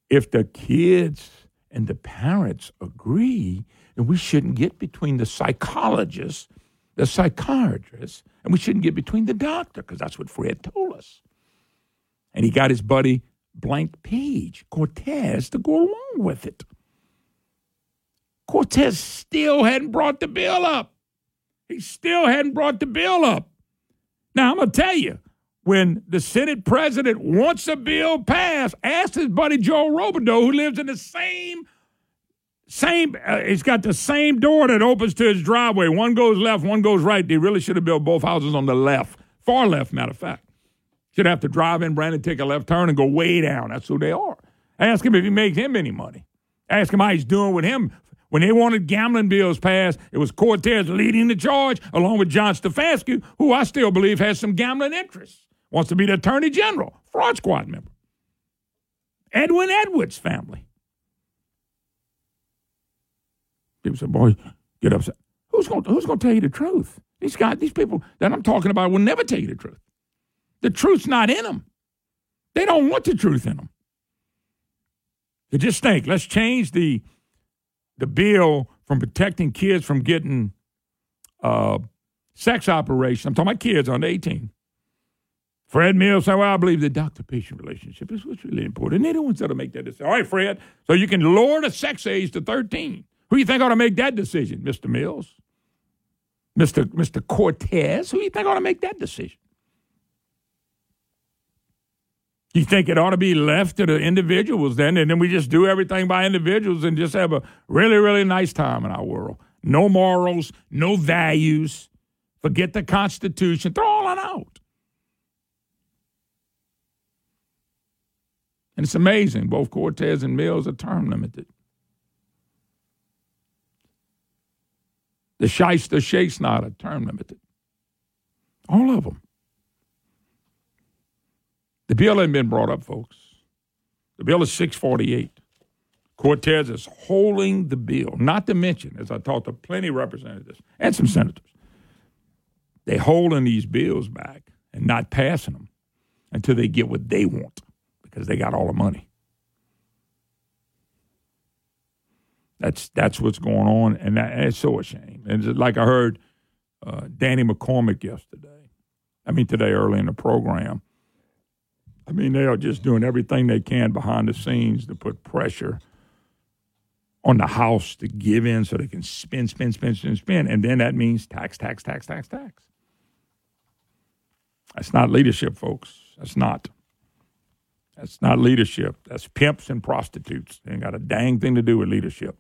if the kids and the parents agree, then we shouldn't get between the psychologists, the psychiatrists, and we shouldn't get between the doctor, because that's what Fred told us. And he got his buddy blank page, Cortez, to go along with it. Cortez still hadn't brought the bill up. He still hadn't brought the bill up. Now, I'm going to tell you, when the Senate president wants a bill passed, ask his buddy Joel Robideaux, who lives in the same same uh, he's got the same door that opens to his driveway. One goes left, one goes right. They really should have built both houses on the left, far left, matter of fact. Should have to drive in Brandon, take a left turn, and go way down. That's who they are. Ask him if he makes him any money. Ask him how he's doing with him. When they wanted gambling bills passed, it was Cortez leading the charge, along with John Stefanski, who I still believe has some gambling interests. Wants to be the attorney general, fraud squad member. Edwin Edwards' family. People say, boy, get upset. Who's going who's to tell you the truth? These guys, these people that I'm talking about will never tell you the truth. The truth's not in them. They don't want the truth in them. They just think, let's change the the bill from protecting kids from getting uh, sex operations. I'm talking about kids under 18. Fred Mills said, well, I believe the doctor-patient relationship is what's really important. And they're the ones that'll make that decision. All right, Fred, so you can lower the sex age to 13. Who you think ought to make that decision, Mr. Mills? Mr. Mr. Cortez? Who you think ought to make that decision? You think it ought to be left to the individuals then, and then we just do everything by individuals and just have a really, really nice time in our world. No morals, no values. Forget the Constitution. Throw all that out. And it's amazing. Both Cortez and Mills are term limited. The Shyster Sheikh's not a term limited. All of them. The bill hasn't been brought up, folks. The bill is 648. Cortez is holding the bill, not to mention, as I talked to plenty of representatives and some senators, they holding these bills back and not passing them until they get what they want because they got all the money. That's that's what's going on, and, that, and it's so a shame. And like I heard uh, Danny McCormick yesterday, I mean today early in the program, I mean, they are just doing everything they can behind the scenes to put pressure on the House to give in so they can spin, spin, spin, spin, spin. And then that means tax, tax, tax, tax, tax. That's not leadership, folks. That's not. That's not leadership. That's pimps and prostitutes. They ain't got a dang thing to do with leadership.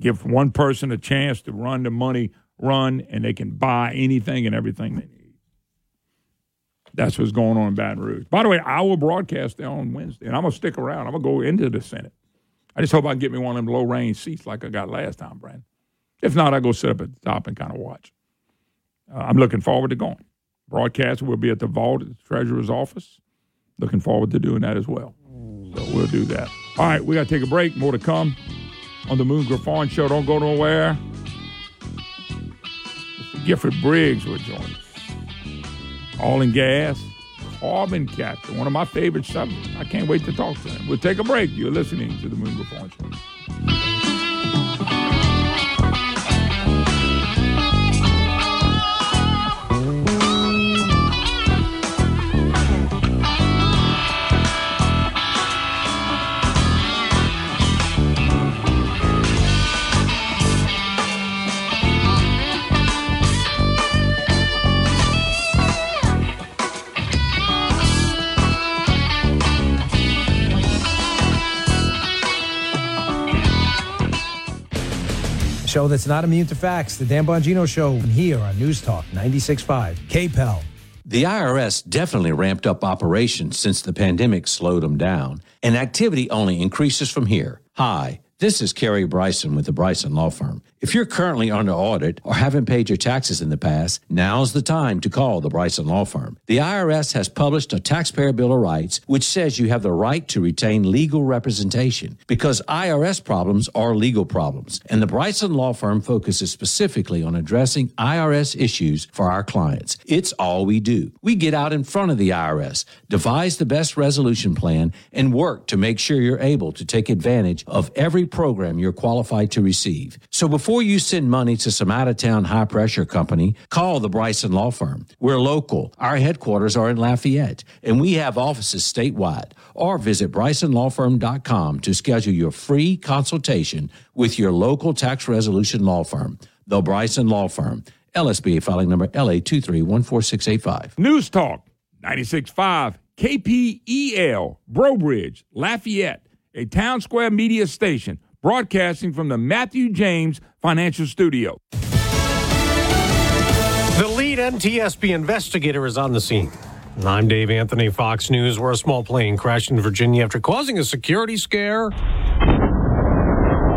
Give one person a chance to run the money run, and they can buy anything and everything they need. That's what's going on in Baton Rouge. By the way, I will broadcast there on Wednesday, and I'm going to stick around. I'm going to go into the Senate. I just hope I can get me one of them low range seats like I got last time, Brandon. If not, I go sit up at the top and kind of watch. Uh, I'm looking forward to going. Broadcast will be at the vault at the treasurer's office. Looking forward to doing that as well. So we'll do that. All right, we got to take a break. More to come on the Moon Griffon Show. Don't go nowhere. Mr. Gifford Briggs will join us all in gas, carbon capture, one of my favorite subjects. I can't wait to talk to him. We'll take a break. You're listening to the Moon Griffon Show.
Show that's not immune to facts. The Dan Bongino Show here on News Talk 96.5. KPEL.
The IRS definitely ramped up operations since the pandemic slowed them down, and activity only increases from here. Hi, this is Kerry Bryson with the Bryson Law Firm. If you're currently under audit or haven't paid your taxes in the past, now's the time to call the Bryson Law Firm. The IRS has published a Taxpayer Bill of Rights which says you have the right to retain legal representation because IRS problems are legal problems, and the Bryson Law Firm focuses specifically on addressing IRS issues for our clients. It's all we do. We get out in front of the IRS, devise the best resolution plan, and work to make sure you're able to take advantage of every program you're qualified to receive. So before you send money to some out of town high pressure company, call the Bryson Law Firm. We're local. Our headquarters are in Lafayette, and we have offices statewide. Or visit BrysonLawFirm.com to schedule your free consultation with your local tax resolution law firm, the Bryson Law Firm. LSBA filing number LA2314685.
News Talk 96.5 KPEL, Breaux Bridge, Lafayette, a town square media station broadcasting from the Matthew James Financial Studio.
The lead NTSB investigator is on the scene. I'm Dave Anthony, Fox News, where a small plane crashed in Virginia after causing a security scare.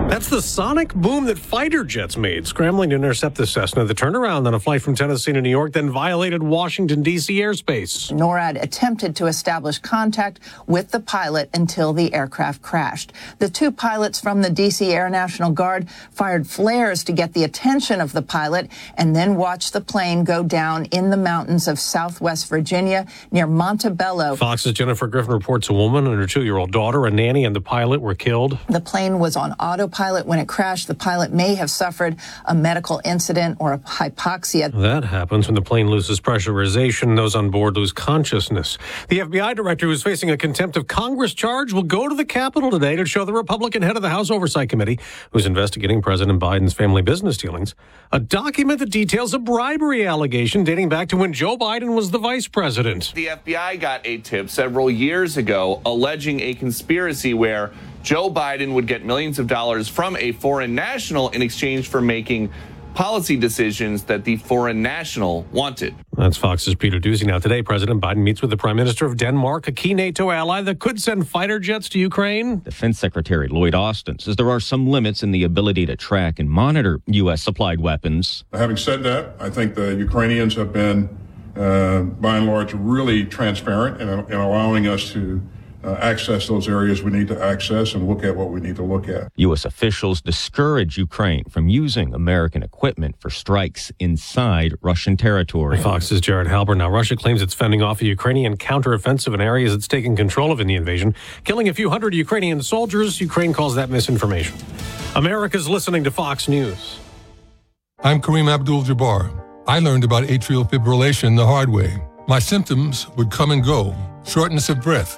That's the sonic boom that fighter jets made, scrambling to intercept the Cessna. The turnaround on a flight from Tennessee to New York then violated Washington, D.C. airspace.
NORAD attempted to establish contact with the pilot until the aircraft crashed. The two pilots from the D.C. Air National Guard fired flares to get the attention of the pilot and then watched the plane go down in the mountains of southwest Virginia near Montebello.
Fox's Jennifer Griffin reports a woman and her two year old daughter, a nanny, and the pilot were killed.
The plane was on autopilot when it crashed. The pilot may have suffered a medical incident or a hypoxia.
That happens when the plane loses pressurization. Those on board lose consciousness. The FBI director who's facing a contempt of Congress charge will go to the Capitol today to show the Republican head of the House Oversight Committee, who's investigating President Biden's family business dealings, a document that details a bribery allegation dating back to when Joe Biden was the vice president.
The FBI got a tip several years ago alleging a conspiracy where Joe Biden would get millions of dollars from a foreign national in exchange for making policy decisions that the foreign national wanted.
That's Fox's Peter Doocy. Now, today, President Biden meets with the Prime Minister of Denmark, a key NATO ally that could send fighter jets to Ukraine.
Defense Secretary Lloyd Austin says there are some limits in the ability to track and monitor U.S. supplied weapons.
Having said that, I think the Ukrainians have been, uh, by and large, really transparent in, in allowing us to uh, access those areas we need to access and look at what we need to look at.
U.S. officials discourage Ukraine from using American equipment for strikes inside Russian territory.
Fox's Jared Halpern. Now, Russia claims it's fending off a Ukrainian counteroffensive in areas it's taken control of in the invasion, killing a few hundred Ukrainian soldiers. Ukraine calls that misinformation. America's listening to Fox News.
I'm Kareem Abdul Jabbar. I learned about atrial fibrillation the hard way. My symptoms would come and go shortness of breath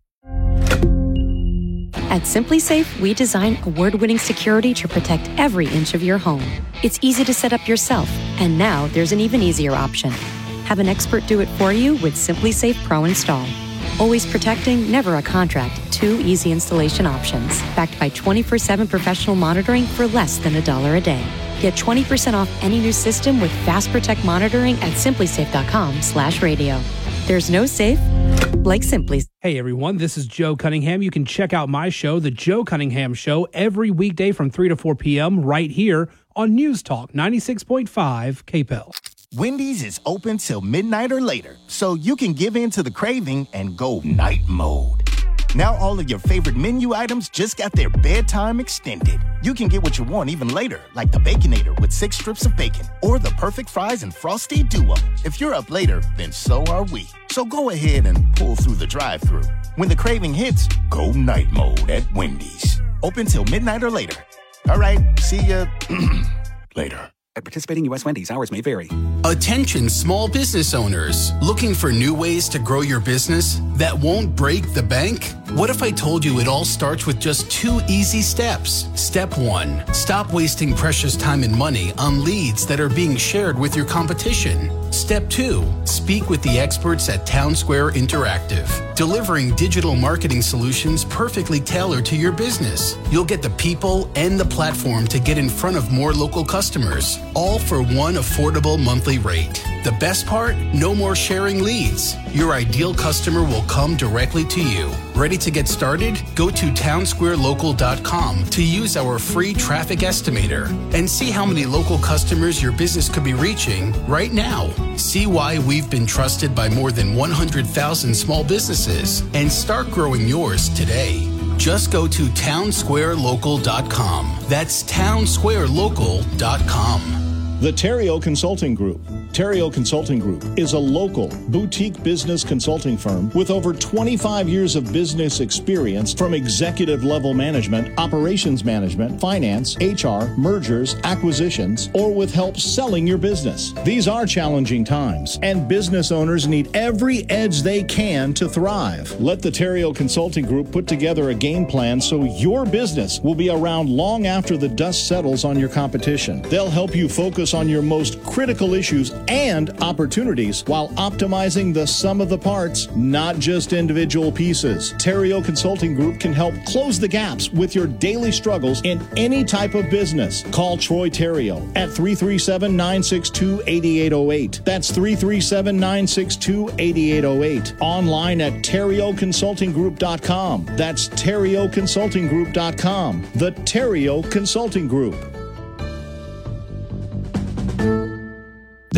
At SimpliSafe, we design award-winning security to protect every inch of your home. It's easy to set up yourself, and now there's an even easier option. Have an expert do it for you with SimpliSafe Pro Install. Always protecting, never a contract. Two easy installation options, backed by 24/7 professional monitoring for less than a dollar a day. Get 20% off any new system with Fast Protect monitoring at simplisafe.com/radio. There's no safe like Simply.
Hey everyone, this is Joe Cunningham. You can check out my show, The Joe Cunningham Show, every weekday from 3 to 4 p.m. right here on News Talk 96.5 KPEL.
Wendy's is open till midnight or later, so you can give in to the craving and go night mode. Now all of your favorite menu items just got their bedtime extended. You can get what you want even later, like the Baconator with six strips of bacon, or the perfect fries and frosty duo. If you're up later, then so are we. So go ahead and pull through the drive-through. When the craving hits, go night mode at Wendy's. Open till midnight or later. All right, see ya later.
At participating U.S. Wendy's, hours may vary.
Attention, small business owners. Looking for new ways to grow your business that won't break the bank? What if I told you it all starts with just two easy steps? Step one stop wasting precious time and money on leads that are being shared with your competition. Step two speak with the experts at Town Square Interactive, delivering digital marketing solutions perfectly tailored to your business. You'll get the people and the platform to get in front of more local customers, all for one affordable monthly rate. The best part? No more sharing leads. Your ideal customer will come directly to you. Ready to get started? Go to townsquarelocal.com to use our free traffic estimator and see how many local customers your business could be reaching right now. See why we've been trusted by more than 100,000 small businesses and start growing yours today. Just go to townsquarelocal.com. That's townsquarelocal.com.
The Terrio Consulting Group. Terrio Consulting Group is a local boutique business consulting firm with over 25 years of business experience from executive level management, operations management, finance, HR, mergers, acquisitions, or with help selling your business. These are challenging times, and business owners need every edge they can to thrive. Let the Terrio Consulting Group put together a game plan so your business will be around long after the dust settles on your competition. They'll help you focus on your most critical issues and opportunities while optimizing the sum of the parts, not just individual pieces. Terrio Consulting Group can help close the gaps with your daily struggles in any type of business. Call Troy Terrio at 337 962 8808. That's 337 962 8808. Online at terrioconsultinggroup.com. That's terrioconsultinggroup.com. The Terrio Consulting Group.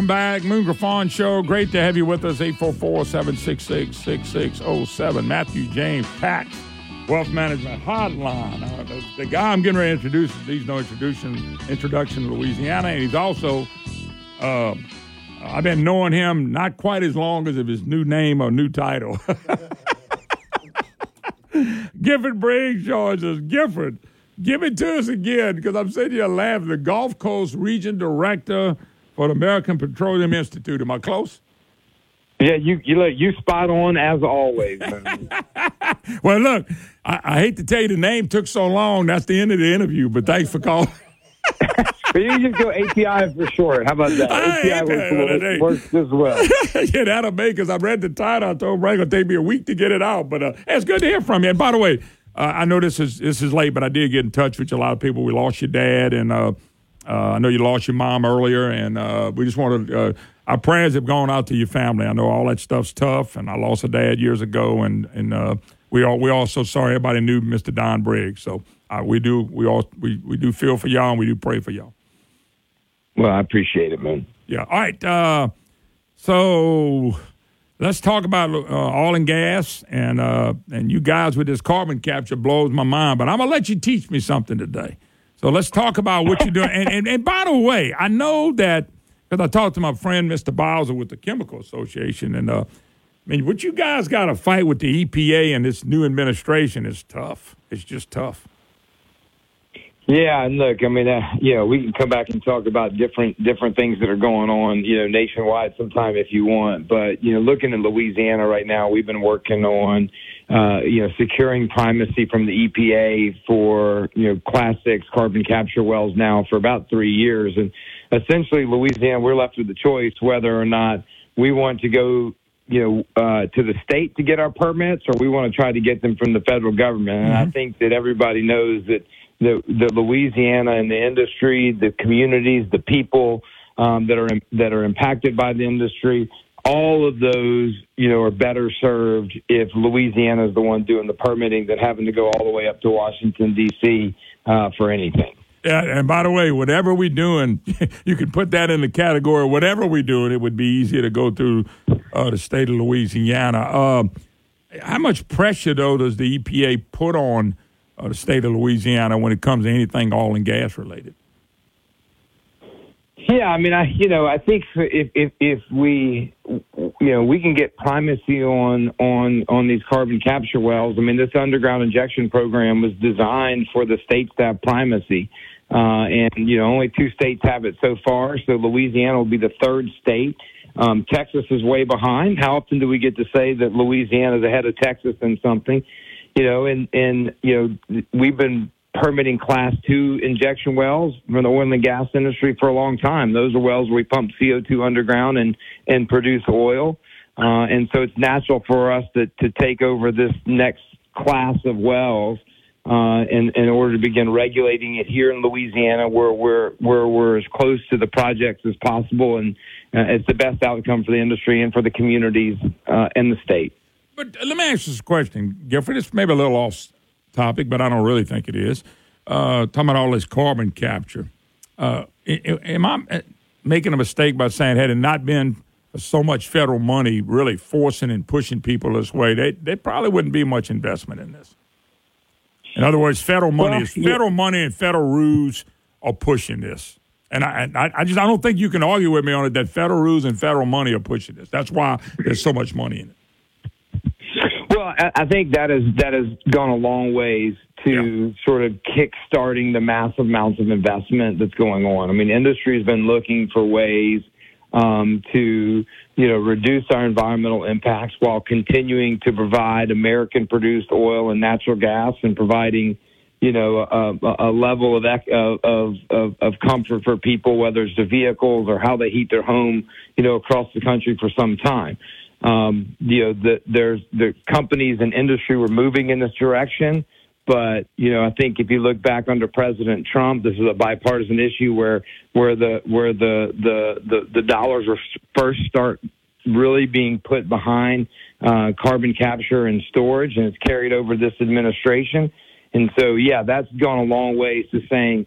Welcome back. Moon Griffon Show. Great to have you with us. 844-766-6607. Matthew James Tax Wealth Management Hotline. Uh, the, the guy I'm getting ready to introduce, he's no introduction, introduction to Louisiana, and he's also, uh, I've been knowing him not quite as long as of his new name or new title. Gifford Briggs joins us. Gifford, give it to us again because I'm sitting here laughing. The Gulf Coast Region Director for the American Petroleum Institute. Am I close?
Yeah, you you look you spot on as always.
Well, look, I, I hate to tell you the name took so long. That's the end of the interview, but thanks for calling.
but you just go API for short. How about that? API works, works as well.
yeah, that'll make because I read the title. I told Brian it'll take me a week to get it out. But uh, hey, it's good to hear from you. And by the way, uh, I know this is this is late, but I did get in touch with a lot of people. We lost your dad, and uh, uh, I know you lost your mom earlier, and uh, we just wanted uh, our prayers have gone out to your family. I know all that stuff's tough, and I lost a dad years ago, and and uh, we all we also sorry everybody knew Mr. Don Briggs. So uh, we do we all we, we do feel for y'all, and we do pray for y'all.
Well, I appreciate it, man.
Yeah. All right. Uh, so let's talk about uh, oil and gas, and uh, and you guys with this carbon capture blows my mind. But I'm gonna let you teach me something today. So let's talk about what you're doing. and, and and by the way, I know that because I talked to my friend Mr. Bowser with the Chemical Association, and uh, I mean, what you guys got to fight with the EPA and this new administration is tough. It's just tough.
Yeah, and look, I mean, uh, you know, we can come back and talk about different different things that are going on, you know, nationwide sometime if you want. But you know, looking at Louisiana right now, we've been working on, uh, you know, securing primacy from the EPA for you know Class Six carbon capture wells now for about three years, and essentially Louisiana, we're left with the choice whether or not we want to go you know, uh, to the state to get our permits, or we want to try to get them from the federal government. And I think that everybody knows that the, the Louisiana and the industry, the communities, the people um, that are that are impacted by the industry, all of those, you know, are better served if Louisiana is the one doing the permitting than having to go all the way up to Washington D.C. Uh, for anything.
Yeah, and by the way, whatever we're doing, you can put that in the category. Whatever we're doing, it would be easier to go through uh, the state of Louisiana. Uh, how much pressure, though, does the EPA put on uh, the state of Louisiana when it comes to anything oil and gas related?
Yeah, I mean, I you know, I think if if if we you know we can get primacy on on on these carbon capture wells. I mean, this underground injection program was designed for the states to have primacy, uh, and you know, only two states have it so far. So Louisiana will be the third state. Um, Texas is way behind. How often do we get to say that Louisiana is ahead of Texas in something? You know, and and you know, we've been permitting class two injection wells from the oil and gas industry for a long time. Those are wells where we pump CO2 underground and, and produce oil. Uh, and so it's natural for us to, to take over this next class of wells uh, in, in order to begin regulating it here in Louisiana, where we're where we're as close to the projects as possible, and uh, it's the best outcome for the industry and for the communities uh, in the state.
But let me ask you this question, Gifford. It's maybe a little off topic, but I don't really think it is. Uh, talking about all this carbon capture. Uh, am I uh, making a mistake by saying had it not been so much federal money really forcing and pushing people this way, they, they probably wouldn't be much investment in this? In other words, federal money
Well,
is federal money and federal rules are pushing this. And I, I, I just I don't think you can argue with me on it that federal rules and federal money are pushing this. That's why there's so much money in it.
Well, I think that is that has gone a long ways to sort of kick-starting the massive amounts of investment that's going on. I mean, industry has been looking for ways um, to you know reduce our environmental impacts while continuing to provide American-produced oil and natural gas and providing you know a, a level of, of of of comfort for people, whether it's the vehicles or how they heat their home, you know, across the country for some time. Um, you know, the, there's the companies and industry were moving in this direction. But you know, I think if you look back under President Trump, this is a bipartisan issue where where the where the the the, the dollars were first start really being put behind uh, carbon capture and storage, and it's carried over this administration. And so, yeah, that's gone a long ways to saying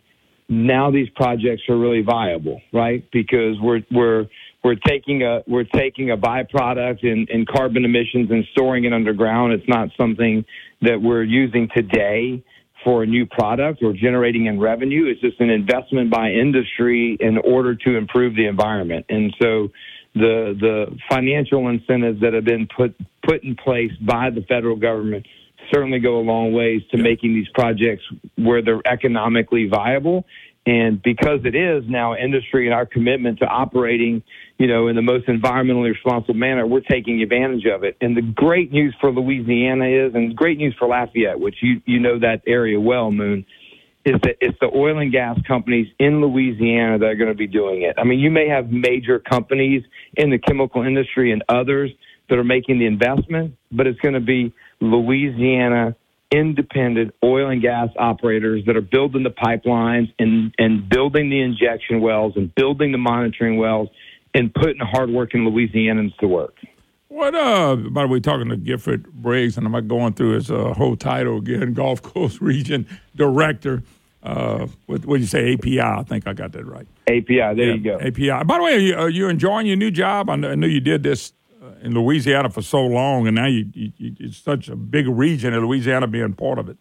now these projects are really viable, right? Because we're we're we're taking a we're taking a byproduct in, in carbon emissions and storing it underground. It's not something that we're using today for a new product or generating in revenue. It's just an investment by industry in order to improve the environment. And so the the financial incentives that have been put put in place by the federal government certainly go a long ways to making these projects where they're economically viable. And because it is now industry and our commitment to operating, you know, in the most environmentally responsible manner, we're taking advantage of it. And the great news for Louisiana is, and great news for Lafayette, which you, you know that area well, Moon, is that it's the oil and gas companies in Louisiana that are going to be doing it. I mean, you may have major companies in the chemical industry and others that are making the investment, but it's going to be Louisiana independent oil and gas operators that are building the pipelines and, and building the injection wells and building the monitoring wells and putting hardworking Louisianans to work.
What, uh, by the way, talking to Gifford Briggs, and I'm not going through his uh, whole title again, Gulf Coast Region Director. Uh, what what you say, API? I think I got that right.
API, there
Yeah,
you go.
API. By the way, are you, are you enjoying your new job? I kn- I knew you did this uh, in Louisiana for so long, and now you, you, you it's such a big region, and Louisiana being part of it.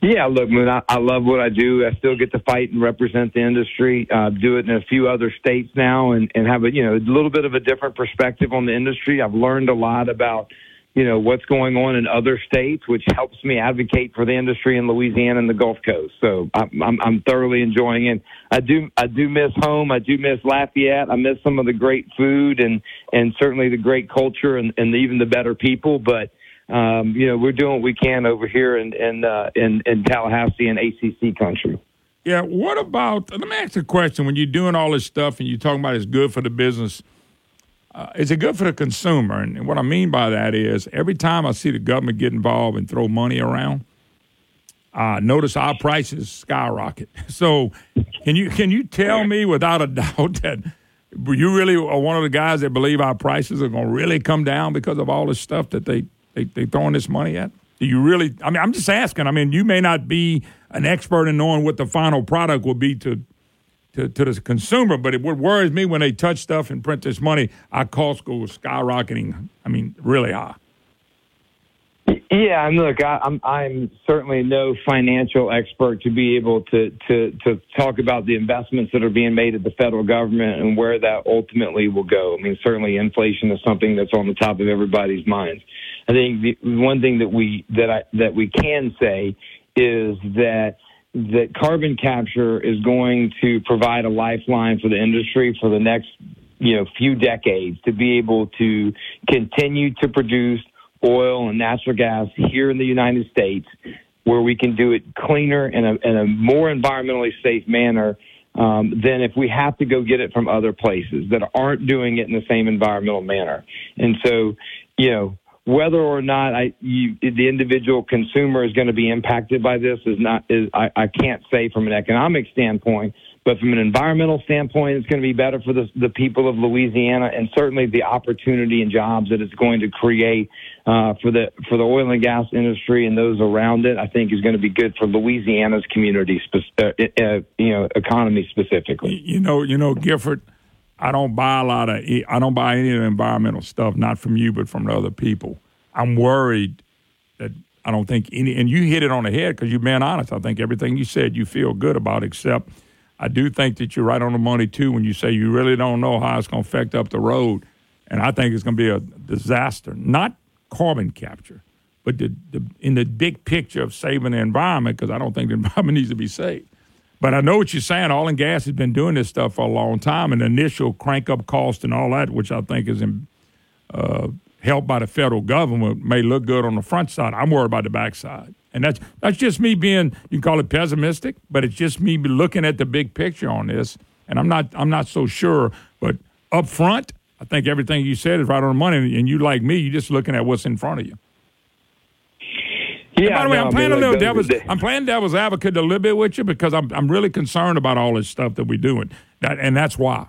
Yeah, look, I, I love what I do. I still get to fight and represent the industry. Uh, do it in a few other states now, and and have a you know a little bit of a different perspective on the industry. I've learned a lot about you know what's going on in other states, which helps me advocate for the industry in Louisiana and the Gulf Coast. So I'm I'm, I'm thoroughly enjoying it. I do I do miss home. I do miss Lafayette. I miss some of the great food and and certainly the great culture and, and even the better people. But um, you know, we're doing what we can over here in in uh, in, in Tallahassee and ACC country.
Yeah. What about? Let me ask a question. When you're doing all this stuff and you're talking about it's good for the business, uh, is it good for the consumer? And what I mean by that is every time I see the government get involved and throw money around, uh, notice our prices skyrocket. So, can you can you tell me without a doubt that you really are one of the guys that believe our prices are going to really come down because of all this stuff that they they they throwing this money at? Do you really? I mean, I'm just asking. I mean, you may not be an expert in knowing what the final product will be to to, to the consumer, but it, what worries me when they touch stuff and print this money, our costs go skyrocketing. I mean, really high.
Yeah, and look, I, I'm I'm certainly no financial expert to be able to to to talk about the investments that are being made at the federal government and where that ultimately will go. I mean, certainly inflation is something that's on the top of everybody's minds. I think the one thing that we that I that we can say is that that carbon capture is going to provide a lifeline for the industry for the next you know few decades to be able to continue to produce oil and natural gas here in the United States, where we can do it cleaner and in a more environmentally safe manner um, than if we have to go get it from other places that aren't doing it in the same environmental manner. And so, you know, whether or not I, you, the individual consumer is going to be impacted by this is not is I, I can't say from an economic standpoint. But from an environmental standpoint, it's going to be better for the, the people of Louisiana and certainly the opportunity and jobs that it's going to create uh, for the for the oil and gas industry and those around it. I think is going to be good for Louisiana's community, uh, uh, you know, economy specifically.
You know, you know, Gifford. I don't buy a lot of. I don't buy any of the environmental stuff, not from you, but from the other people. I'm worried that I don't think any. And you hit it on the head because you've been honest. I think everything you said you feel good about, except I do think that you're right on the money too when you say you really don't know how it's going to affect up the road, and I think it's going to be a disaster. Not carbon capture, but the, the in the big picture of saving the environment because I don't think the environment needs to be saved. But I know what you're saying. Oil and gas has been doing this stuff for a long time, and initial crank up cost and all that, which I think is in, uh, helped by the federal government, may look good on the front side. I'm worried about the backside. And that's that's just me being you can call it pessimistic, but it's just me looking at the big picture on this. And I'm not I'm not so sure, but up front, I think everything you said is right on the money. And you like me, you're just looking at what's in front of you.
Yeah.
by the way,
no,
I'm playing
I mean,
a little
like,
devil's. I'm playing devil's advocate a little bit with you because I'm I'm really concerned about all this stuff that we're doing, that, and that's why.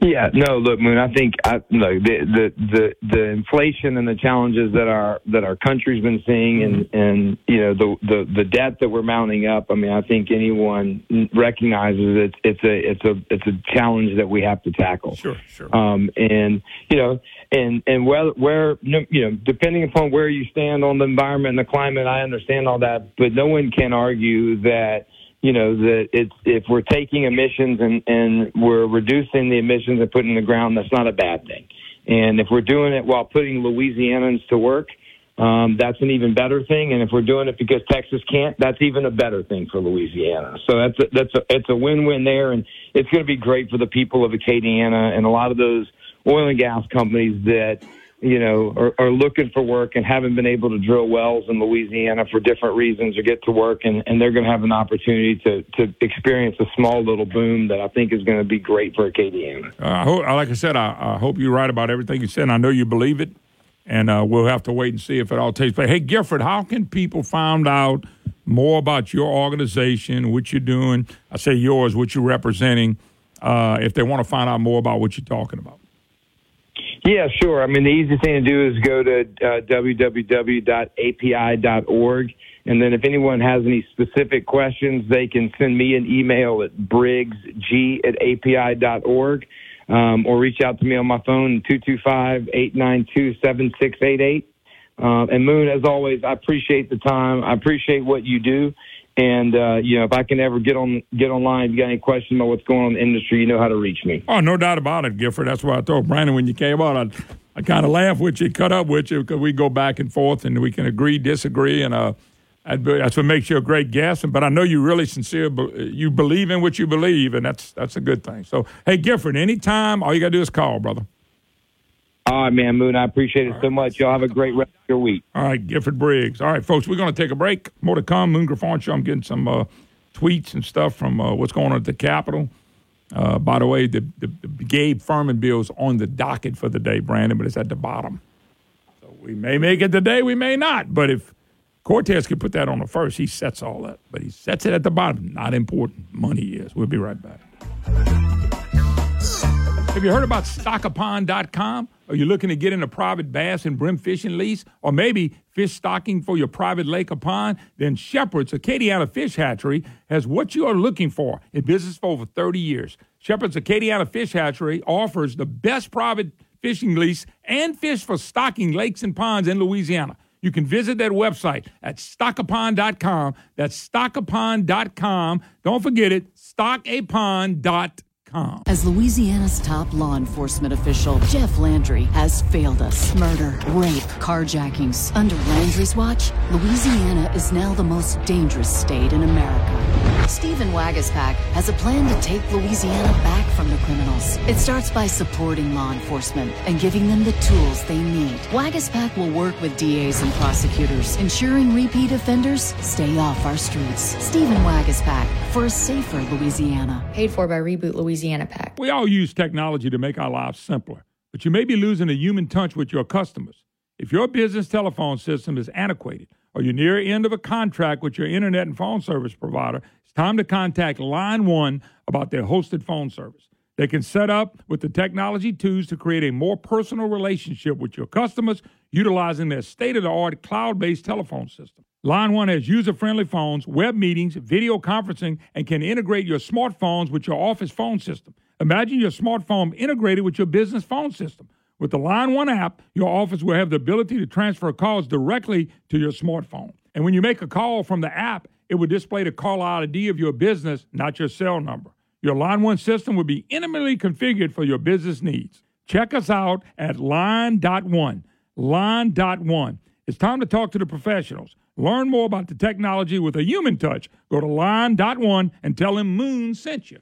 Yeah, no, look, Moon. I think I, look the, the the the inflation and the challenges that our that our country's been seeing, and and you know the the the debt that we're mounting up. I mean, I think anyone recognizes it's it's a it's a it's a challenge that we have to tackle.
Sure, sure.
Um, and you know, and and where where no- you know, depending upon where you stand on the environment and the climate, I understand all that, but no one can argue that you know that it's if we're taking emissions and and we're reducing the emissions and putting in the ground, that's not a bad thing. And if we're doing it while putting Louisianans to work, um, that's an even better thing. And if we're doing it because Texas can't, that's even a better thing for Louisiana. So that's a, that's a, it's a win-win there, and it's going to be great for the people of Acadiana and a lot of those oil and gas companies that you know are, are looking for work and haven't been able to drill wells in Louisiana for different reasons or get to work, and, and they're going to have an opportunity to to experience a small little boom that I think is going to be great for Acadiana.
Uh, I hope, like I said, I, I hope you're right about everything you said. And I know you believe it, and uh, we'll have to wait and see if it all takes place. Hey, Gifford, how can people find out more about your organization, what you're doing? I say yours, what you're representing, uh, if they want to find out more about what you're talking about.
Yeah, sure. I mean, the easiest thing to do is go to uh, www.api.org. And then if anyone has any specific questions, they can send me an email at briggsg at api.org um, or reach out to me on my phone, 225 892 7688. Uh, And Moon, as always, I appreciate the time. I appreciate what you do. And uh, you know, if I can ever get on get online, if you got any questions about what's going on in the industry, you know how to reach me.
Oh, no doubt about it, Gifford. That's why I told Brandon when you came on, I, I kind of laughed with you, cut up with you, because we go back and forth and we can agree, disagree, and uh, that's what makes you a great guest. But I know you're really sincere. You believe in what you believe, and that's that's a good thing. So, hey, Gifford, anytime, all you got to do is call, brother.
All right, man, Moon. I appreciate it so much. Y'all have a great rest of your week.
All right, Gifford Briggs. All right, folks, we're going to take a break. More to come. Moon Griffon Show. I'm getting some uh, tweets and stuff from uh, what's going on at the Capitol. Uh, by the way, the, the, the Gabe Firment bill's on the docket for the day, Brandon, but it's at the bottom. So we may make it today, we may not. But if Cortez could put that on the first, he sets all that. But he sets it at the bottom. Not important. Money is. We'll be right back. Have you heard about stockapond.com? Are you looking to get in a private bass and brim fishing lease? Or maybe fish stocking for your private lake or pond? Then Shepherd's Acadiana Fish Hatchery has what you are looking for in business for over 30 years. Shepherd's Acadiana Fish Hatchery offers the best private fishing lease and fish for stocking lakes and ponds in Louisiana. You can visit their website at stockapond.com. That's stockapond.com. Don't forget it, stockapond.com.
As Louisiana's top law enforcement official, Jeff Landry has failed us. Murder, rape, carjackings. Under Landry's watch, Louisiana is now the most dangerous state in America. Stephen Waguespack has a plan to take Louisiana back from the criminals. It starts by supporting law enforcement and giving them the tools they need. Waguespack will work with DAs and prosecutors, ensuring repeat offenders stay off our streets. Stephen Waguespack for a safer Louisiana.
Paid for by Reboot Louisiana PAC.
We all use technology to make our lives simpler, but you may be losing a human touch with your customers. If your business telephone system is antiquated or you're near end of a contract with your internet and phone service provider, it's time to contact Line One about their hosted phone service. They can set up with the technology tools to create a more personal relationship with your customers utilizing their state of the art cloud based telephone system. Line One has user friendly phones, web meetings, video conferencing, and can integrate your smartphones with your office phone system. Imagine your smartphone integrated with your business phone system. With the Line One app, your office will have the ability to transfer calls directly to your smartphone. And when you make a call from the app, it will display the call ID of your business, not your cell number. Your Line One system will be intimately configured for your business needs. Check us out at Line.one. Line.one. It's time to talk to the professionals. Learn more about the technology with a human touch. Go to Line.one and tell him Moon sent you.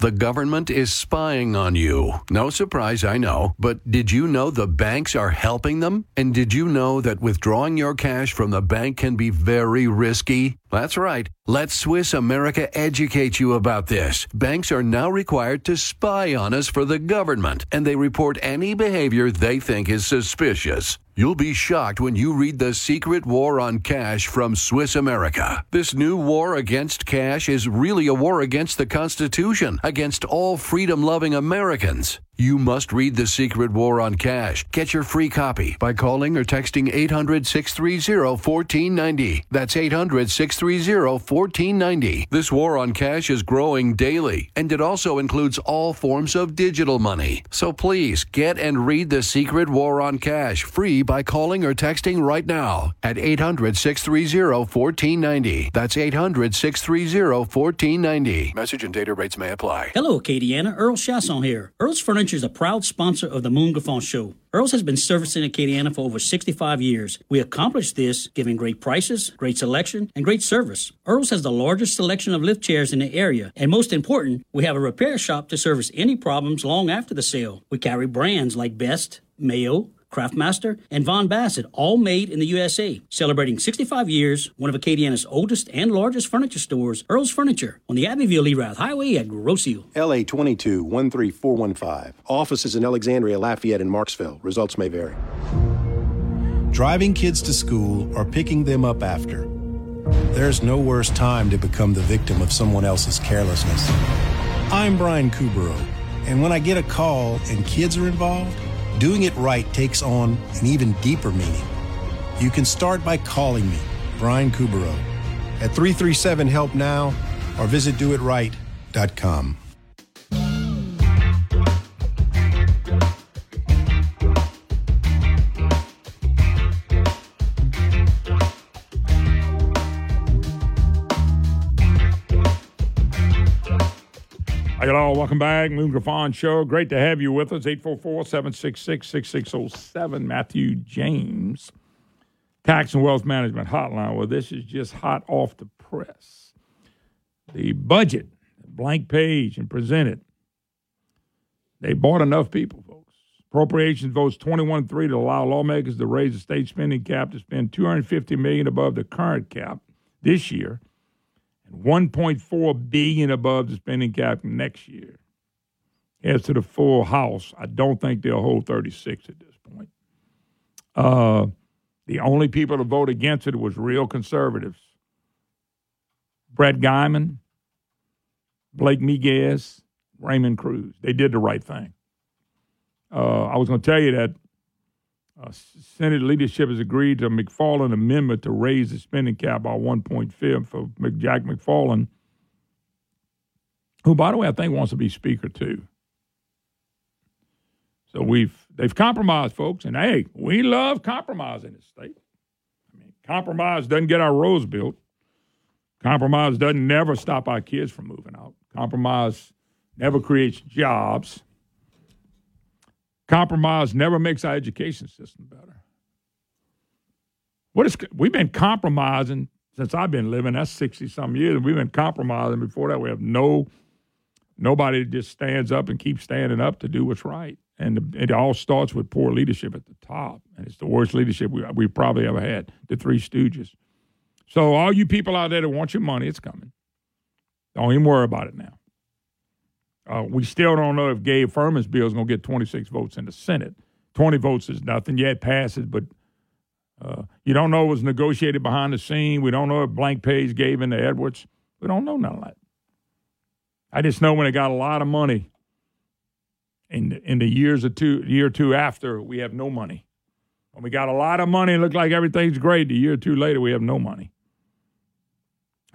The government is spying on you. No surprise, I know. But did you know the banks are helping them? And did you know that withdrawing your cash from the bank can be very risky? That's right. Let Swiss America educate you about this. Banks are now required to spy on us for the government, and they report any behavior they think is suspicious. You'll be shocked when you read The Secret War on Cash from Swiss America. This new war against cash is really a war against the Constitution, against all freedom loving Americans. You must read The Secret War on Cash. Get your free copy by calling or texting 800 630 1490. That's 800 630 1490. This war on cash is growing daily, and it also includes all forms of digital money. So please get and read The Secret War on Cash free by calling or texting right now at 800 630 1490. That's 800 630 1490. Message and data rates may apply.
Hello, Acadiana. Earl Chasson here. Earl's Furniture is a proud sponsor of the Moon Griffon Show. Earl's has been servicing Acadiana for over 65 years. We accomplished this giving great prices, great selection, and great service. Earl's has the largest selection of lift chairs in the area, and most important, we have a repair shop to service any problems long after the sale. We carry brands like Best, Mayo, Craftmaster, and Vaughan-Bassett, all made in the USA. Celebrating 65 years, one of Acadiana's oldest and largest furniture stores, Earl's Furniture, on the Abbeville Erath Highway at Grosse Ile.
LA 22 13415. Offices in Alexandria, Lafayette, and Marksville. Results may vary. Driving kids to school or picking them up after. There's no worse time to become the victim of someone else's carelessness. I'm Brian Caubarreaux, and when I get a call and kids are involved, doing it right takes on an even deeper meaning. You can start by calling me, Brian Caubarreaux, at 337 Help Now or visit doitright.com.
Welcome back. Moon Griffon Show. Great to have you with us. 844 766 6607. Matthew James, Tax and Wealth Management Hotline. Well, this is just hot off the press. The budget, blank page and presented. They bought enough people, folks. Appropriations votes 21 3 to allow lawmakers to raise the state spending cap to spend 250 million above the current cap this year 1.4 billion above the spending cap next year. As to the full House, I don't think they'll hold 36 at this point. Uh, the only people to vote against it was real conservatives. Brett Geymann, Blake Miguez, Raymond Crews. They did the right thing. Uh, I was going to tell you that uh, Senate leadership has agreed to a McFarland amendment to raise the spending cap by 1.5 for Jack McFarland, who, by the way, I think wants to be Speaker too. So we've they've compromised, folks, and hey, we love compromise in this state. I mean, compromise doesn't get our roads built. Compromise doesn't never stop our kids from moving out. Compromise never creates jobs. Compromise never makes our education system better. What is we've been compromising since I've been living. That's sixty some years. We've been compromising. Before that, we have no nobody just stands up and keeps standing up to do what's right. And it all starts with poor leadership at the top, and it's the worst leadership we we probably ever had. The Three Stooges. So all you people out there that want your money, it's coming. Don't even worry about it now. Uh, we still don't know if Gabe Firment's bill is going to get 26 votes in the Senate. 20 votes is nothing. yet. passes, but uh, you don't know it was negotiated behind the scene. We don't know if blank page gave in to Edwards. We don't know none of that. I just know when they got a lot of money in the, in the years or two, year or two after, we have no money. When we got a lot of money, it looked like everything's great. A year or two later, we have no money.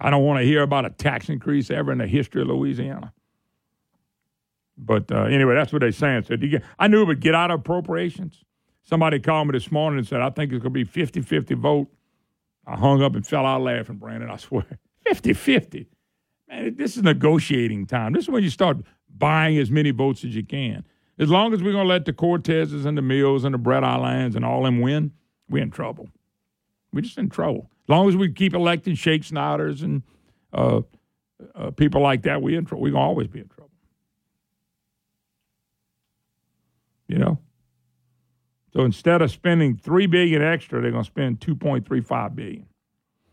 I don't want to hear about a tax increase ever in the history of Louisiana. But uh, anyway, that's what they're saying. So get, I knew it would get out of appropriations. Somebody called me this morning and said, I think it's going to be 50 50 vote. I hung up and fell out laughing, Brandon. I swear. 50 50. Man, this is negotiating time. This is when you start buying as many votes as you can. As long as we're going to let the Cortezes and the Mills and the Brett Allains and all them win, we're in trouble. We're just in trouble. As long as we keep electing Schexnayders and uh, uh, people like that, we're in. We're going to always be in trouble. You know? So instead of spending three billion extra, they're gonna spend two point three five billion.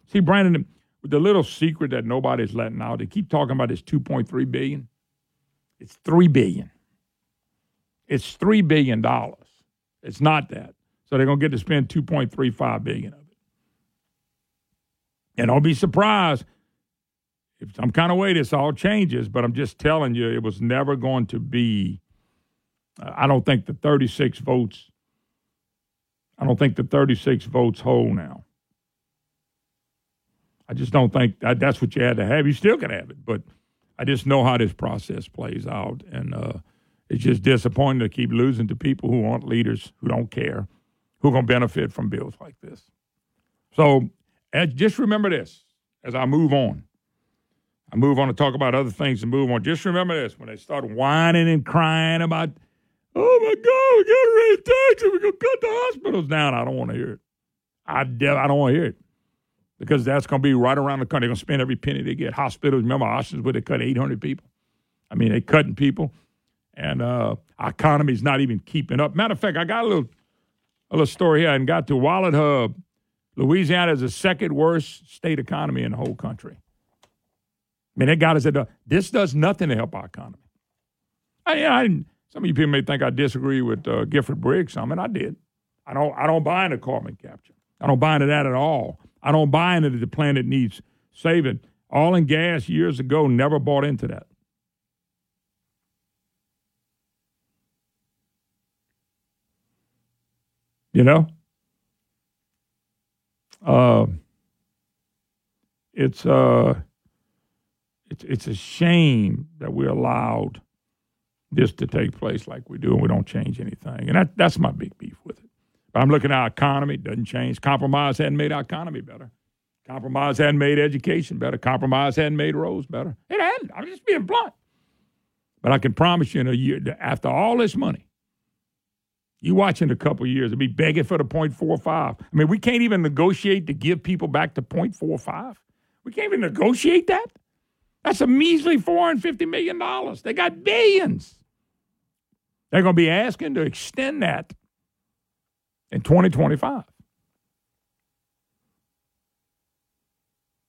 See, Brandon, the little secret that nobody's letting out, they keep talking about this two point three billion. It's three billion. It's three billion dollars. It's not that. So they're gonna get to spend two point three five billion of it. And I'll be surprised if some kind of way this all changes, but I'm just telling you, it was never going to be I don't think the 36 votes. I don't think the 36 votes hold now. I just don't think that that's what you had to have. You still can have it, but I just know how this process plays out, and uh, it's just disappointing to keep losing to people who aren't leaders, who don't care, who are going to benefit from bills like this. So, just remember this as I move on. I move on to talk about other things and move on. Just remember this: when they start whining and crying about Oh my God, we got to raise taxes. We're going to cut the hospitals down. I don't want to hear it. I, I don't want to hear it because that's going to be right around the country. They're going to spend every penny they get. Hospitals, remember Ochsner's where they cut 800 people? I mean, they're cutting people, and uh, our economy's not even keeping up. Matter of fact, I got a little, a little story here. I got to WalletHub. Louisiana is the second worst state economy in the whole country. I mean, that guy said, this does nothing to help our economy. I, I some of you people may think I disagree with uh, Gifford Briggs. I mean, I did. I don't. I don't buy into carbon capture. I don't buy into that at all. I don't buy into the planet needs saving. Oil and gas years ago never bought into that. You know, uh, it's uh, it's it's a shame that we allowed this to take place like we do, and we don't change anything. And that, that's my big beef with it. But I'm looking at our economy, doesn't change. Compromise hadn't made our economy better. Compromise hadn't made education better. Compromise hadn't made roads better. It hadn't. I'm just being blunt. But I can promise you in a year, after all this money, you watch in a couple years, it'll be begging for the 0.45. I mean, we can't even negotiate to give people back to 0.45. We can't even negotiate that. That's a measly $450 million. They got billions. They're going to be asking to extend that in 2025.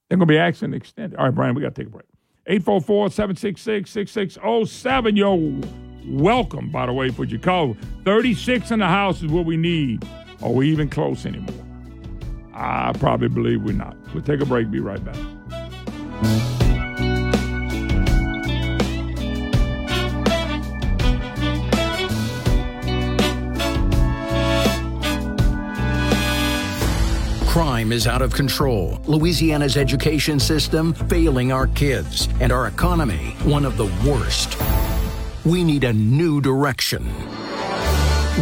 They're going to be accident extended. All right, Brian, we got to take a break. 844 766 6607. Yo, welcome, by the way, for your call. 36 in the house is what we need. Are we even close anymore? I probably believe we're not. We'll take a break, be right back.
Crime is out of control. Louisiana's education system failing our kids, and our economy one of the worst. We need a new direction.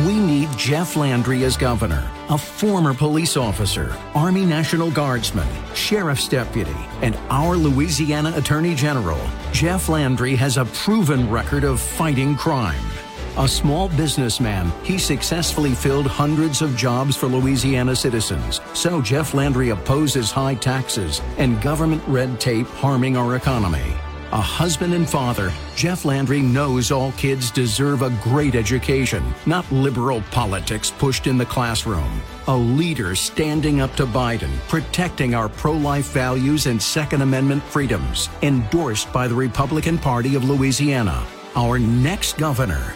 We need Jeff Landry as governor, a former police officer, Army National Guardsman, sheriff's deputy, and our Louisiana Attorney General. Jeff Landry has a proven record of fighting crime. A small businessman, he successfully filled hundreds of jobs for Louisiana citizens. So Jeff Landry opposes high taxes and government red tape harming our economy. A husband and father, Jeff Landry knows all kids deserve a great education, not liberal politics pushed in the classroom. A leader standing up to Biden, protecting our pro life values and Second Amendment freedoms, endorsed by the Republican Party of Louisiana. Our next governor,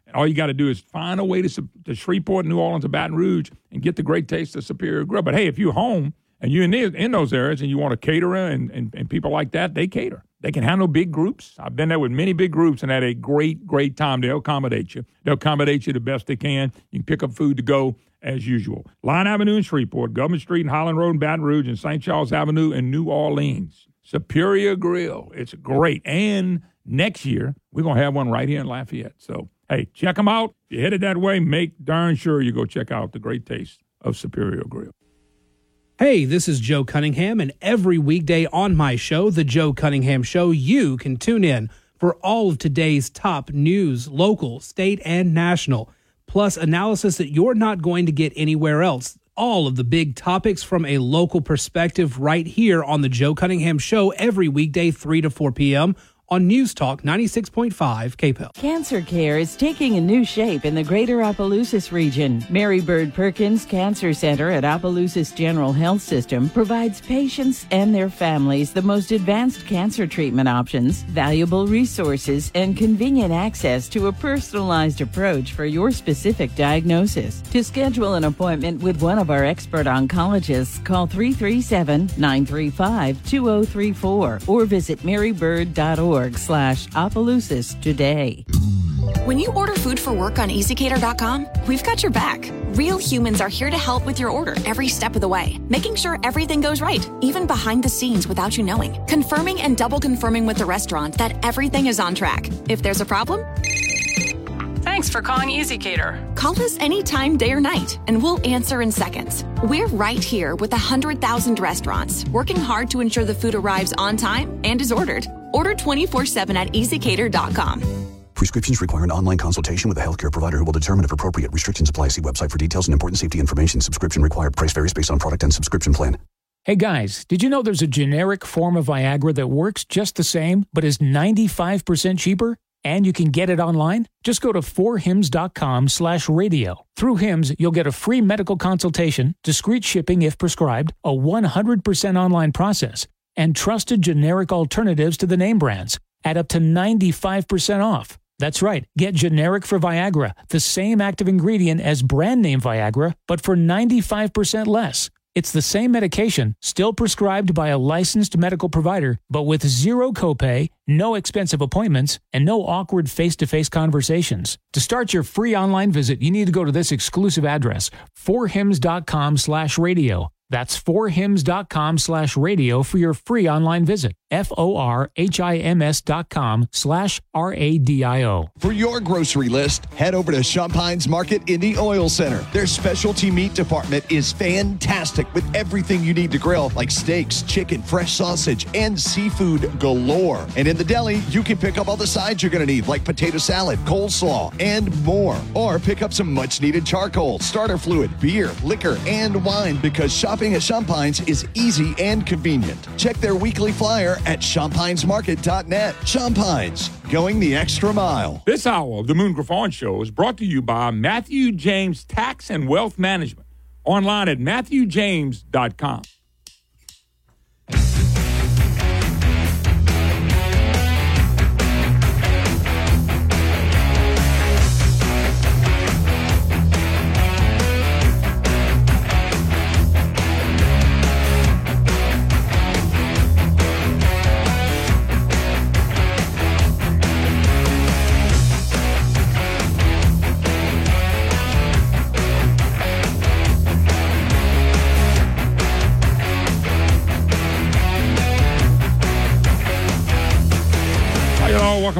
All you got to do is find a way to, to Shreveport, New Orleans, or Baton Rouge and get the great taste of Superior Grill. But hey, if you're home and you're in, the, in those areas and you want a caterer and, and, and people like that, they cater. They can handle big groups. I've been there with many big groups and had a great, great time. They'll accommodate you. They'll accommodate you the best they can. You can pick up food to go as usual. Line Avenue in Shreveport, Government Street and Highland Road in Baton Rouge, and St. Charles Avenue in New Orleans. Superior Grill. It's great. And next year, we're going to have one right here in Lafayette. So, hey, check them out. If you're headed that way, make darn sure you go check out the great taste of Superior Grill.
Hey, this is Joe Cunningham, and every weekday on my show, The Joe Cunningham Show, you can tune in for all of today's top news, local, state, and national, plus analysis that you're not going to get anywhere else. All of the big topics from a local perspective right here on The Joe Cunningham Show every weekday, 3 to 4 p.m on News Talk 96.5 KPEL.
Cancer care is taking a new shape in the greater Opelousas region. Mary Bird Perkins Cancer Center at Opelousas General Health System provides patients and their families the most advanced cancer treatment options, valuable resources, and convenient access to a personalized approach for your specific diagnosis. To schedule an appointment with one of our expert oncologists, call 337 935 2034 or visit marybird.org slash Opelousas today.
When you order food for work on ezCater.com, we've got your back. Real humans are here to help with your order every step of the way, making sure everything goes right, even behind the scenes without you knowing. Confirming and double confirming with the restaurant that everything is on track. If there's a problem,
Thanks for calling ezCater.
Call us anytime, day or night, and we'll answer in seconds. We're right here with 100,000 restaurants, working hard to ensure the food arrives on time and is ordered. Order 24 7 at ezcater.com.
Prescriptions require an online consultation with a healthcare provider who will determine if appropriate. Restrictions apply. See website for details and important safety information. Subscription required. Price varies based on product and subscription plan.
Hey guys, did you know there's a generic form of Viagra that works just the same, but is 95% cheaper? And you can get it online? Just go to forhims.com slash radio. Through Hims, you'll get a free medical consultation, discreet shipping if prescribed, a 100% online process, and trusted generic alternatives to the name brands at up to 95% off. That's right. Get generic for Viagra, the same active ingredient as brand name Viagra, but for 95% less. It's the same medication, still prescribed by a licensed medical provider, but with zero copay, no expensive appointments, and no awkward face-to-face conversations. To start your free online visit, you need to go to this exclusive address, forhims.com slash radio. That's forhims.com slash radio for your free online visit. F-O-R-H-I-M-S dot com slash R-A-D-I-O.
For your grocery list, head over to Champagne's Market in the Oil Center. Their specialty meat department is fantastic with everything you need to grill, like steaks, chicken, fresh sausage, and seafood galore. And in the deli, you can pick up all the sides you're going to need, like potato salad, coleslaw, and more. Or pick up some much needed charcoal, starter fluid, beer, liquor, and wine because shopping at Champagne's is easy and convenient. Check their weekly flyer at champagnesmarket.net. Champagne's, going the extra mile.
This hour of the Moon Griffon Show is brought to you by Matthew James Tax and Wealth Management. Online at matthewjames.com.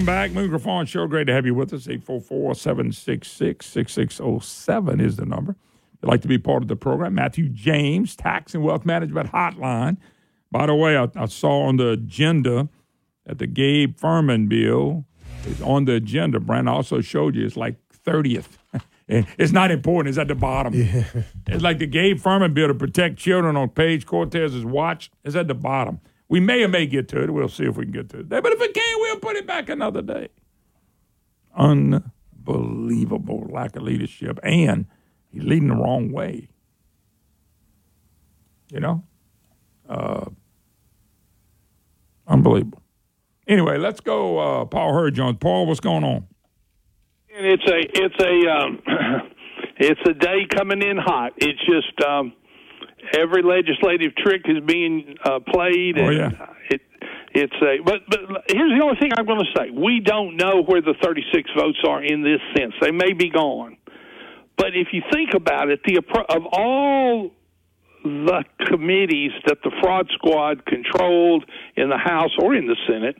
Welcome back. Moon Griffon Show. Great to have you with us. 844 766 6607 is the number. If you'd like to be part of the program, Matthew James, Tax and Wealth Management Hotline. By the way, I, I saw on the agenda that the Gabe Firment bill is on the agenda. Brand also showed you it's like 30th. it's not important. It's at the bottom. It's like the Gabe Firment bill to protect children on Page Cortez's watch is at the bottom. We may or may get to it. We'll see if we can get to it. Today. But if we can't, we'll put it back another day. Unbelievable lack of leadership. And he's leading the wrong way. You know? Uh, unbelievable. Anyway, let's go. Uh, Paul Hurd Jones. Paul, what's going on?
And it's a it's a um, it's a day coming in hot. It's just um, every legislative trick is being uh, played.
Oh,
and
yeah.
It it's a but but here's the only thing I'm going to say: we don't know where the 36 votes are in this sense. They may be gone, but if you think about it, the appro- of all the committees that the fraud squad controlled in the House or in the Senate,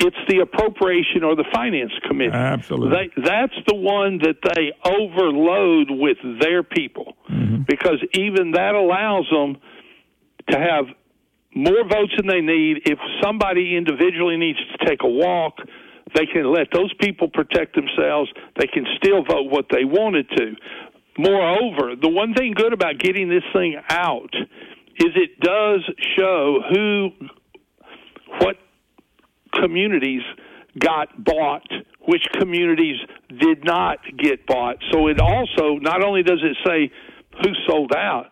it's the appropriation or the finance committee.
Absolutely.
They, that's the one that they overload with their people mm-hmm. because even that allows them to have more votes than they need. If somebody individually needs to take a walk, they can let those people protect themselves. They can still vote what they wanted to. Moreover, the one thing good about getting this thing out is it does show who, what communities got bought, which communities did not get bought. So it also not only does it say who sold out,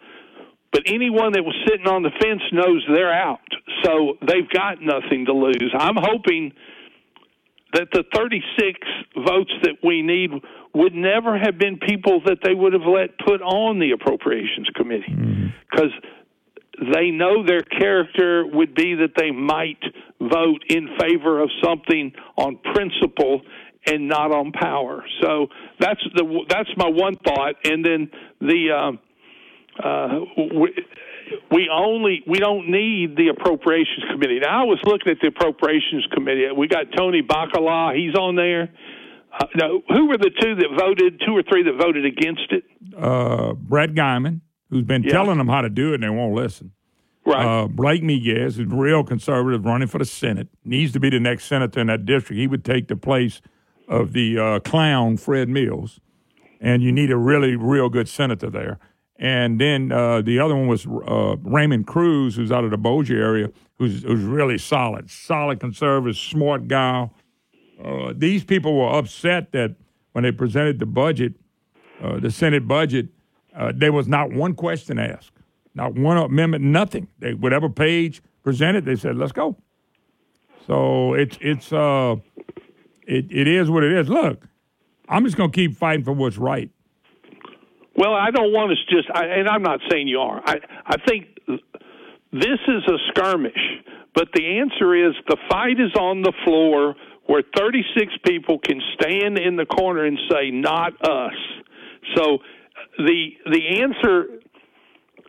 but anyone that was sitting on the fence knows they're out. So they've got nothing to lose. I'm hoping that the 36 votes that we need would never have been people that they would have let put on the appropriations committee mm-hmm. because they know their character would be that they might vote in favor of something on principle and not on power. So that's the that's my one thought. And then the um, uh, we, we only we don't need the appropriations committee. Now I was looking at the appropriations committee. We got Tony Bacala. He's on there. Uh, no, who were the two that voted? Two or three that voted against it?
Uh, Brett Geymann, who's been
Yeah.
telling them how to do it and they won't listen.
Right.
Uh, Blake Miguez, who's real conservative, running for the Senate, needs to be the next senator in that district. He would take the place of the uh, clown Fred Mills, and you need a really, real good senator there. And then uh, the other one was uh, Raymond Crews, who's out of the Bossier area, who's, who's really solid, solid conservative, smart guy. Uh, these people were upset that when they presented the budget, uh, the Senate budget, uh, there was not one question asked, not one amendment, nothing. They, whatever page presented, they said, "Let's go." So it's it's uh, it it is what it is. Look, I'm just gonna keep fighting for what's right.
Well, I don't want us just, I, and I'm not saying you are. I I think this is a skirmish, but the answer is the fight is on the floor where 36 people can stand in the corner and say, "Not us." So the the answer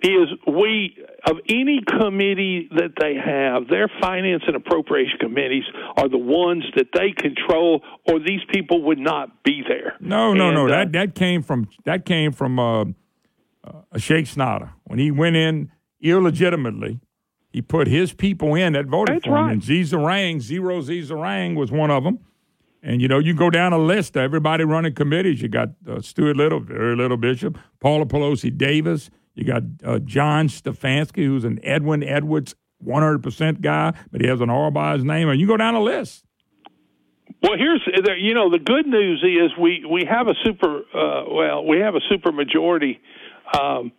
is we of any committee that they have, their finance and appropriation committees are the ones that they control, or these people would not be there.
No, no,
And,
no.
uh,
that that came from that came from uh, uh, Schexnayder when he went in illegitimately. He put his people in that voted for him,
right.
and Zizarang, Zero Zizarang was one of them. And you know, you go down a list of everybody running committees. You got uh, Stuart Little, very little bishop, Paula Pelosi Davis. You got uh, John Stefanski, who's an Edwin Edwards 100% guy, but he has an R by his name. And you go down a list.
Well, here's the- you know the good news is we we have a super uh, well we have a super majority um,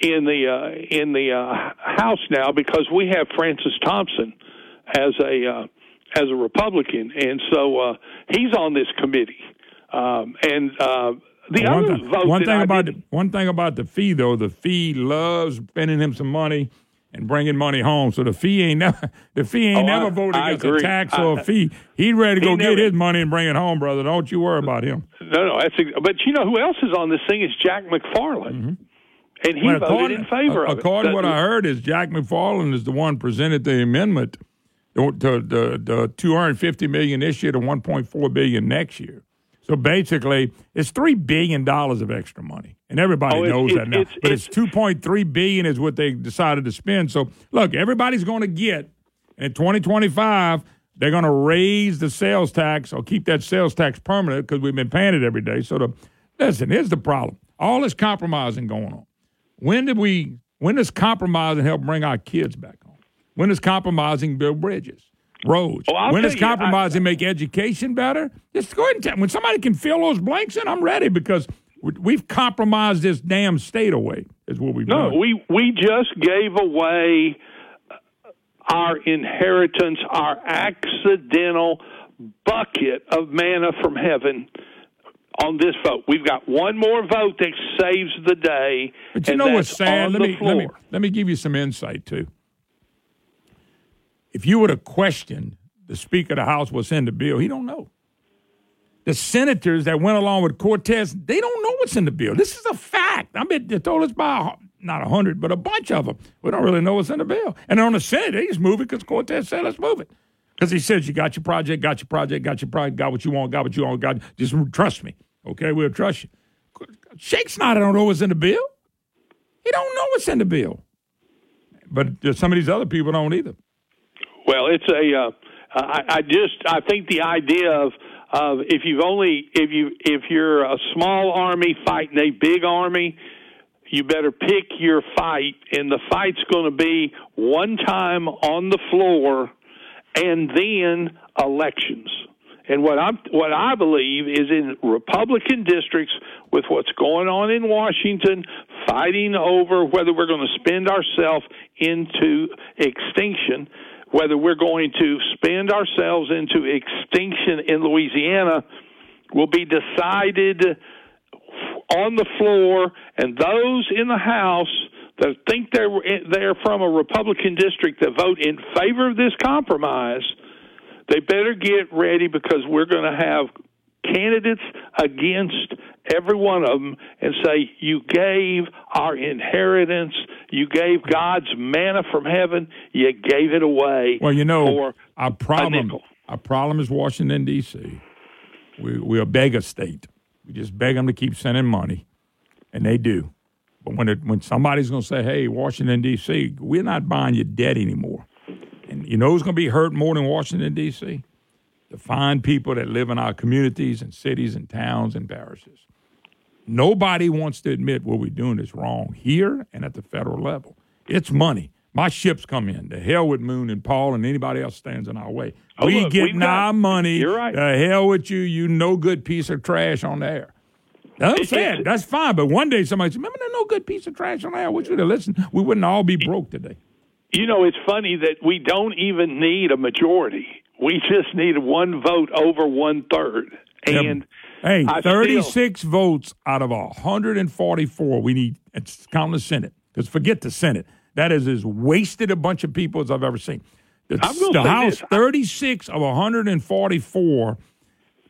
in the uh, in the uh, House now because we have Francis Thompson as a uh, as a Republican, and so uh, he's on this committee. Um, and uh, the
one
other
thing,
vote
one thing
I
about the, one thing about the fee though, the fee loves spending him some money and bringing money home. So the fee ain't never the fee ain't
Oh,
never
I-
voted
I
against
agree.
a tax or a fee. He'd ready to go get
never-
his money and bring it home, brother. Don't you worry about him.
no, no, that's but you know who else is on this thing is Jack McFarland, and he
Well,
voted in favor of it.
according to what I heard, is Jack McFarland is the one presented the amendment to the, the, 250 million this year to 1.4 billion next year. So basically, it's three billion dollars of extra money, and everybody
Oh,
knows
it's-
that now.
it's-
but it's 2.3 billion is what they decided to spend. So look, everybody's going to get in 2025. They're going to raise the sales tax or keep that sales tax permanent because we've been paying it every day. So the listen, here's the problem: all this compromising going on. When did we? When does compromising help bring our kids back? When does compromising build bridges, roads?
Oh, I'll
when does
tell you, I-
compromising make education better? Just go ahead and tell. When somebody can fill those blanks in, I'm ready because we- we've compromised this damn state away. Is what we've
No,
done.
we we just gave away our inheritance, our accidental bucket of manna from heaven on this vote. We've got one more vote that saves the day.
But you know what's sad? Let me, let me let me give you some insight too. If you would have questioned the Speaker of the House what's in the bill, he don't know. The senators that went along with Cortez, they don't know what's in the bill. This is a fact. I mean, they told us by not a hundred, but a bunch of them. We don't really know what's in the bill. And on the Senate, they just move it because Cortez said, "Let's move it." Because he says, "You got your project, got your project, got your project, got what you want, got what you want, got just trust me, okay? We'll trust you." Shake's not. I don't know what's in the bill. He don't know what's in the bill. But some of these other people don't either.
Well, it's a. Uh, I, I just I think the idea of of if you've only if you if you're a small army fighting a big army, you better pick your fight, and the fight's going to be one time on the floor, and then elections. And what I'm what I believe is in Republican districts with what's going on in Washington, fighting over whether we're going to spend ourselves into extinction, whether we're going to spend ourselves into extinction in Louisiana, will be decided on the floor, and those in the House that think they're they're from a Republican district that vote in favor of this compromise, they better get ready because we're going to have candidates against every one of them and say you gave our inheritance, you gave God's manna from heaven, you gave it away.
Well, you know,
for
our problem our problem is Washington D.C. We we're a beggar state. We just beg them to keep sending money, and they do. But when it, when somebody's going to say, "Hey, Washington D.C., we're not buying your debt anymore," and you know who's going to be hurt more than Washington D.C. The fine people that live in our communities and cities and towns and parishes. Nobody wants to admit what we're doing is wrong here and at the federal level. It's money. My ships come in. The hell with Moon and Paul and anybody else stands in our way.
Oh,
we
look,
getting our money.
You're right.
The hell with you, you no good piece of trash on the air. That's sad. That's fine. But one day somebody said, remember that no good piece of trash on the air? I want you to listen. We wouldn't all be broke today.
You know, it's funny that we don't even need a majority. We just need one vote over one third. And
Hey,
I still-
36 votes out of 144 we need. It's counting the Senate. Because forget the Senate. That is as wasted a bunch of people as I've ever seen. The, the House,
this.
36 of 144,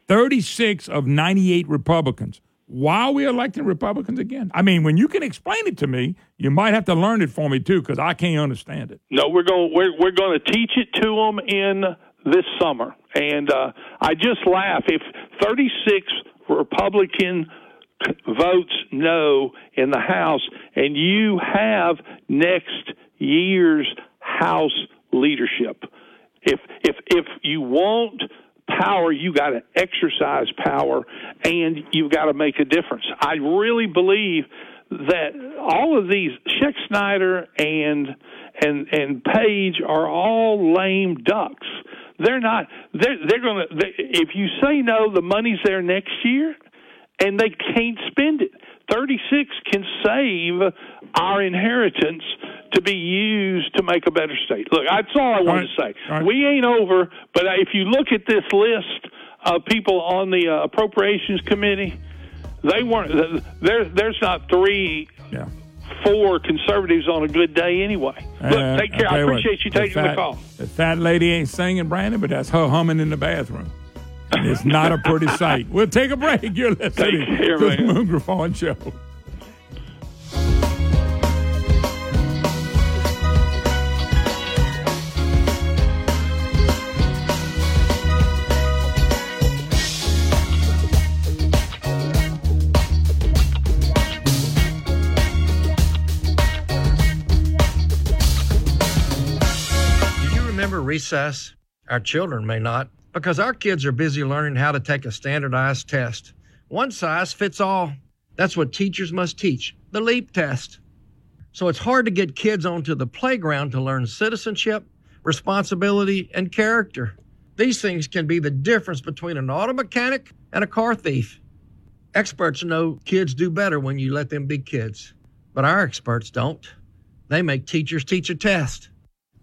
36 of 98 Republicans. why are we electing Republicans again? I mean, when you can explain it to me, you might have to learn it for me too, because I can't understand it.
No, we're going we're we're going to teach it to them in this summer, and uh, I just laugh if 36 Republican votes no in the House, and you have next year's House leadership. If if if you want power, you got to exercise power, and you've got to make a difference. I really believe that all of these Scheck Snyder and and and Page are all lame ducks. They're not. They're they're going to. They, if you say no, the money's there next year, and they can't spend it. Thirty six can save our inheritance to be used to make a better state. Look, that's all I wanted
All right.
to say. We ain't over, but if you look at this list of people on the uh, appropriations committee, they weren't. There, there's not three, four conservatives on a good day anyway. Look,
Uh,
take care. I
tell you what,
appreciate you
the
taking
fat-
the call.
The fat lady ain't singing, Brandon, but that's her humming in the bathroom. And it's not a pretty sight. We'll take a break. You're listening
care,
to the
man.
Moon Griffon Show.
Recess? Our children may not, because our kids are busy learning how to take a standardized test. One size fits all. That's what teachers must teach the LEAP test. So it's hard to get kids onto the playground to learn citizenship, responsibility, and character. These things can be the difference between an auto mechanic and a car thief. Experts know kids do better when you let them be kids, but our experts don't. They make teachers teach a test.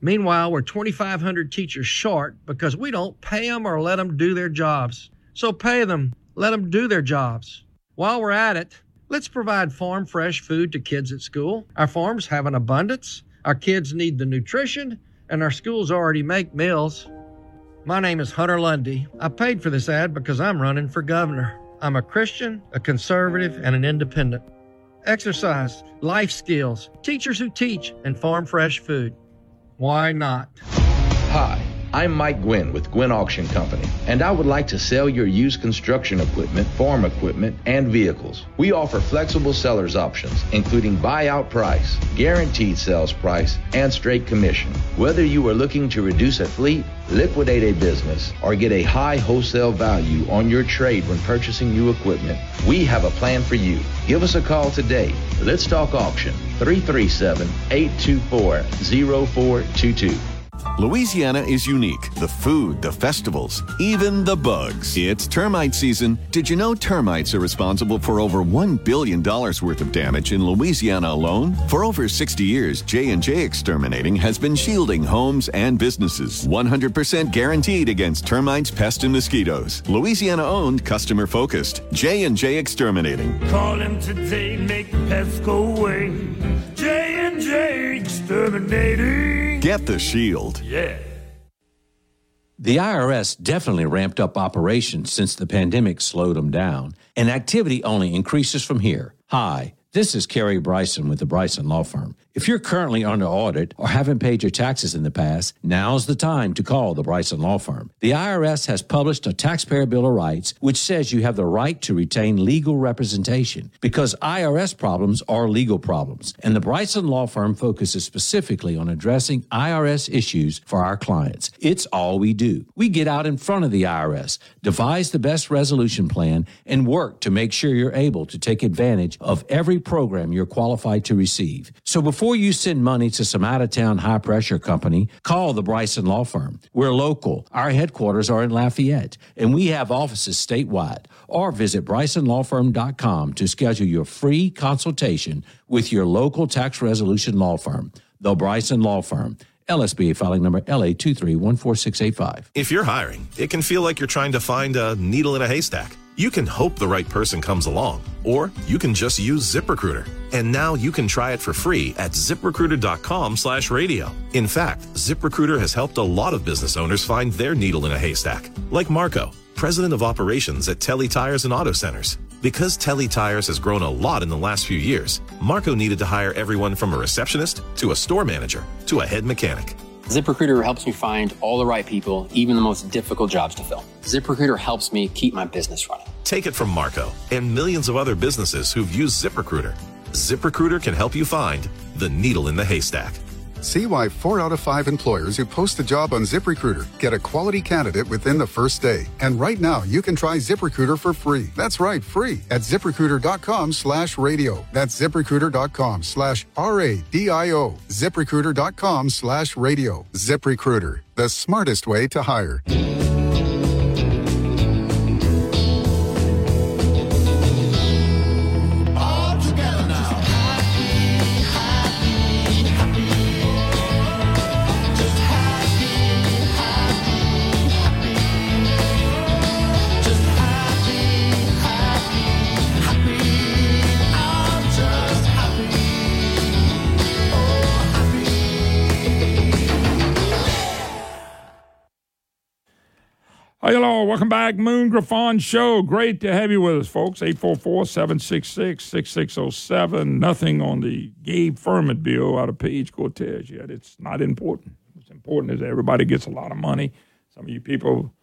Meanwhile, we're 2,500 teachers short because we don't pay them or let them do their jobs. So pay them, let them do their jobs. While we're at it, let's provide farm fresh food to kids at school. Our farms have an abundance, our kids need the nutrition, and our schools already make meals. My name is Hunter Lundy. I paid for this ad because I'm running for governor. I'm a Christian, a conservative, and an independent. Exercise, life skills, teachers who teach, and farm fresh food. Why not?
Hi, I'm Mike Gwynn with Gwynn Auction Company, and I would like to sell your used construction equipment, farm equipment, and vehicles. We offer flexible seller's options, including buyout price, guaranteed sales price, and straight commission. Whether you are looking to reduce a fleet, liquidate a business, or get a high wholesale value on your trade when purchasing new equipment, we have a plan for you. Give us a call today. Let's talk auction 337 824 0422.
Louisiana is unique. The food, the festivals, even the bugs. It's termite season. Did you know termites are responsible for over $1 billion worth of damage in Louisiana alone? For over 60 years, J&J Exterminating has been shielding homes and businesses. 100% guaranteed against termites, pests, and mosquitoes. Louisiana owned, customer focused. J&J Exterminating.
Call him today, make the pests go away. J and J Exterminating.
Get the shield.
Yeah.
The IRS definitely ramped up operations since the pandemic slowed them down, and activity only increases from here. Hi, this is Kerry Bryson with the Bryson Law Firm. If you're currently under audit or haven't paid your taxes in the past, now's the time to call the Bryson Law Firm. The IRS has published a Taxpayer Bill of Rights which says you have the right to retain legal representation because IRS problems are legal problems, and the Bryson Law Firm focuses specifically on addressing IRS issues for our clients. It's all we do. We get out in front of the IRS, devise the best resolution plan, and work to make sure you're able to take advantage of every program you're qualified to receive. So before you send money to some out of town high pressure company, call the Bryson Law Firm. We're local. Our headquarters are in Lafayette, and we have offices statewide. Or visit BrysonLawFirm.com to schedule your free consultation with your local tax resolution law firm, the Bryson Law Firm. LSBA filing number LA2314685.
If you're hiring, it can feel like you're trying to find a needle in a haystack. You can hope the right person comes along, or you can just use ZipRecruiter. And now you can try it for free at ziprecruiter.com slash radio. In fact, ZipRecruiter has helped a lot of business owners find their needle in a haystack, like Marco, president of operations at Telly Tires and Auto Centers.
Because Telly Tires has grown a lot in the last few years, Marco needed to hire everyone from a receptionist to a store manager to a head mechanic.
ZipRecruiter helps me find all the right people, even the most difficult jobs to fill. ZipRecruiter helps me keep my business running.
Take it from Marco and millions of other businesses who've used ZipRecruiter. ZipRecruiter can help you find the needle in the haystack.
See why four out of five employers who post a job on ZipRecruiter get a quality candidate within the first day. And right now, you can try ZipRecruiter for free. That's right, free at ziprecruiter.com slash radio. That's ziprecruiter.com slash R-A-D-I-O. ZipRecruiter.com slash radio. ZipRecruiter, the smartest way to hire.
Welcome back. Moon Griffon Show. Great to have you with us, folks. 844 766 6607. Nothing on the Gabe Firment bill out of Page Cortez yet. It's not important. What's important is everybody gets a lot of money. Some of you people,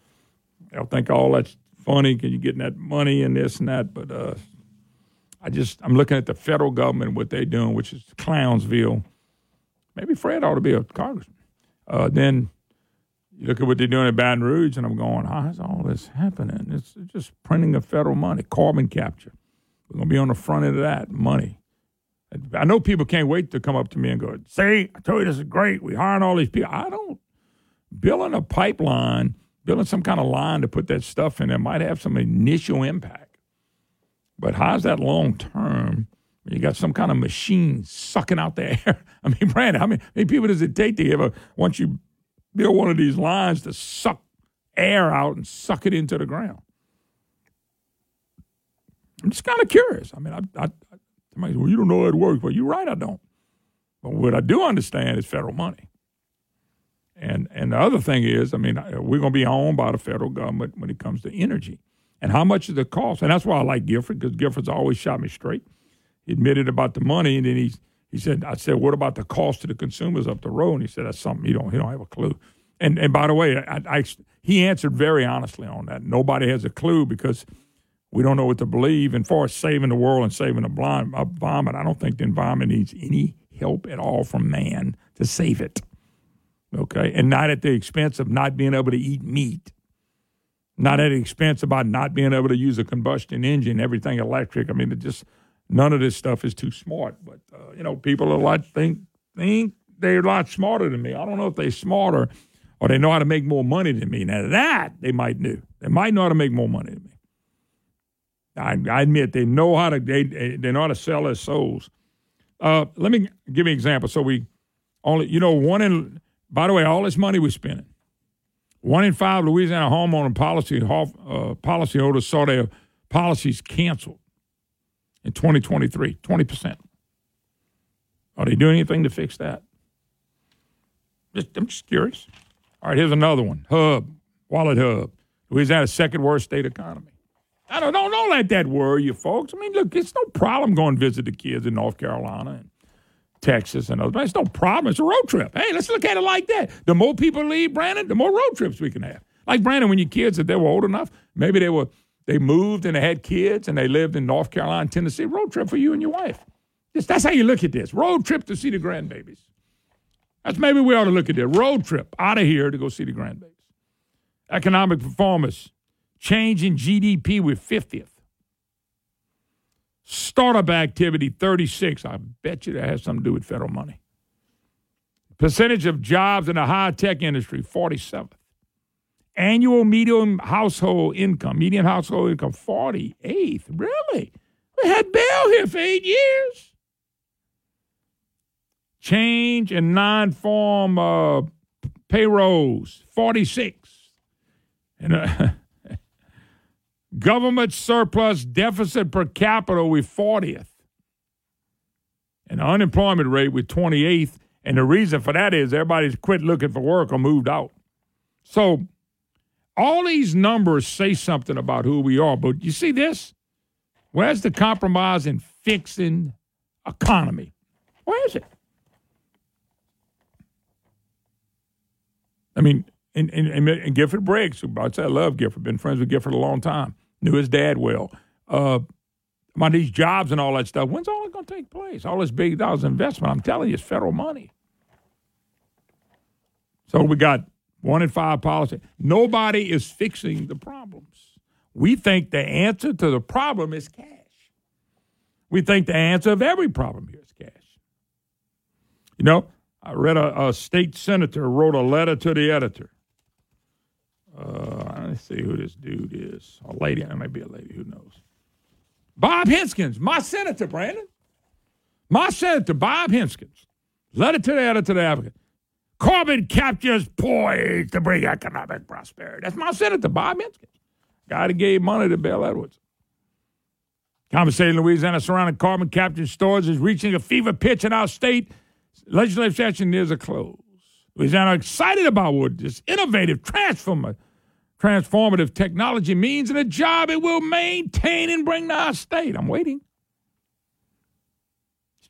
they'll think all that's funny because you're getting that money and this and that. But uh, I just, I'm looking at the federal government, what they're doing, which is Clownsville. Maybe Fred ought to be a congressman. Uh, then you look at what they're doing at Baton Rouge, and I'm going, how is all this happening? It's just printing of federal money, carbon capture. We're going to be on the front end of that money. I know people can't wait to come up to me and go, see, I told you this is great. We hiring all these people. I don't. Building a pipeline, building some kind of line to put that stuff in there might have some initial impact. But how's that long term? You got some kind of machine sucking out the air. I mean, Brandon, how many, how many people does it take to ever, once you build one of these lines to suck air out and suck it into the ground. I'm just kind of curious. I mean, I, I, I somebody well, you don't know how it works. Well, you're right, I don't. But what I do understand is federal money. And and the other thing is, I mean, we're going to be owned by the federal government when it comes to energy. And how much is the cost? And that's why I like Gifford, because Gifford's always shot me straight. He admitted about the money, and then he's he said, I said, what about the cost to the consumers up the road? And he said, that's something he don't, he don't have a clue. And and by the way, I, I, he answered very honestly on that. Nobody has a clue because we don't know what to believe. And far as saving the world and saving the blind, environment, I don't think the environment needs any help at all from man to save it. Okay, and not at the expense of not being able to eat meat, not at the expense about not being able to use a combustion engine, everything electric. I mean, it just none of this stuff is too smart. But uh, you know, people a lot think think they're a lot smarter than me. I don't know if they're smarter or they know how to make more money than me. Now that they might know. They might know how to make more money than me. I, I admit they know how to they they know how to sell their souls. Uh, let me give you an example. So we only you know one in by the way all this money we're spending. One in five Louisiana homeowner policy uh, policyholders saw their policies canceled in 2023, 20%. Are they doing anything to fix that? Just, I'm just curious. All right, here's another one. Hub, WalletHub. Louisiana's second worst state economy. I don't, don't, don't let that worry you, folks. I mean, look, it's no problem going visit the kids in North Carolina and Texas and others. It's no problem. It's a road trip. Hey, let's look at it like that. The more people leave Brandon, the more road trips we can have. Like Brandon, when your kids, if they were old enough, maybe they were they moved and they had kids and they lived in North Carolina, Tennessee. Road trip for you and your wife. Just, that's how you look at this. Road trip to see the grandbabies. That's maybe we ought to look at it. Road trip out of here to go see the grandbabies. Economic performance, change in GDP with 50th. Startup activity, 36. I bet you that has something to do with federal money. Percentage of jobs in the high tech industry, 47th. Annual median household income, median household income, 48th. Really? We had Bel here for eight years. Change in non farm uh, payrolls, 46. And uh, government surplus deficit per capita, we 40th. And the unemployment rate, with 28th. And the reason for that is everybody's quit looking for work or moved out. So, all these numbers say something about who we are. But you see this? Where's the compromise in fixing economy? Where is it? I mean, and, and, and Gifford Briggs, who I say I love Gifford, been friends with Gifford a long time, knew his dad well. Uh, about these jobs and all that stuff. When's all that going to take place? All this big dollars investment. I'm telling you, it's federal money. So we got one in five policy. Nobody is fixing the problems. We think the answer to the problem is cash. We think the answer of every problem here is cash. You know, I read a, a state senator wrote a letter to the editor. Uh, let's see who this dude is. A lady. It might be a lady. Who knows? Bob Hensgens, my senator, Brandon. My senator, Bob Hensgens. Letter to the editor of the Advocate. Carbon capture's poised to bring economic prosperity. That's my senator, Bob Hensgens. Guy that gave money to Bill Edwards. Conversation in Louisiana surrounding carbon capture stores is reaching a fever pitch in our state. Legislative session nears a close. Louisiana excited about what this innovative, transformative, transformative technology means and a job it will maintain and bring to our state. I'm waiting.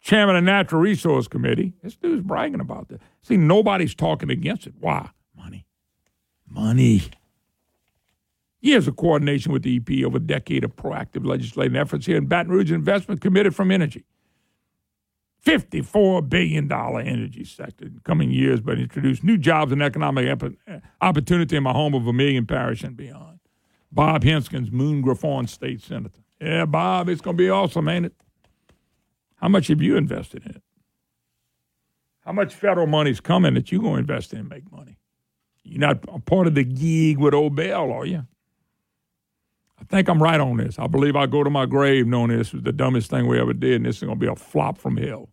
Chairman of the Natural Resource Committee. This dude's bragging about this. See, nobody's talking against it. Why? Money. Money. Years of coordination with the EP over a decade of proactive legislative efforts here in Baton Rouge investment committed from energy. $54 billion energy sector in coming years, but introduce new jobs and economic opportunity in my home of Vermilion Parish and beyond. Bob Hensgens, Moon Griffon State Senator. Yeah, Bob, it's going to be awesome, ain't it? How much have you invested in it? How much federal money's coming that you're going to invest in and make money? You're not a part of the gig with old Bel, are you? I think I'm right on this. I believe I go to my grave knowing this was the dumbest thing we ever did, and this is going to be a flop from hell.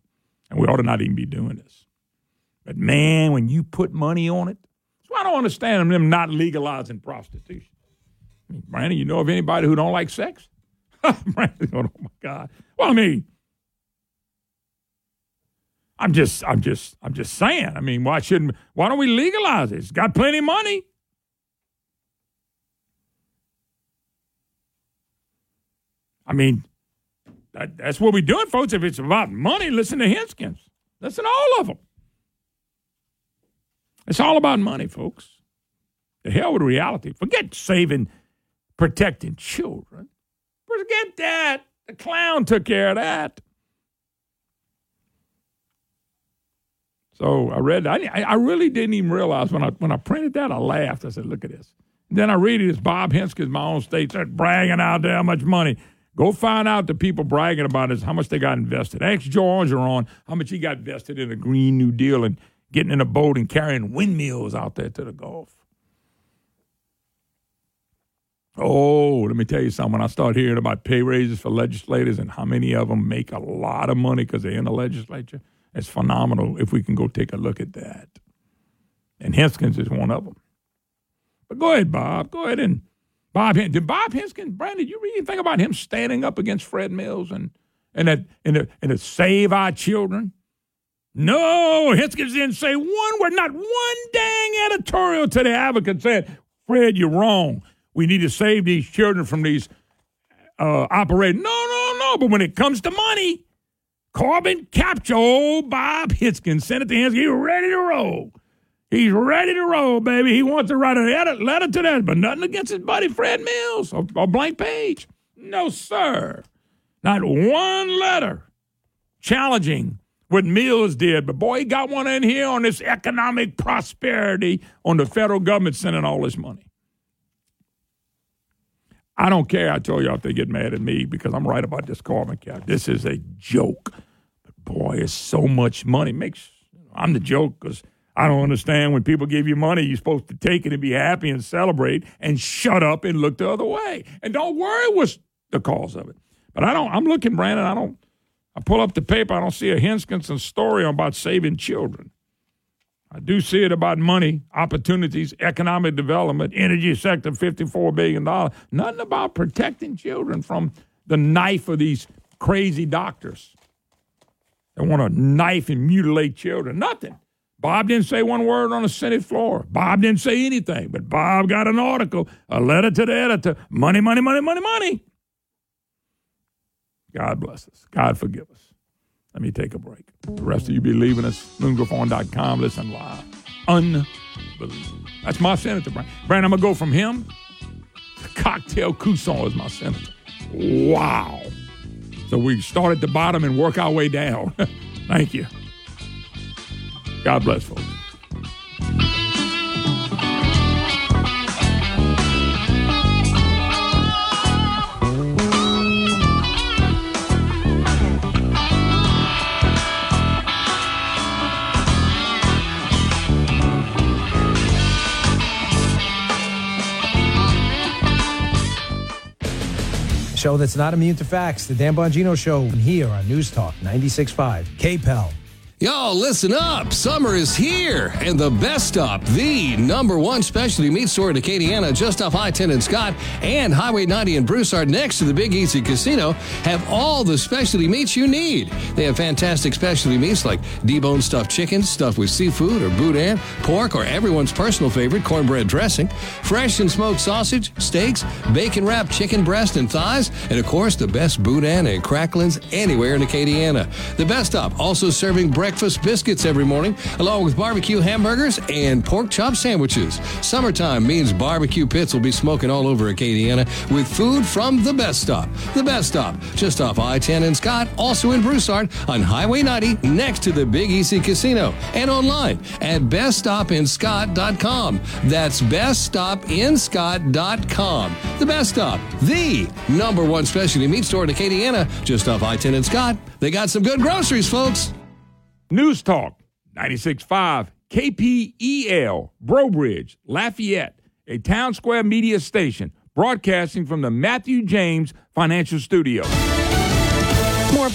And we ought to not even be doing this. But man, when you put money on it, so I don't understand them not legalizing prostitution. I mean, Brandon, you know of anybody who don't like sex? Brandon, oh my God. Well, I mean, I'm just, I'm just, I'm just saying. I mean, why shouldn't? Why don't we legalize it? It's got plenty of money. I mean, that, that's what we're doing, folks. If it's about money, listen to Hensgens. Listen to all of them. It's all about money, folks. The hell with reality. Forget saving, protecting children. Forget that. The clown took care of that. So I read. I, I really didn't even realize when I when I printed that. I laughed. I said, "Look at this." Then I read it as Bob Hensgens, my own state, started bragging out there how much money. Go find out the people bragging about is how much they got invested. Ask Joe Orgeron how much he got invested in a Green New Deal and getting in a boat and carrying windmills out there to the Gulf. Oh, let me tell you something. When I start hearing about pay raises for legislators and how many of them make a lot of money because they're in the legislature, it's phenomenal if we can go take a look at that. And Hensgens is one of them. But go ahead, Bob. Go ahead and Bob. Did Bob Hensgens, Brandon? You really think about him standing up against Fred Mills and and that and to, and to save our children? No, Hensgens didn't say one word, not one dang editorial to the Advocate said, Fred, you're wrong. We need to save these children from these uh, operating. No, no, no. But when it comes to money, carbon capture, old Bob Hensgens sent it to him. He's ready to roll. He's ready to roll, baby. He wants to write a letter to that, but nothing against his buddy Fred Mills, a, a blank page. No, sir. Not one letter challenging what Mills did. But boy, he got one in here on this economic prosperity on the federal government sending all this money. I don't care. I told y'all if they get mad at me because I'm right about this carbon cap. This is a joke. Boy, it's so much money. Makes I'm the joke because I don't understand when people give you money, you're supposed to take it and be happy and celebrate and shut up and look the other way. And don't worry what's the cause of it. But I don't I'm looking, Brandon, I don't I pull up the paper, I don't see a Henskinson story about saving children. I do see it about money, opportunities, economic development, energy sector, $54 billion. Nothing about protecting children from the knife of these crazy doctors that want to knife and mutilate children. Nothing. Bob didn't say one word on the Senate floor. Bob didn't say anything, but Bob got an article, a letter to the editor money, money, money, money, money. God bless us. God forgive us. Let me take a break. The rest of you be leaving us. MoonGriffon.com. Listen live. Unbelievable. That's my senator, Brian. Brian, I'm going to go from him to Cocktail Coussan is my senator. Wow. So we start at the bottom and work our way down. Thank you. God bless, folks.
Show that's not immune to facts. The Dan Bongino Show here on News Talk 96.5. KPEL.
Y'all, listen up. Summer is here, and the Best Stop, the number one specialty meat store in Acadiana, just off I 10 and Scott, and Highway 90 in Broussard, next to the Big Easy Casino, have all the specialty meats you need. They have fantastic specialty meats like deboned stuffed chicken, stuffed with seafood or boudin, pork, or everyone's personal favorite, cornbread dressing, fresh and smoked sausage, steaks, bacon wrapped chicken breast and thighs, and of course, the best boudin and cracklings anywhere in Acadiana. The Best Stop also serving breakfast biscuits every morning, along with barbecue hamburgers and pork chop sandwiches. Summertime means barbecue pits will be smoking all over Acadiana with food from the Best Stop. The Best Stop, just off I 10 and Scott, also in Broussard on Highway 90 next to the Big Easy Casino, and online at beststopinscott.com. That's beststopinscott.com. The Best Stop, the number one specialty meat store in Acadiana, just off I 10 and Scott. They got some good groceries, folks.
News Talk 96.5 KPEL, Breaux Bridge, Lafayette, a town square media station broadcasting from the Matthew James Financial Studio.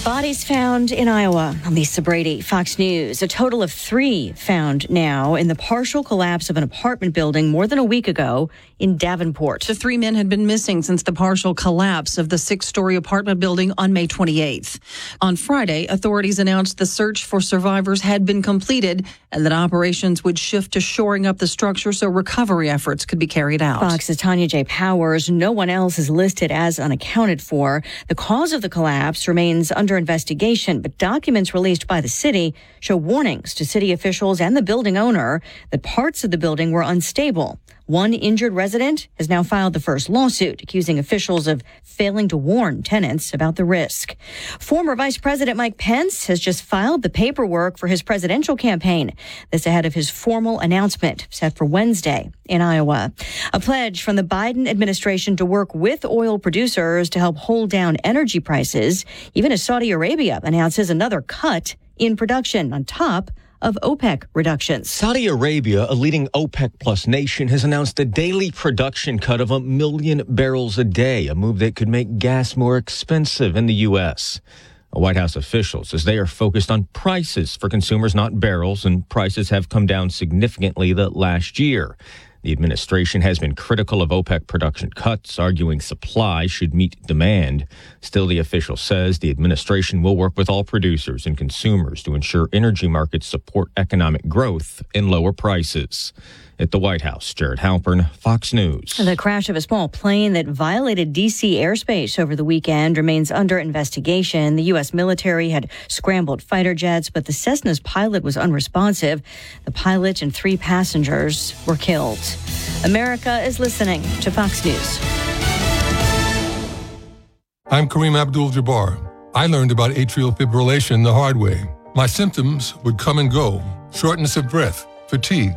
Bodies found in Iowa. I'm Lisa Brady, Fox News. A total of three found now in the partial collapse of an apartment building more than a week ago in Davenport.
The three men had been missing since the partial collapse of the six story apartment building on May 28th. On Friday, authorities announced the search for survivors had been completed and that operations would shift to shoring up the structure so recovery efforts could be carried out.
Fox's Tanya J. Powers. No one else is listed as unaccounted for. The cause of the collapse remains under investigation, but documents released by the city show warnings to city officials and the building owner that parts of the building were unstable. One injured resident has now filed the first lawsuit, accusing officials of failing to warn tenants about the risk. Former Vice President Mike Pence has just filed the paperwork for his presidential campaign. This ahead of his formal announcement set for Wednesday in Iowa. A pledge from the Biden administration to work with oil producers to help hold down energy prices, even as Saudi Arabia announces another cut in production on top of OPEC reductions.
Saudi Arabia, a leading OPEC plus nation, has announced a daily production cut of a million barrels a day, a move that could make gas more expensive in the U.S. White House officials says they are focused on prices for consumers, not barrels, and prices have come down significantly the last year. The administration has been critical of OPEC production cuts, arguing supply should meet demand. Still, the official says the administration will work with all producers and consumers to ensure energy markets support economic growth and lower prices. At the White House, Jared Halpern, Fox News.
The crash of a small plane that violated D.C. airspace over the weekend remains under investigation. The U.S. military had scrambled fighter jets, but the Cessna's pilot was unresponsive. The pilot and three passengers were killed. America is listening to Fox News.
I'm Kareem Abdul Jabbar. I learned about atrial fibrillation the hard way. My symptoms would come and go shortness of breath, fatigue.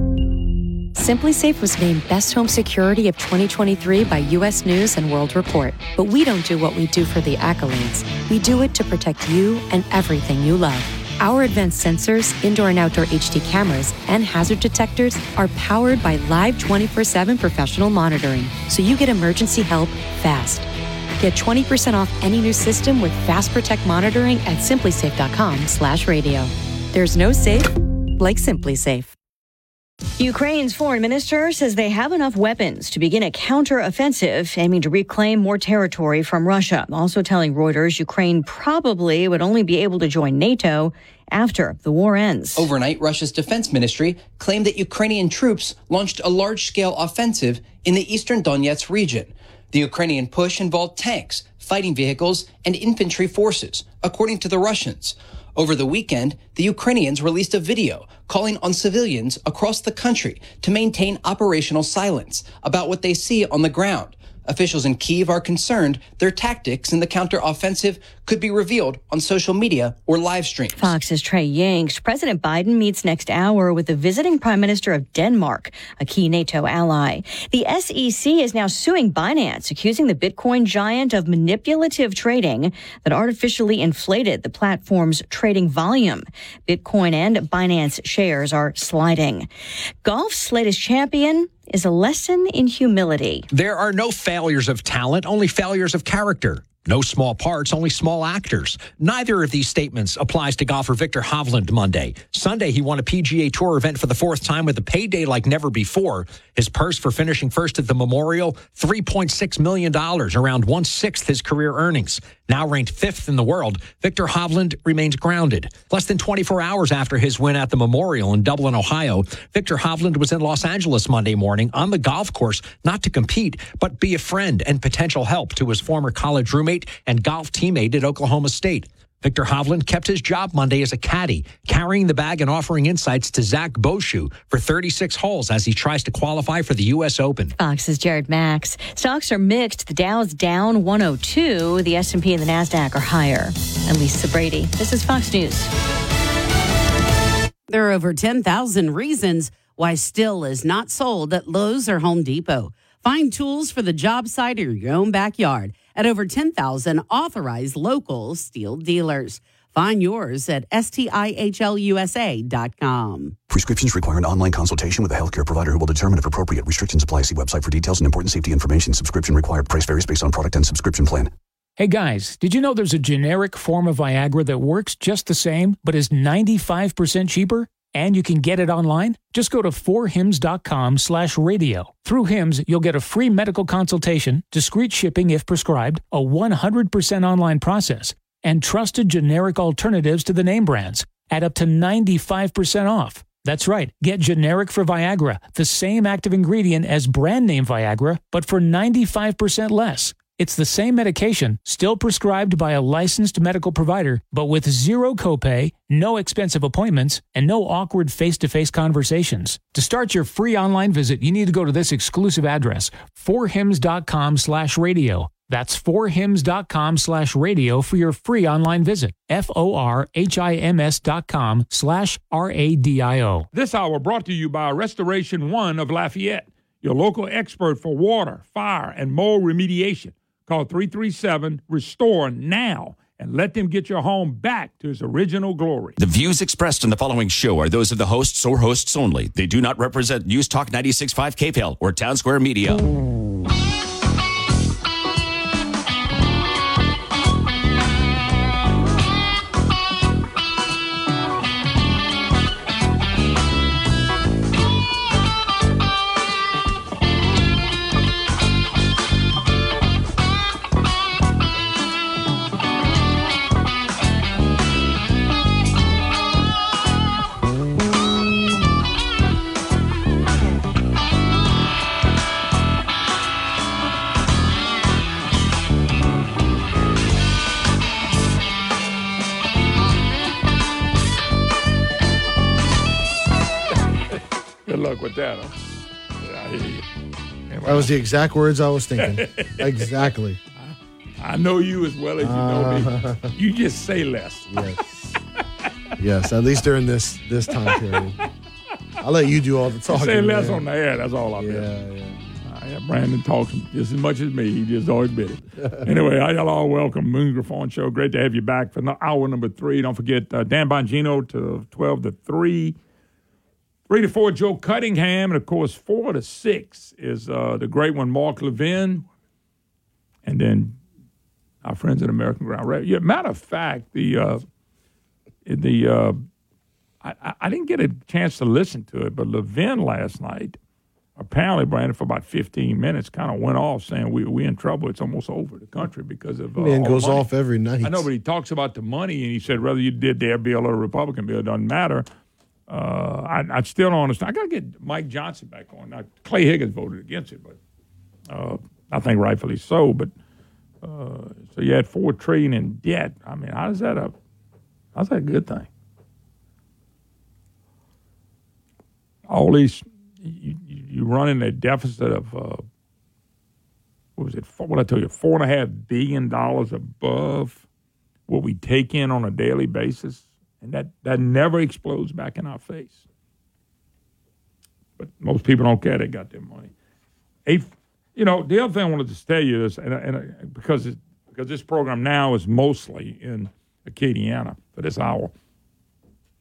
SimpliSafe was named Best Home Security of 2023 by U.S. News and World Report. But we don't do what we do for the accolades. We do it to protect you and everything you love. Our advanced sensors, indoor and outdoor HD cameras, and hazard detectors are powered by live 24 7 professional monitoring, so you get emergency help fast. Get 20% off any new system with Fast Protect monitoring at simplisafe.com/radio. There's no safe like SimpliSafe.
Ukraine's foreign minister says they have enough weapons to begin a counteroffensive aiming to reclaim more territory from Russia. Also telling Reuters Ukraine probably would only be able to join NATO after the war ends.
Overnight, Russia's defense ministry claimed that Ukrainian troops launched a large scale offensive in the eastern Donetsk region. The Ukrainian push involved tanks, fighting vehicles, and infantry forces, according to the Russians. Over the weekend, the Ukrainians released a video calling on civilians across the country to maintain operational silence about what they see on the ground. Officials in Kiev are concerned their tactics in the counteroffensive could be revealed on social media or live streams.
Fox's Trey Yingst. President Biden meets next hour with the visiting Prime Minister of Denmark, a key NATO ally. The SEC is now suing Binance, accusing the Bitcoin giant of manipulative trading that artificially inflated the platform's trading volume. Bitcoin and Binance shares are sliding. Golf's latest champion is a lesson in humility.
There are no failures of talent, only failures of character. No small parts, only small actors. Neither of these statements applies to golfer Viktor Hovland Monday. Sunday, he won a PGA Tour event for the fourth time with a payday like never before. His purse for finishing first at the Memorial, $3.6 million, around one sixth his career earnings. Now ranked fifth in the world, Viktor Hovland remains grounded. Less than 24 hours after his win at the Memorial in Dublin, Ohio, Viktor Hovland was in Los Angeles Monday morning on the golf course, not to compete, but be a friend and potential help to his former college roommate and golf teammate at Oklahoma State. Viktor Hovland kept his job Monday as a caddy, carrying the bag and offering insights to Zach Bauchou for 36 holes as he tries to qualify for the U.S. Open.
Fox's Jared Max. Stocks are mixed. The Dow's down 102. The S&P and the Nasdaq are higher. I'm Lisa Brady. This is Fox News.
There are over 10,000 reasons why Stihl is not sold at Lowe's or Home Depot. Find tools for the job site or your own backyard at over 10,000 authorized local Stihl dealers. Find yours at stihlusa.com.
Prescriptions require an online consultation with a healthcare provider who will determine if appropriate. Restrictions apply. See website for details and important safety information. Subscription required. Price varies based on product and subscription plan.
Hey guys, did you know there's a generic form of Viagra that works just the same, but is 95% cheaper? And you can get it online? Just go to forhims.com slash radio. Through Hims, you'll get a free medical consultation, discreet shipping if prescribed, a 100% online process, and trusted generic alternatives to the name brands at up to 95% off. That's right. Get generic for Viagra, the same active ingredient as brand name Viagra, but for 95% less. It's the same medication, still prescribed by a licensed medical provider, but with zero copay, no expensive appointments, and no awkward face to face conversations. To start your free online visit, you need to go to this exclusive address, forhims.com slash radio. That's forhims.com slash radio for your free online visit. F O R H I M S dot com slash R A D I O.
This hour brought to you by Restoration One of Lafayette, your local expert for water, fire, and mold remediation. Call 337 Restore now and let them get your home back to its original glory.
The views expressed in the following show are those of the hosts or hosts only. They do not represent News Talk 96.5 KPEL or Town Square Media.
That
was the exact words I was thinking. exactly.
I know you as well as you know me. You just say less.
Yes. Yes, at least during this this time period. I'll let you do all the talking.
say less
man.
on the air. That's all I mean.
Yeah, yeah.
Brandon talks just as much as me. He just always been it. anyway, y'all all welcome Moon Griffon Show. Great to have you back for hour number three. Don't forget uh, Dan Bongino to twelve to three. Three to four, Joe Cuttingham, and of course four to six is uh, the great one, Mark Levin, and then our friends at American Ground. Right? Yeah, matter of fact, the uh, the uh, I, I, didn't get a chance to listen to it, but Levin last night, apparently, Brandon, for about 15 minutes, kind of went off saying we we in trouble. It's almost over the country because of uh,
Man goes
money.
off every night.
I know, but he talks about the money, and he said whether you did their bill or a Republican bill, it doesn't matter. Uh, I, I still don't understand. I got to get Mike Johnson back on. Now, Clay Higgins voted against it, but uh, I think rightfully so. But uh, so you had four trillion in debt. I mean, how does that a how's that a good thing? All these you, you you running a deficit of uh, what was it? Four, what I tell you, four and a half billion dollars above what we take in on a daily basis, and that that never explodes back in our face. But most people don't care; they got their money. Eight, you know, the other thing I wanted to tell you is, and, and because it, because this program now is mostly in Acadiana for this hour.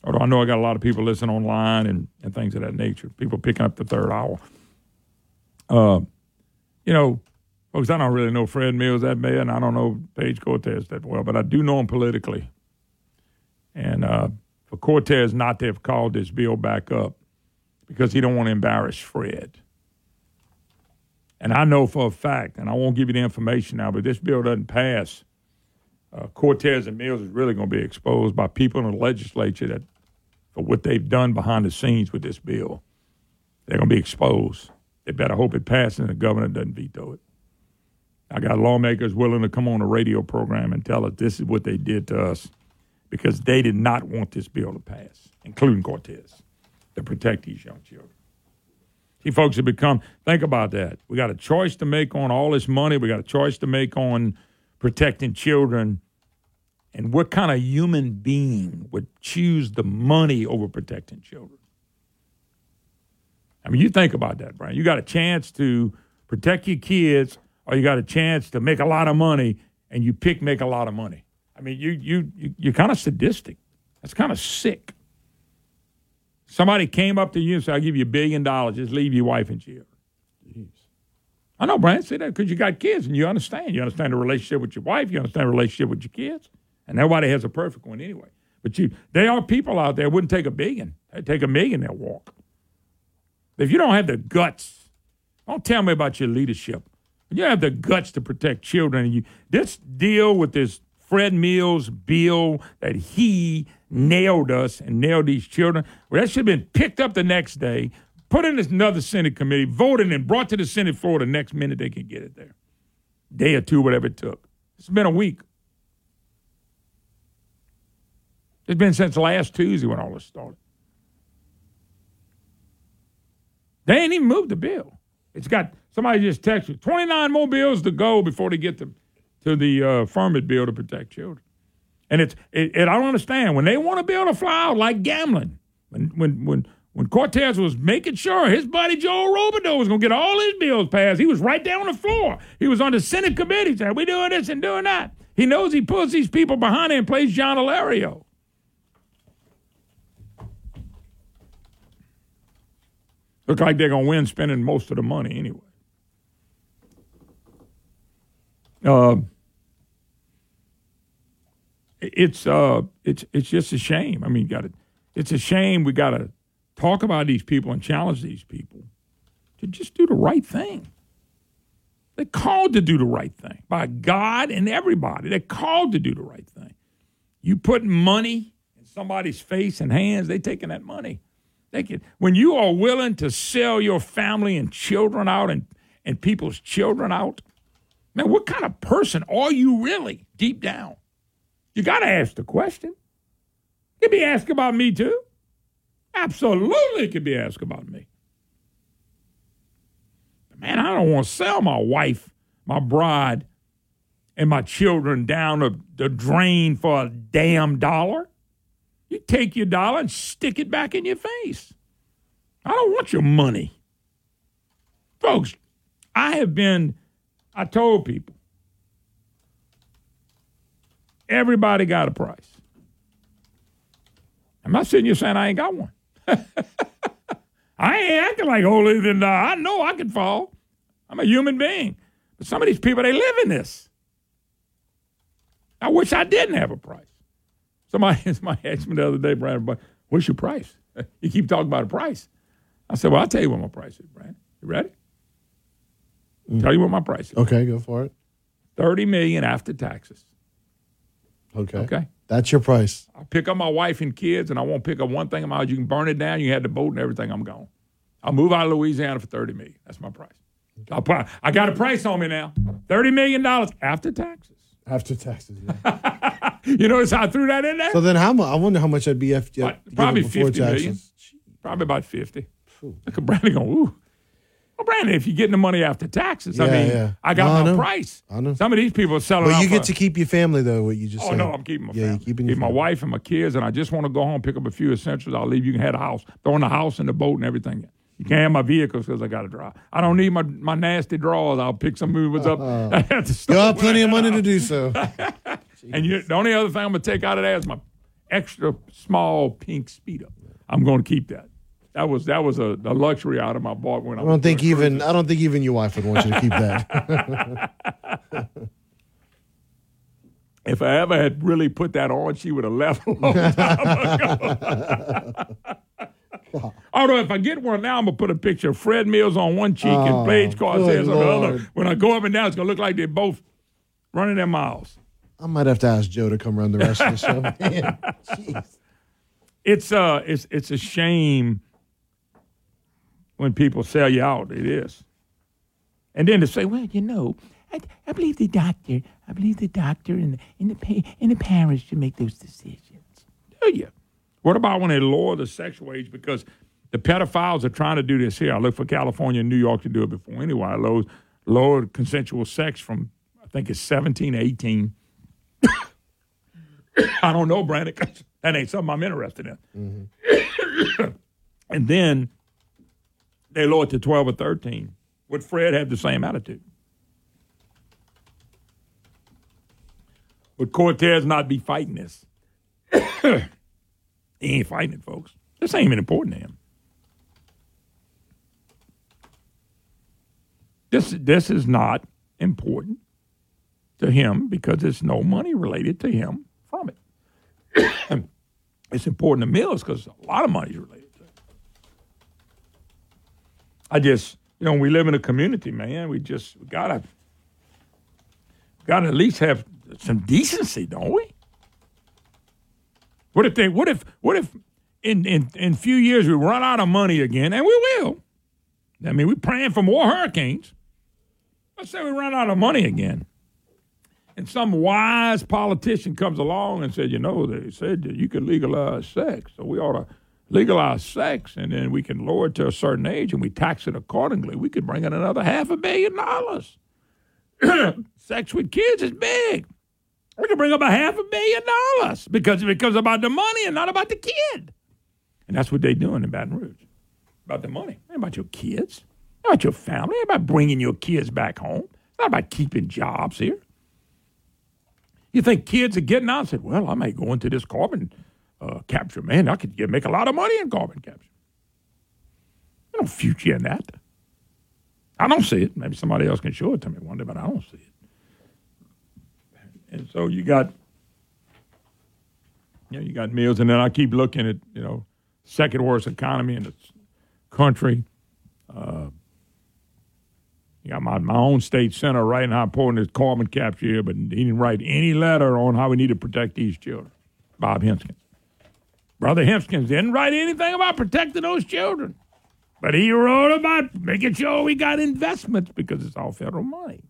Although I know I got a lot of people listening online and, and things of that nature, people picking up the third hour. Uh, you know, folks, I don't really know Fred Mills that bad, and I don't know Page Cortez that well, but I do know him politically. And uh, for Cortez not to have called this bill back up because he don't want to embarrass Fred. And I know for a fact, and I won't give you the information now, but this bill doesn't pass. Uh, Cortez and Mills is really going to be exposed by people in the legislature that for what they've done behind the scenes with this bill. They're going to be exposed. They better hope it passes and the governor doesn't veto it. I got lawmakers willing to come on a radio program and tell us this is what they did to us because they did not want this bill to pass, including Cortez, to protect these young children. See, folks have become, think about that. We got a choice to make on all this money. We got a choice to make on protecting children. And what kind of human being would choose the money over protecting children? I mean, you think about that, Brian. You got a chance to protect your kids, or you got a chance to make a lot of money, and you pick make a lot of money. I mean, you you, you you're kind of sadistic. That's kind of sick. Somebody came up to you and said, "I'll give you a billion dollars. Just leave your wife and children." Jeez. I know, Brian. Say that because you got kids and you understand. You understand the relationship with your wife. You understand the relationship with your kids. And nobody has a perfect one anyway. But you, there are people out there that wouldn't take a billion. They'd take a million. They'll walk. If you don't have the guts, don't tell me about your leadership. You have the guts to protect children, and you this deal with this Fred Mills bill that he nailed us and nailed these children, well, that should have been picked up the next day, put in another Senate committee, voted and brought to the Senate floor the next minute they can get it there. Day or two, whatever it took. It's been a week. It's been since last Tuesday when all this started. They ain't even moved the bill. It's got somebody just texted 29 more bills to go before they get to, to the uh, affirmative bill to protect children. And it's it, it, I don't understand when they want to build a fly like gambling. When when when when Cortez was making sure his buddy Joe Robideaux was going to get all his bills passed, he was right there on the floor. He was on the Senate committee saying, "We doing this and doing that." He knows he puts these people behind him and plays John Alario. Look like they're going to win spending most of the money anyway. Uh, it's uh, it's it's just a shame. I mean, got it. It's a shame we got to talk about these people and challenge these people to just do the right thing. They're called to do the right thing by God and everybody. They're called to do the right thing. You put money in somebody's face and hands, they taking that money. They can, when you are willing to sell your family and children out and, and people's children out, man, what kind of person are you really deep down? You got to ask the question. It could be asked about me too. Absolutely, it could be asked about me. Man, I don't want to sell my wife, my bride, and my children down the drain for a damn dollar. You take your dollar and stick it back in your face. I don't want your money. Folks, I have been, I told people, everybody got a price. I'm not sitting here saying I ain't got one. I ain't acting like holier than thou. I know I can fall. I'm a human being. But some of these people, they live in this. I wish I didn't have a price. Somebody, somebody asked me the other day, Brad, What's your price? You keep talking about a price. I said, Well, I'll tell you what my price is, Brad. You ready? Mm. Tell you what my price is.
Okay, go for it.
30 million after taxes.
Okay.
Okay.
That's your price.
I'll pick up my wife and kids, and I won't pick up one thing of mine. You can burn it down. You had the boat and everything. I'm gone. I'll move out of Louisiana for 30 million. That's my price. I'll put, I got a price on me now. $30 million after taxes.
After taxes, yeah.
You notice how I threw that in there?
so then how much? I wonder how much that'd be after
probably 50
taxes.
million. Probably about 50. Look at Brandon going, ooh. Well, Brandon, if you're getting the money after taxes, I
Yeah,
mean,
yeah.
I got
No, I
my
know.
price.
I know.
Some of these people are selling
But
out
you get to keep your family though. What you just
Oh
said.
no, I'm keeping my
Yeah,
family.
you're keeping your
Keep my
family.
wife and my kids, and I just want to go home, pick up a few essentials. I'll leave. You can have a house, throwing the house and the boat and everything. You can't have my vehicles because I got to drive. I don't need my, my nasty drawers. I'll pick some movers up uh-huh. at the
You have plenty of money to do so.
And you, the only other thing I'm gonna take out of that is my extra small pink speedo. I'm going to keep that. That was that was a, a luxury item I bought when I,
I don't think even
cruises.
I don't think even your wife would want you to keep that.
If I ever had really put that on, she would have left a long time ago. Although if I get one now, I'm gonna put a picture of Fred Mills on one cheek
Oh,
and Page Cortez on the other. When I go up and down, it's gonna look like they're both running their miles.
I might have to ask Joe to come run the rest of the show. Man, jeez.
It's uh, it's it's a shame when people sell you out. It is, and then to say, well, you know, I, I believe the doctor, I believe the doctor and the, and the pa- and the parents should make those decisions. Do you? What about when they lower the sexual age because the pedophiles are trying to do this here? I look for California and New York to do it before anyway. Lower, lower consensual sex from I think it's 17 to 18. I don't know, Brandon, that ain't something I'm interested in. Mm-hmm. and then they lower it to 12 or 13. Would Fred have the same attitude? Would Cortez not be fighting this? he ain't fighting it, folks. This ain't even important to him. This, this is not important to him because there's no money related to him from it. it's important to Mills because a lot of money is related. I just, you know, we live in a community, man. We just we gotta gotta at least have some decency, don't we? What if they what if what if in in in few years we run out of money again, and we will. I mean, we're praying for more hurricanes. Let's say we run out of money again and some wise politician comes along and said, you know, they said that you can legalize sex, so we ought to legalize sex, and then we can lower it to a certain age, and we tax it accordingly. We could bring in another half a billion dollars. sex with kids is big. We can bring up a half a billion dollars because it becomes about the money and not about the kid. And that's what they're doing in Baton Rouge. About the money. Ain't about your kids. Not about your family. Ain't about bringing your kids back home. Not about keeping jobs here. You think kids are getting out and said, well, I may go into this carbon uh, capture. Man, I could make a lot of money in carbon capture. There's no future in that. I don't see it. Maybe somebody else can show it to me one day, but I don't see it. And so you got, you know, you got meals, and then I keep looking at, you know, second worst economy in the country. Uh, you got my, my own state senator writing how important is carbon capture here, but he didn't write any letter on how we need to protect these children. Bob Hensgens. Brother Hensgens didn't write anything about protecting those children. But he wrote about making sure we got investments because it's all federal money.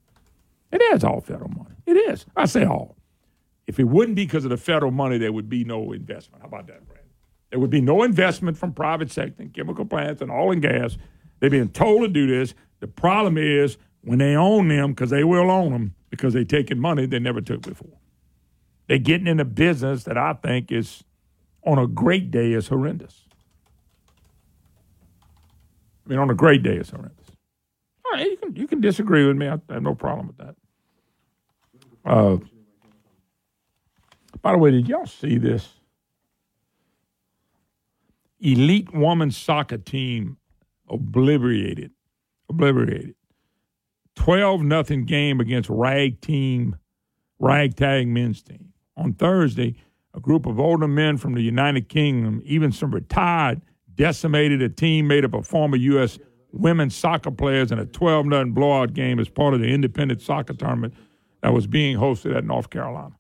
It is all federal money. It is. I say all. If it wouldn't be because of the federal money, there would be no investment. How about that, Brad? There would be no investment from private sector, chemical plants, and oil and gas. They're being told to do this. The problem is when they own them, because they will own them, because they're taking money they never took before. They're getting in a business that I think is, on a great day, is horrendous. I mean, on a great day, is horrendous. All right, you can you can disagree with me. I, I have no problem with that. Uh, by the way, did y'all see this? Elite women's soccer team obliterated, obliterated. Twelve nothing game against rag team, ragtag men's team on Thursday. A group of older men from the United Kingdom, even some retired, decimated a team made up of former U.S. women's soccer players in a 12 0 blowout game as part of the independent soccer tournament that was being hosted at North Carolina.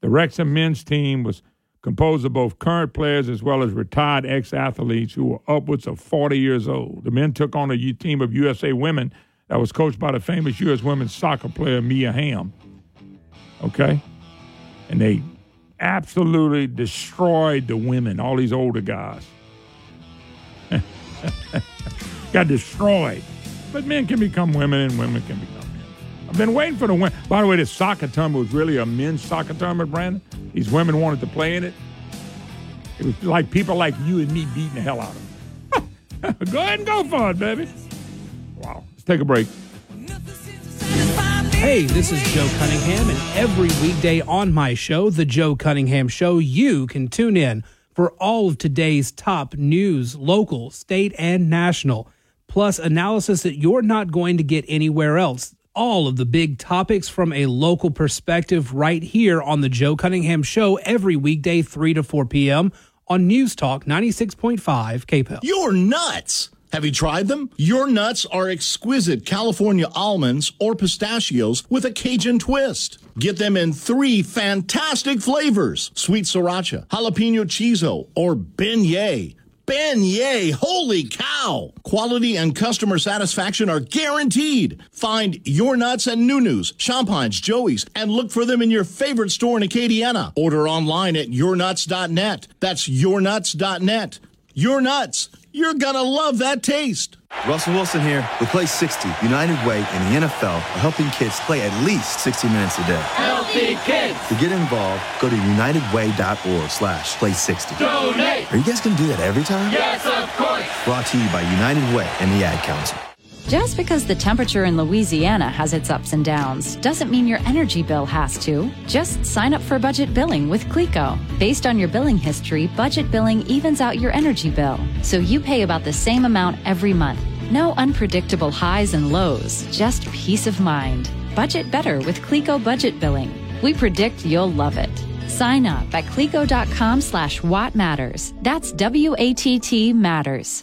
The Wrexham men's team was composed of both current players as well as retired ex athletes who were upwards of 40 years old. The men took on a team of USA women that was coached by the famous U.S. women's soccer player Mia Hamm. Okay? And they absolutely destroyed the women, all these older guys. Got destroyed. But men can become women and women can become men. I've been waiting for the win. By the way, this soccer tournament was really a men's soccer tournament, Brandon. These women wanted to play in it. It was like people like you and me beating the hell out of them. go ahead and go for it, baby. Wow. Let's take a break.
Hey, this is Joe Cunningham, and every weekday on my show, The Joe Cunningham Show, you can tune in for all of today's top news, local, state, and national, plus analysis that you're not going to get anywhere else. All of the big topics from a local perspective right here on The Joe Cunningham Show every weekday, 3 to 4 p.m. on News Talk 96.5 KPEL.
You're nuts! Have you tried them? Your nuts are exquisite California almonds or pistachios with a Cajun twist. Get them in three fantastic flavors sweet sriracha, jalapeno chizo, or beignet. Beignet, holy cow! Quality and customer satisfaction are guaranteed. Find your nuts at Nunu's, Champagne's, Joey's, and look for them in your favorite store in Acadiana. Order online at yournuts.net. That's yournuts.net. Your nuts. You're gonna love that taste.
Russell Wilson here. With Play 60, United Way and the NFL are helping kids play at least 60 minutes a day.
Healthy kids.
To get involved, go to unitedway.org slash play 60.
Donate.
Are you guys gonna do that every time?
Yes, of course.
Brought to you by United Way and the Ad Council.
Just because the temperature in Louisiana has its ups and downs doesn't mean your energy bill has to. Just sign up for budget billing with Cleco. Based on your billing history, budget billing evens out your energy bill, so you pay about the same amount every month. No unpredictable highs and lows, just peace of mind. Budget better with Cleco budget billing. We predict you'll love it. Sign up at cleco.com slash watt matters. That's W-A-T-T matters.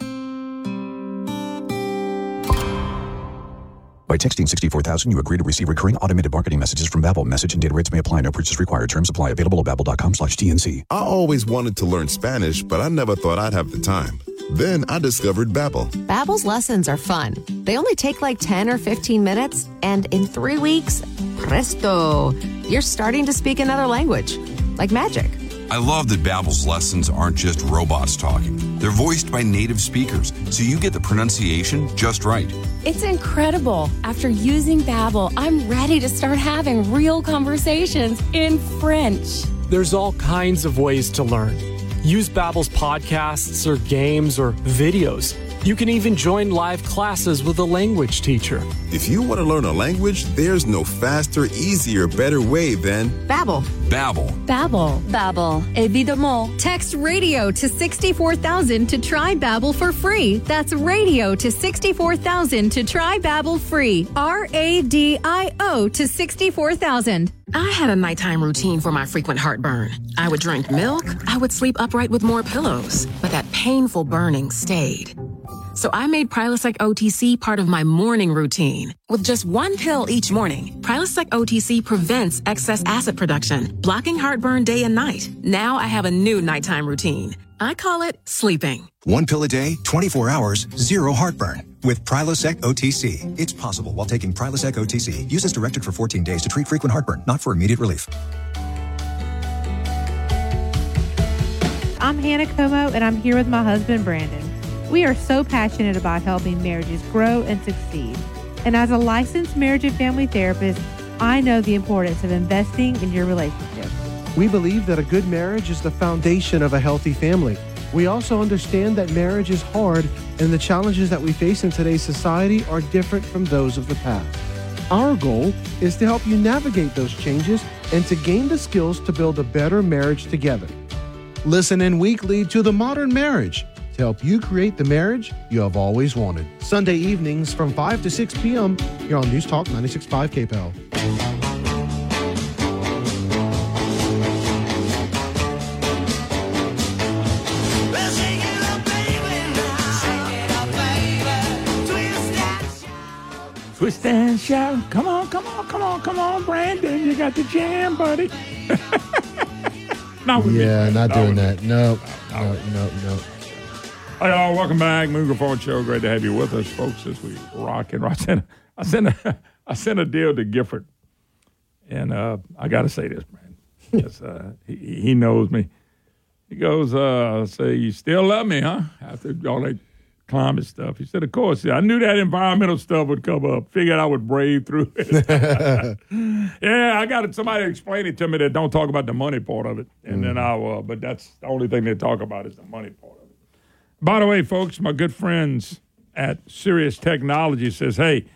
By texting 64000, you agree to receive recurring automated marketing messages from Babbel. Message and data rates may apply. No purchase required. Terms apply. Available at babbel.com slash TNC.
I always wanted to learn Spanish, but I never thought I'd have the time. Then I discovered Babbel.
Babbel's lessons are fun. They only take like 10 or 15 minutes, and in three weeks, presto, you're starting to speak another language. Like magic.
I love that Babbel's lessons aren't just robots talking. They're voiced by native speakers, so you get the pronunciation just right.
It's incredible. After using Babbel, I'm ready to start having real conversations in French.
There's all kinds of ways to learn. Use Babbel's podcasts or games or videos. You can even join live classes with a language teacher.
If you want to learn a language, there's no faster, easier, better way than
Babbel.
Babbel.
Babbel.
Babbel. Évidemment.
Text radio to 64000 to try Babbel for free. That's radio to 64000 to try Babbel free. R A D I O to 64000.
I had a nighttime routine for my frequent heartburn. I would drink milk, I would sleep upright with more pillows, but that painful burning stayed. So I made Prilosec OTC part of my morning routine. With just one pill each morning, Prilosec OTC prevents excess acid production, blocking heartburn day and night. Now I have a new nighttime routine. I call it sleeping.
One pill a day, 24 hours, zero heartburn. With Prilosec OTC. It's possible while taking Prilosec OTC. Use as directed for 14 days to treat frequent heartburn, not for immediate relief.
I'm Hannah Comeaux, and I'm here with my husband, Brandon. We are so passionate about helping marriages grow and succeed. And as a licensed marriage and family therapist, I know the importance of investing in your relationship.
We believe that a good marriage is the foundation of a healthy family. We also understand that marriage is hard and the challenges that we face in today's society are different from those of the past. Our goal is to help you navigate those changes and to gain the skills to build a better marriage together. Listen in weekly to The Modern Marriage to help you create the marriage you have always wanted. Sunday evenings from 5 to 6 p.m. here on News Talk 96.5 KPEL.
Twist and shout. Come on, come on, come on, come on, Brandon. You got the jam, buddy. not yeah, me.
not,
not
doing
that. Me.
No, no, no, no.
Hi, y'all. Welcome back. Moon Griffon Show. Great to have you with us, folks, as we rock and roll. I sent, I sent, a, I sent a deal to Gifford. And uh, I got to say this, man. yes, uh, he, he knows me. He goes, uh, say, you still love me, huh? After all that climate stuff. He said, of course. I knew that environmental stuff would come up. Figured I would brave through it. yeah, I got somebody to explain it to me that don't talk about the money part of it. And then I'll, uh, but that's the only thing they talk about is the money part. By the way, folks, my good friends at Sirius Technology says, hey,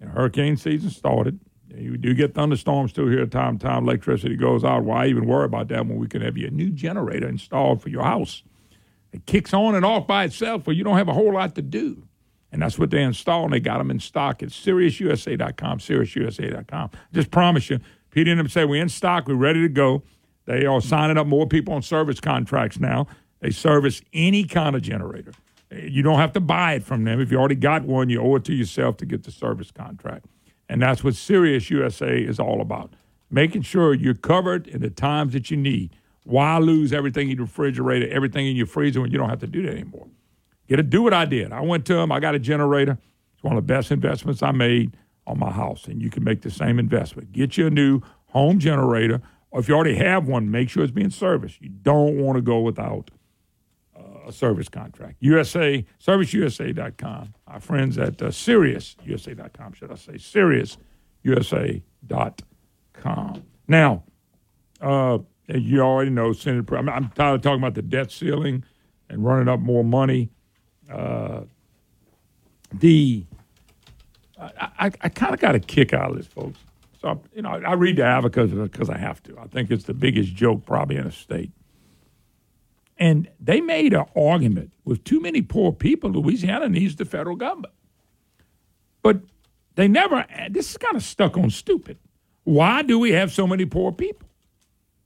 hurricane season started. You do get thunderstorms too here. Time to time, electricity goes out. Why even worry about that when we can have you a new generator installed for your house? It kicks on and off by itself, where you don't have a whole lot to do. And that's what they install, and they got them in stock at SiriusUSA.com, SiriusUSA.com. Just promise you, Pete and them say we're in stock, we're ready to go. They are signing up more people on service contracts now. They service any kind of generator. You don't have to buy it from them. If you already got one, you owe it to yourself to get the service contract. And that's what Sirius USA is all about. Making sure you're covered in the times that you need. Why lose everything in your refrigerator, everything in your freezer when you don't have to do that anymore? Get to do what I did. I went to them, I got a generator. It's one of the best investments I made on my house. And you can make the same investment. Get you a new home generator. Or if you already have one, make sure it's being serviced. You don't want to go without a service contract. USA, serviceusa.com. Our friends at uh, SiriusUSA.com, should I say, SiriusUSA.com. Now, uh, you already know, Senator, I'm, I'm tired of talking about the debt ceiling and running up more money. Uh, the I, I, I kind of got a kick out of this, folks. So you know, I, I read the advocates because I have to. I think it's the biggest joke probably in the state. And they made an argument with too many poor people. Louisiana needs the federal government. But they never, this is kind of stuck on stupid. Why do we have so many poor people?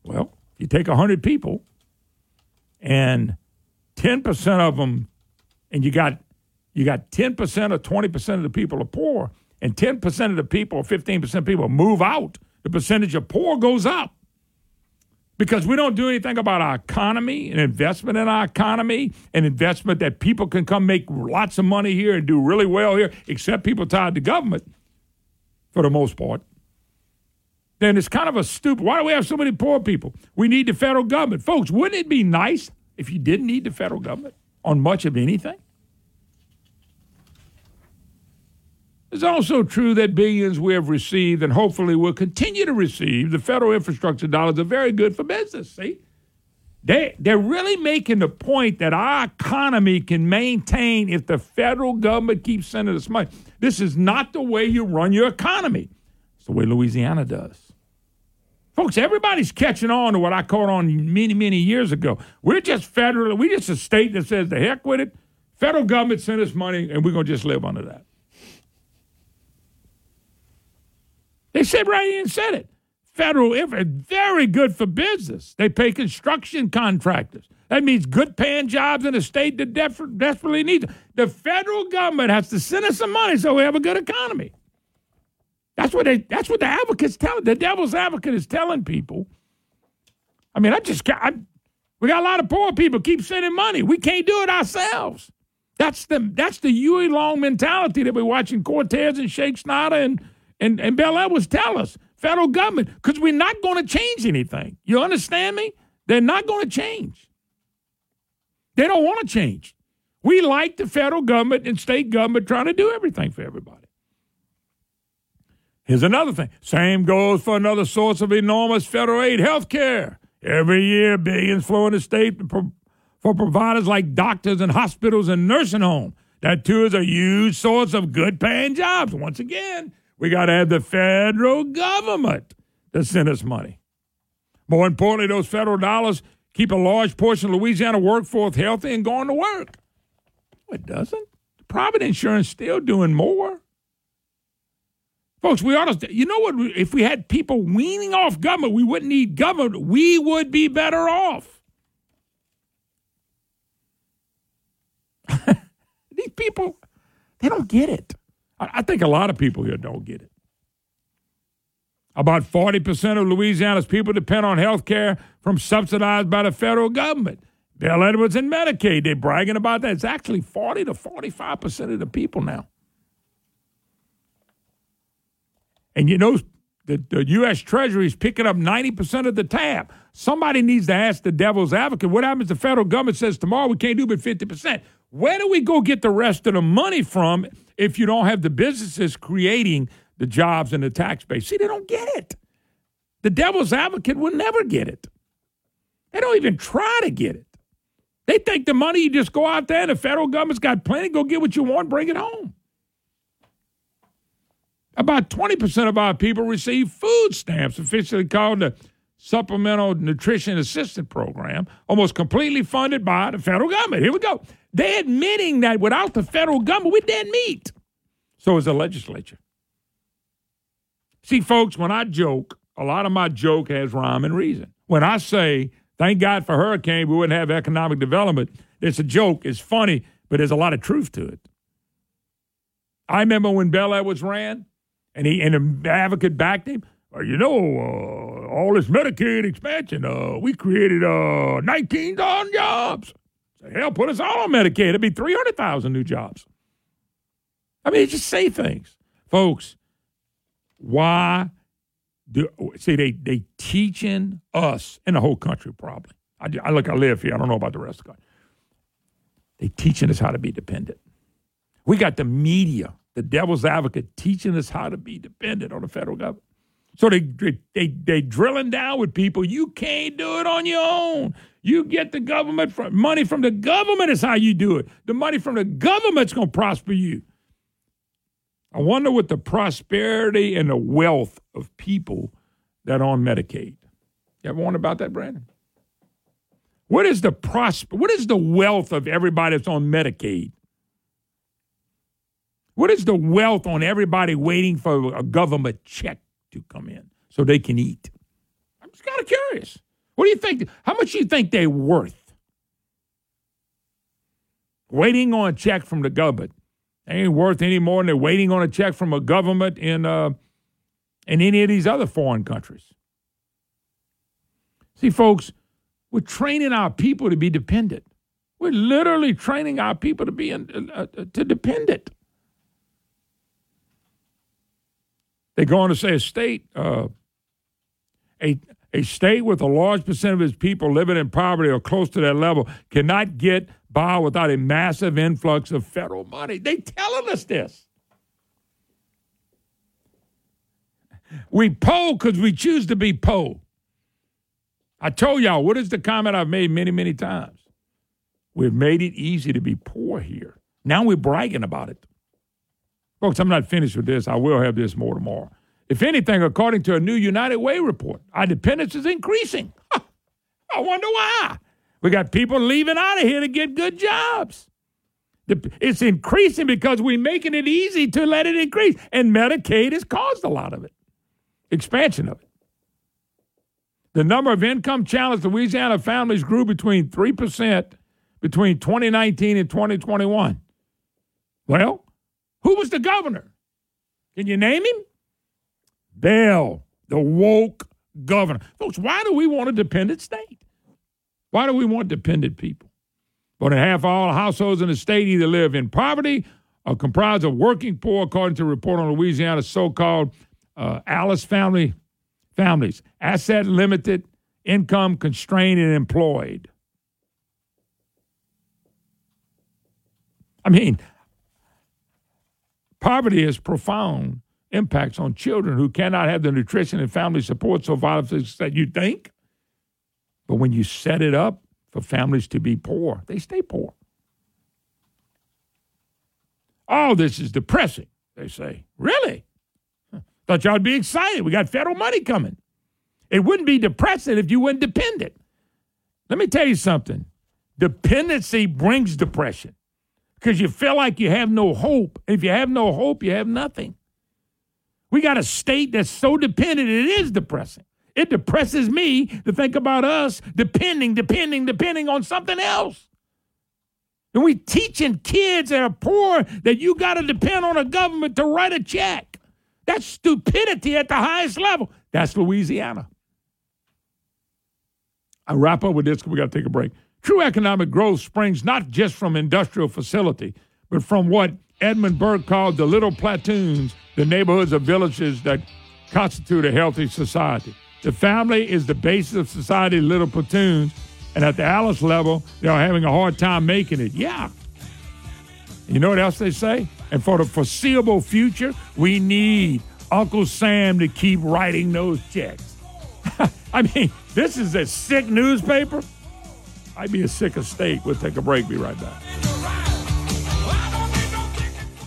Well, you take 100 people and 10% of them, and you got you got 10% or 20% of the people are poor, and 10% of the people or 15% of people move out, the percentage of poor goes up because we don't do anything about our economy and investment in our economy and investment that people can come make lots of money here and do really well here, except people tied to government for the most part. Then it's kind of a stupid. Why do we have so many poor people? We need the federal government. Folks, wouldn't it be nice if you didn't need the federal government on much of anything? It's also true that billions we have received and hopefully will continue to receive, the federal infrastructure dollars are very good for business. See? They, they're really making the point that our economy can maintain if the federal government keeps sending us money. This is not the way you run your economy. It's the way Louisiana does. Folks, everybody's catching on to what I caught on many, many years ago. We're just federal, we're just a state that says the heck with it. Federal government sent us money and we're going to just live under that. They said right here and said it. Federal infra, very good for business. They pay construction contractors. That means good paying jobs in a state that def- desperately needs it. The federal government has to send us some money so we have a good economy. That's what they. That's what the advocates tell. The devil's advocate is telling people. I mean, I just. I, we got a lot of poor people keep sending money. We can't do it ourselves. That's the that's the Huey Long mentality that we're watching Cortez and Schexnayder and and, and Bel Edwards tell us, federal government, because we're not going to change anything. You understand me? They're not going to change. They don't want to change. We like the federal government and state government trying to do everything for everybody. Here's another thing. Same goes for another source of enormous federal aid, health care. Every year, billions flow into state for providers like doctors and hospitals and nursing homes. That too is a huge source of good paying jobs. Once again, we got to have the federal government to send us money. More importantly, those federal dollars keep a large portion of Louisiana workforce healthy and going to work. It doesn't. Private insurance still doing more. Folks, we ought to, you know what? If we had people weaning off government, we wouldn't need government. We would be better off. These people, they don't get it. I, think a lot of people here don't get it. About 40% of Louisiana's people depend on health care from subsidized by the federal government. Bel Edwards and Medicaid, they're bragging about that. It's actually 40 to 45% of the people now. And you know, the, the U.S. Treasury is picking up 90% of the tab. Somebody needs to ask the devil's advocate what happens if the federal government says tomorrow we can't do but 50%? Where do we go get the rest of the money from if you don't have the businesses creating the jobs and the tax base? See, they don't get it. The devil's advocate will never get it. They don't even try to get it. They think the money you just go out there and the federal government's got plenty, go get what you want, bring it home. About 20% of our people receive food stamps, officially called the Supplemental Nutrition Assistance Program, almost completely funded by the federal government. Here we go. They're admitting that without the federal government, we didn't meet. So is the legislature. See, folks, when I joke, a lot of my joke has rhyme and reason. When I say, thank God for hurricane, we wouldn't have economic development, it's a joke. It's funny, but there's a lot of truth to it. I remember when Bel Edwards ran, and he and an advocate backed him. Well, you know, uh, all this Medicaid expansion, uh, we created uh, 19,000 jobs. So hell, put us all on Medicaid. It'd be 300,000 new jobs. I mean, just say things. Folks, why do, see, they, they teaching us, and the whole country probably. I, I look, I live here. I don't know about the rest of the country. They teaching us how to be dependent. We got the media the devil's advocate teaching us how to be dependent on the federal government. So they they they drilling down with people. You can't do it on your own. You get the government from money from the government is how you do it. The money from the government's gonna prosper you. I wonder what the prosperity and the wealth of people that are on Medicaid. You ever wonder about that, Brandon? What is the prosper? What is the wealth of everybody that's on Medicaid? What is the wealth on everybody waiting for a government check to come in so they can eat? I'm just kind of curious. What do you think? How much do you think they're worth? Waiting on a check from the government. They ain't worth any more than they're waiting on a check from a government in uh, in any of these other foreign countries. See, folks, we're training our people to be dependent. We're literally training our people to be in, uh, uh to dependent. They go on to say a state, uh, a a state with a large percent of its people living in poverty or close to that level cannot get by without a massive influx of federal money. They telling us this. We poll because we choose to be poor. I told y'all, what is the comment I've made many, many times? We've made it easy to be poor here. Now we're bragging about it. Folks, I'm not finished with this. I will have this more tomorrow. If anything, according to a new United Way report, our dependence is increasing. I wonder why. We got people leaving out of here to get good jobs. It's increasing because we're making it easy to let it increase. And Medicaid has caused a lot of it, expansion of it. The number of income challenged Louisiana families grew between 3% between 2019 and 2021. Well, who was the governor? Can you name him? Bel, the woke governor. Folks, why do we want a dependent state? Why do we want dependent people? More than half all households in the state either live in poverty or comprised of working poor, according to a report on Louisiana's so-called uh, Alice family families, asset limited, income constrained, and employed. I mean, Poverty has profound impacts on children who cannot have the nutrition and family support so vital that you think. But when you set it up for families to be poor, they stay poor. Oh, this is depressing, they say. Really? Thought y'all'd be excited. We got federal money coming. It wouldn't be depressing if you weren't dependent. Let me tell you something dependency brings depression because you feel like you have no hope. If you have no hope, you have nothing. We got a state that's so dependent, it is depressing. It depresses me to think about us depending, depending, depending on something else. And we teaching kids that are poor that you got to depend on a government to write a check. That's stupidity at the highest level. That's Louisiana. I wrap up with this because we got to take a break. True economic growth springs not just from industrial facility, but from what Edmund Burke called the little platoons, the neighborhoods or villages that constitute a healthy society. The family is the basis of society, little platoons, and at the Alice level, they're having a hard time making it. Yeah. You know what else they say? And for the foreseeable future, we need Uncle Sam to keep writing those checks. I mean, this is a sick newspaper. I'd be a sick estate. We'll take a break. Be right back.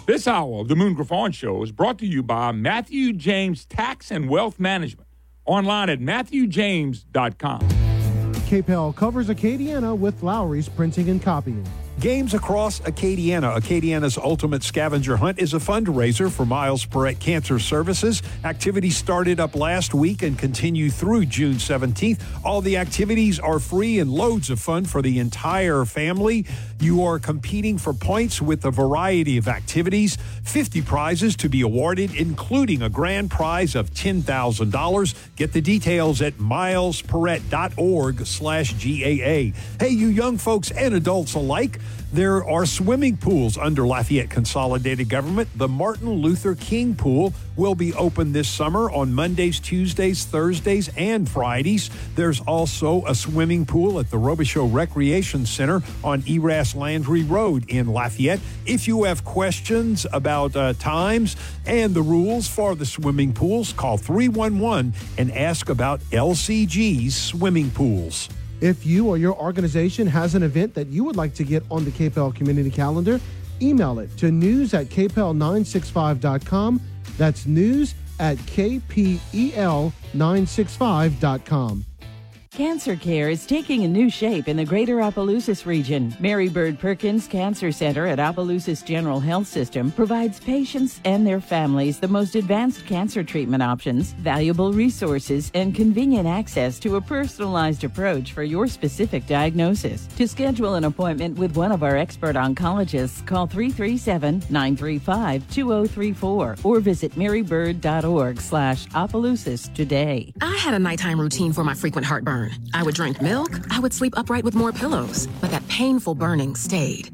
This hour of the Moon Griffon Show is brought to you by Matthew James Tax and Wealth Management. Online at matthewjames.com.
KPEL covers Acadiana with Lowry's Printing and Copying.
Games across Acadiana. Acadiana's Ultimate Scavenger Hunt is a fundraiser for Miles Perret Cancer Services. Activities started up last week and continue through June 17th. All the activities are free and loads of fun for the entire family. You are competing for points with a variety of activities, 50 prizes to be awarded, including a grand prize of $10,000. Get the details at milesperret.org slash GAA. Hey, you young folks and adults alike, there are swimming pools under Lafayette Consolidated Government. The Martin Luther King Pool will be open this summer on Mondays, Tuesdays, Thursdays, and Fridays. There's also a swimming pool at the Robichaux Recreation Center on Eraste Landry Road in Lafayette. If you have questions about uh, times and the rules for the swimming pools, call 311 and ask about LCG's swimming pools.
If you or your organization has an event that you would like to get on the KPEL community calendar, email it to news at kpel965.com. That's news at E kpel965.com.
Cancer care is taking a new shape in the greater Opelousas region. Mary Bird Perkins Cancer Center at Opelousas General Health System provides patients and their families the most advanced cancer treatment options, valuable resources, and convenient access to a personalized approach for your specific diagnosis. To schedule an appointment with one of our expert oncologists, call 337-935-2034 or visit marybird.org slash Opelousas today.
I had a nighttime routine for my frequent heartburn. I would drink milk, I would sleep upright with more pillows, but that painful burning stayed.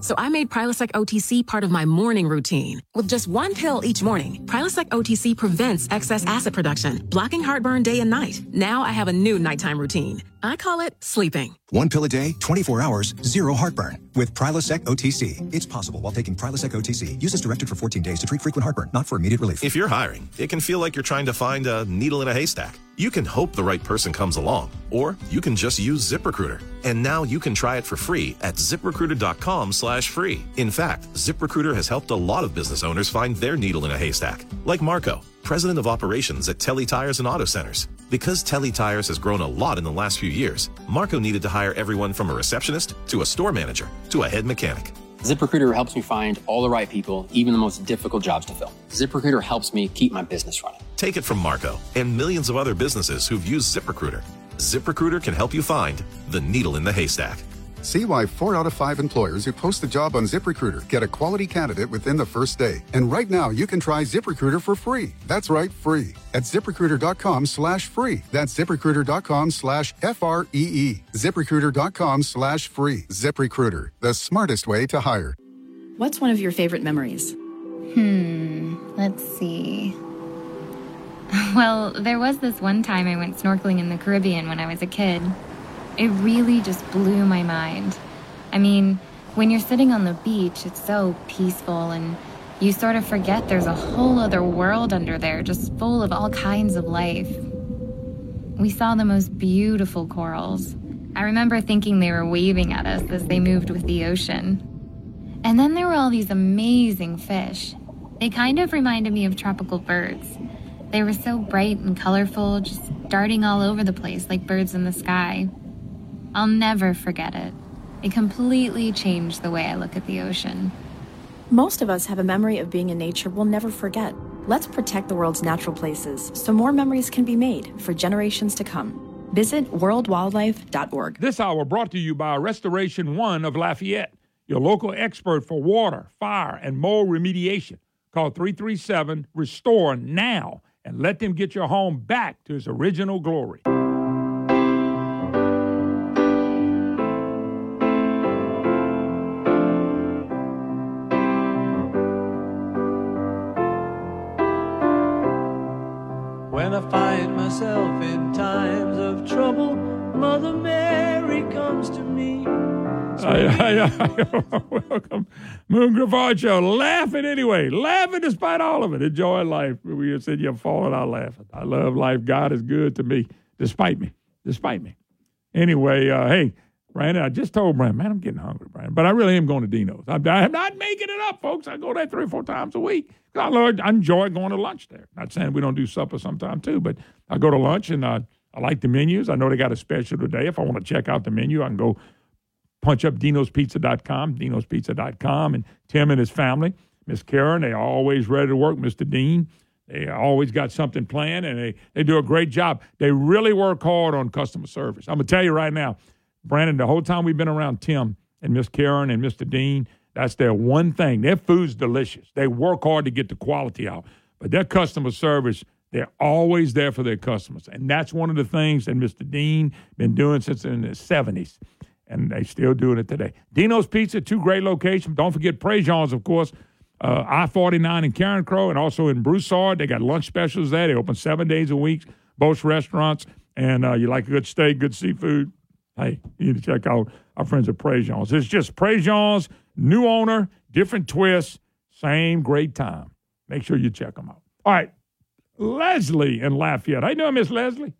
So I made Prilosec OTC part of my morning routine. With just one pill each morning, Prilosec OTC prevents excess acid production, blocking heartburn day and night. Now I have a new nighttime routine. I call it sleeping.
One pill a day, 24 hours, zero heartburn. With Prilosec OTC. It's possible while taking Prilosec OTC. Use as directed for 14 days to treat frequent heartburn, not for immediate relief.
If you're hiring, it can feel like you're trying to find a needle in a haystack. You can hope the right person comes along, or you can just use ZipRecruiter. And now you can try it for free at ziprecruiter.com slash free. In fact, ZipRecruiter has helped a lot of business owners find their needle in a haystack, like Marco, president of operations at Telly Tires and Auto Centers. Because Telly Tires has grown a lot in the last few years, Marco needed to hire everyone from a receptionist to a store manager to a head mechanic.
ZipRecruiter helps me find all the right people, even the most difficult jobs to fill. ZipRecruiter helps me keep my business running.
Take it from Marco and millions of other businesses who've used ZipRecruiter. ZipRecruiter can help you find the needle in the haystack.
See why four out of five employers who post a job on ZipRecruiter get a quality candidate within the first day. And right now, you can try ZipRecruiter for free. That's right, free. At ziprecruiter.com slash free. That's ziprecruiter.com slash F R E E. ZipRecruiter.com slash free. ZipRecruiter, the smartest way to hire.
What's one of your favorite memories?
Hmm, let's see. Well, there was this one time I went snorkeling in the Caribbean when I was a kid. It really just blew my mind. I mean, when you're sitting on the beach, it's so peaceful and you sort of forget there's a whole other world under there just full of all kinds of life. We saw the most beautiful corals. I remember thinking they were waving at us as they moved with the ocean. And then there were all these amazing fish. They kind of reminded me of tropical birds. They were so bright and colorful, just darting all over the place like birds in the sky. I'll never forget it. It completely changed the way I look at the ocean.
Most of us have a memory of being in nature we'll never forget. Let's protect the world's natural places so more memories can be made for generations to come. Visit worldwildlife.org.
This hour brought to you by Restoration One of Lafayette. your local expert for water, fire, and mold remediation. Call 337 Restore now and let them get your home back to its original glory.
When I find myself in times of trouble, Mother Mary.
Welcome, Moon Griffon Show. Laughing anyway, laughing despite all of it. Enjoy life. We said you're falling out laughing. I love life. God is good to me, despite me, despite me. Anyway, uh, hey, Brandon, I just told Brandon, man, I'm getting hungry, Brandon, but I really am going to Dino's. I'm, I'm not making it up, folks. I go there three or four times a week. I, I enjoy going to lunch there. Not saying we don't do supper sometime too, but I go to lunch and uh, I like the menus. I know they got a special today. If I want to check out the menu, I can go punch up dinospizza.com, dinospizza.com, and Tim and his family, Miss Karen, they always ready to work. Mr. Dean, they always got something planned, and they, they do a great job. They really work hard on customer service. I'm going to tell you right now, Brandon, the whole time we've been around Tim and Miss Karen and Mr. Dean, that's their one thing. Their food's delicious. They work hard to get the quality out, but their customer service – they're always there for their customers. And that's one of the things that Mr. Dean been doing since in the 70s. And they still doing it today. Dino's Pizza, two great locations. Don't forget Prejean's, of course, uh, I-49 in Carencro and also in Broussard. They got lunch specials there. They open seven days a week, both restaurants. And uh, you like a good steak, good seafood, hey, you need to check out our friends at Prejean's. It's just Prejean's, new owner, different twist, same great time. Make sure you check them out. All right, Leslie in Lafayette. How you doing, Miss Leslie?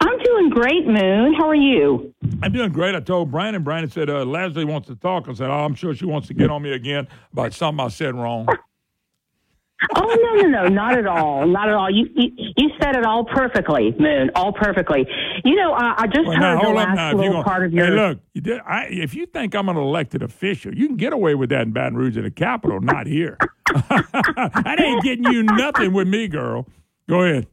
I'm doing great, Moon. How are you?
I'm doing great. I told Brandon. Brandon said uh, Leslie wants to talk. I said, oh, I'm sure she wants to get on me again about something I said wrong.
oh no no no not at all not at all you, you you said it all perfectly moon all perfectly you know i, I just
well,
heard the last
now,
little
gonna,
part of your
hey look you did, I, if you think i'm an elected official you can get away with that in baton rouge in the capitol not here that ain't getting you nothing with me girl go ahead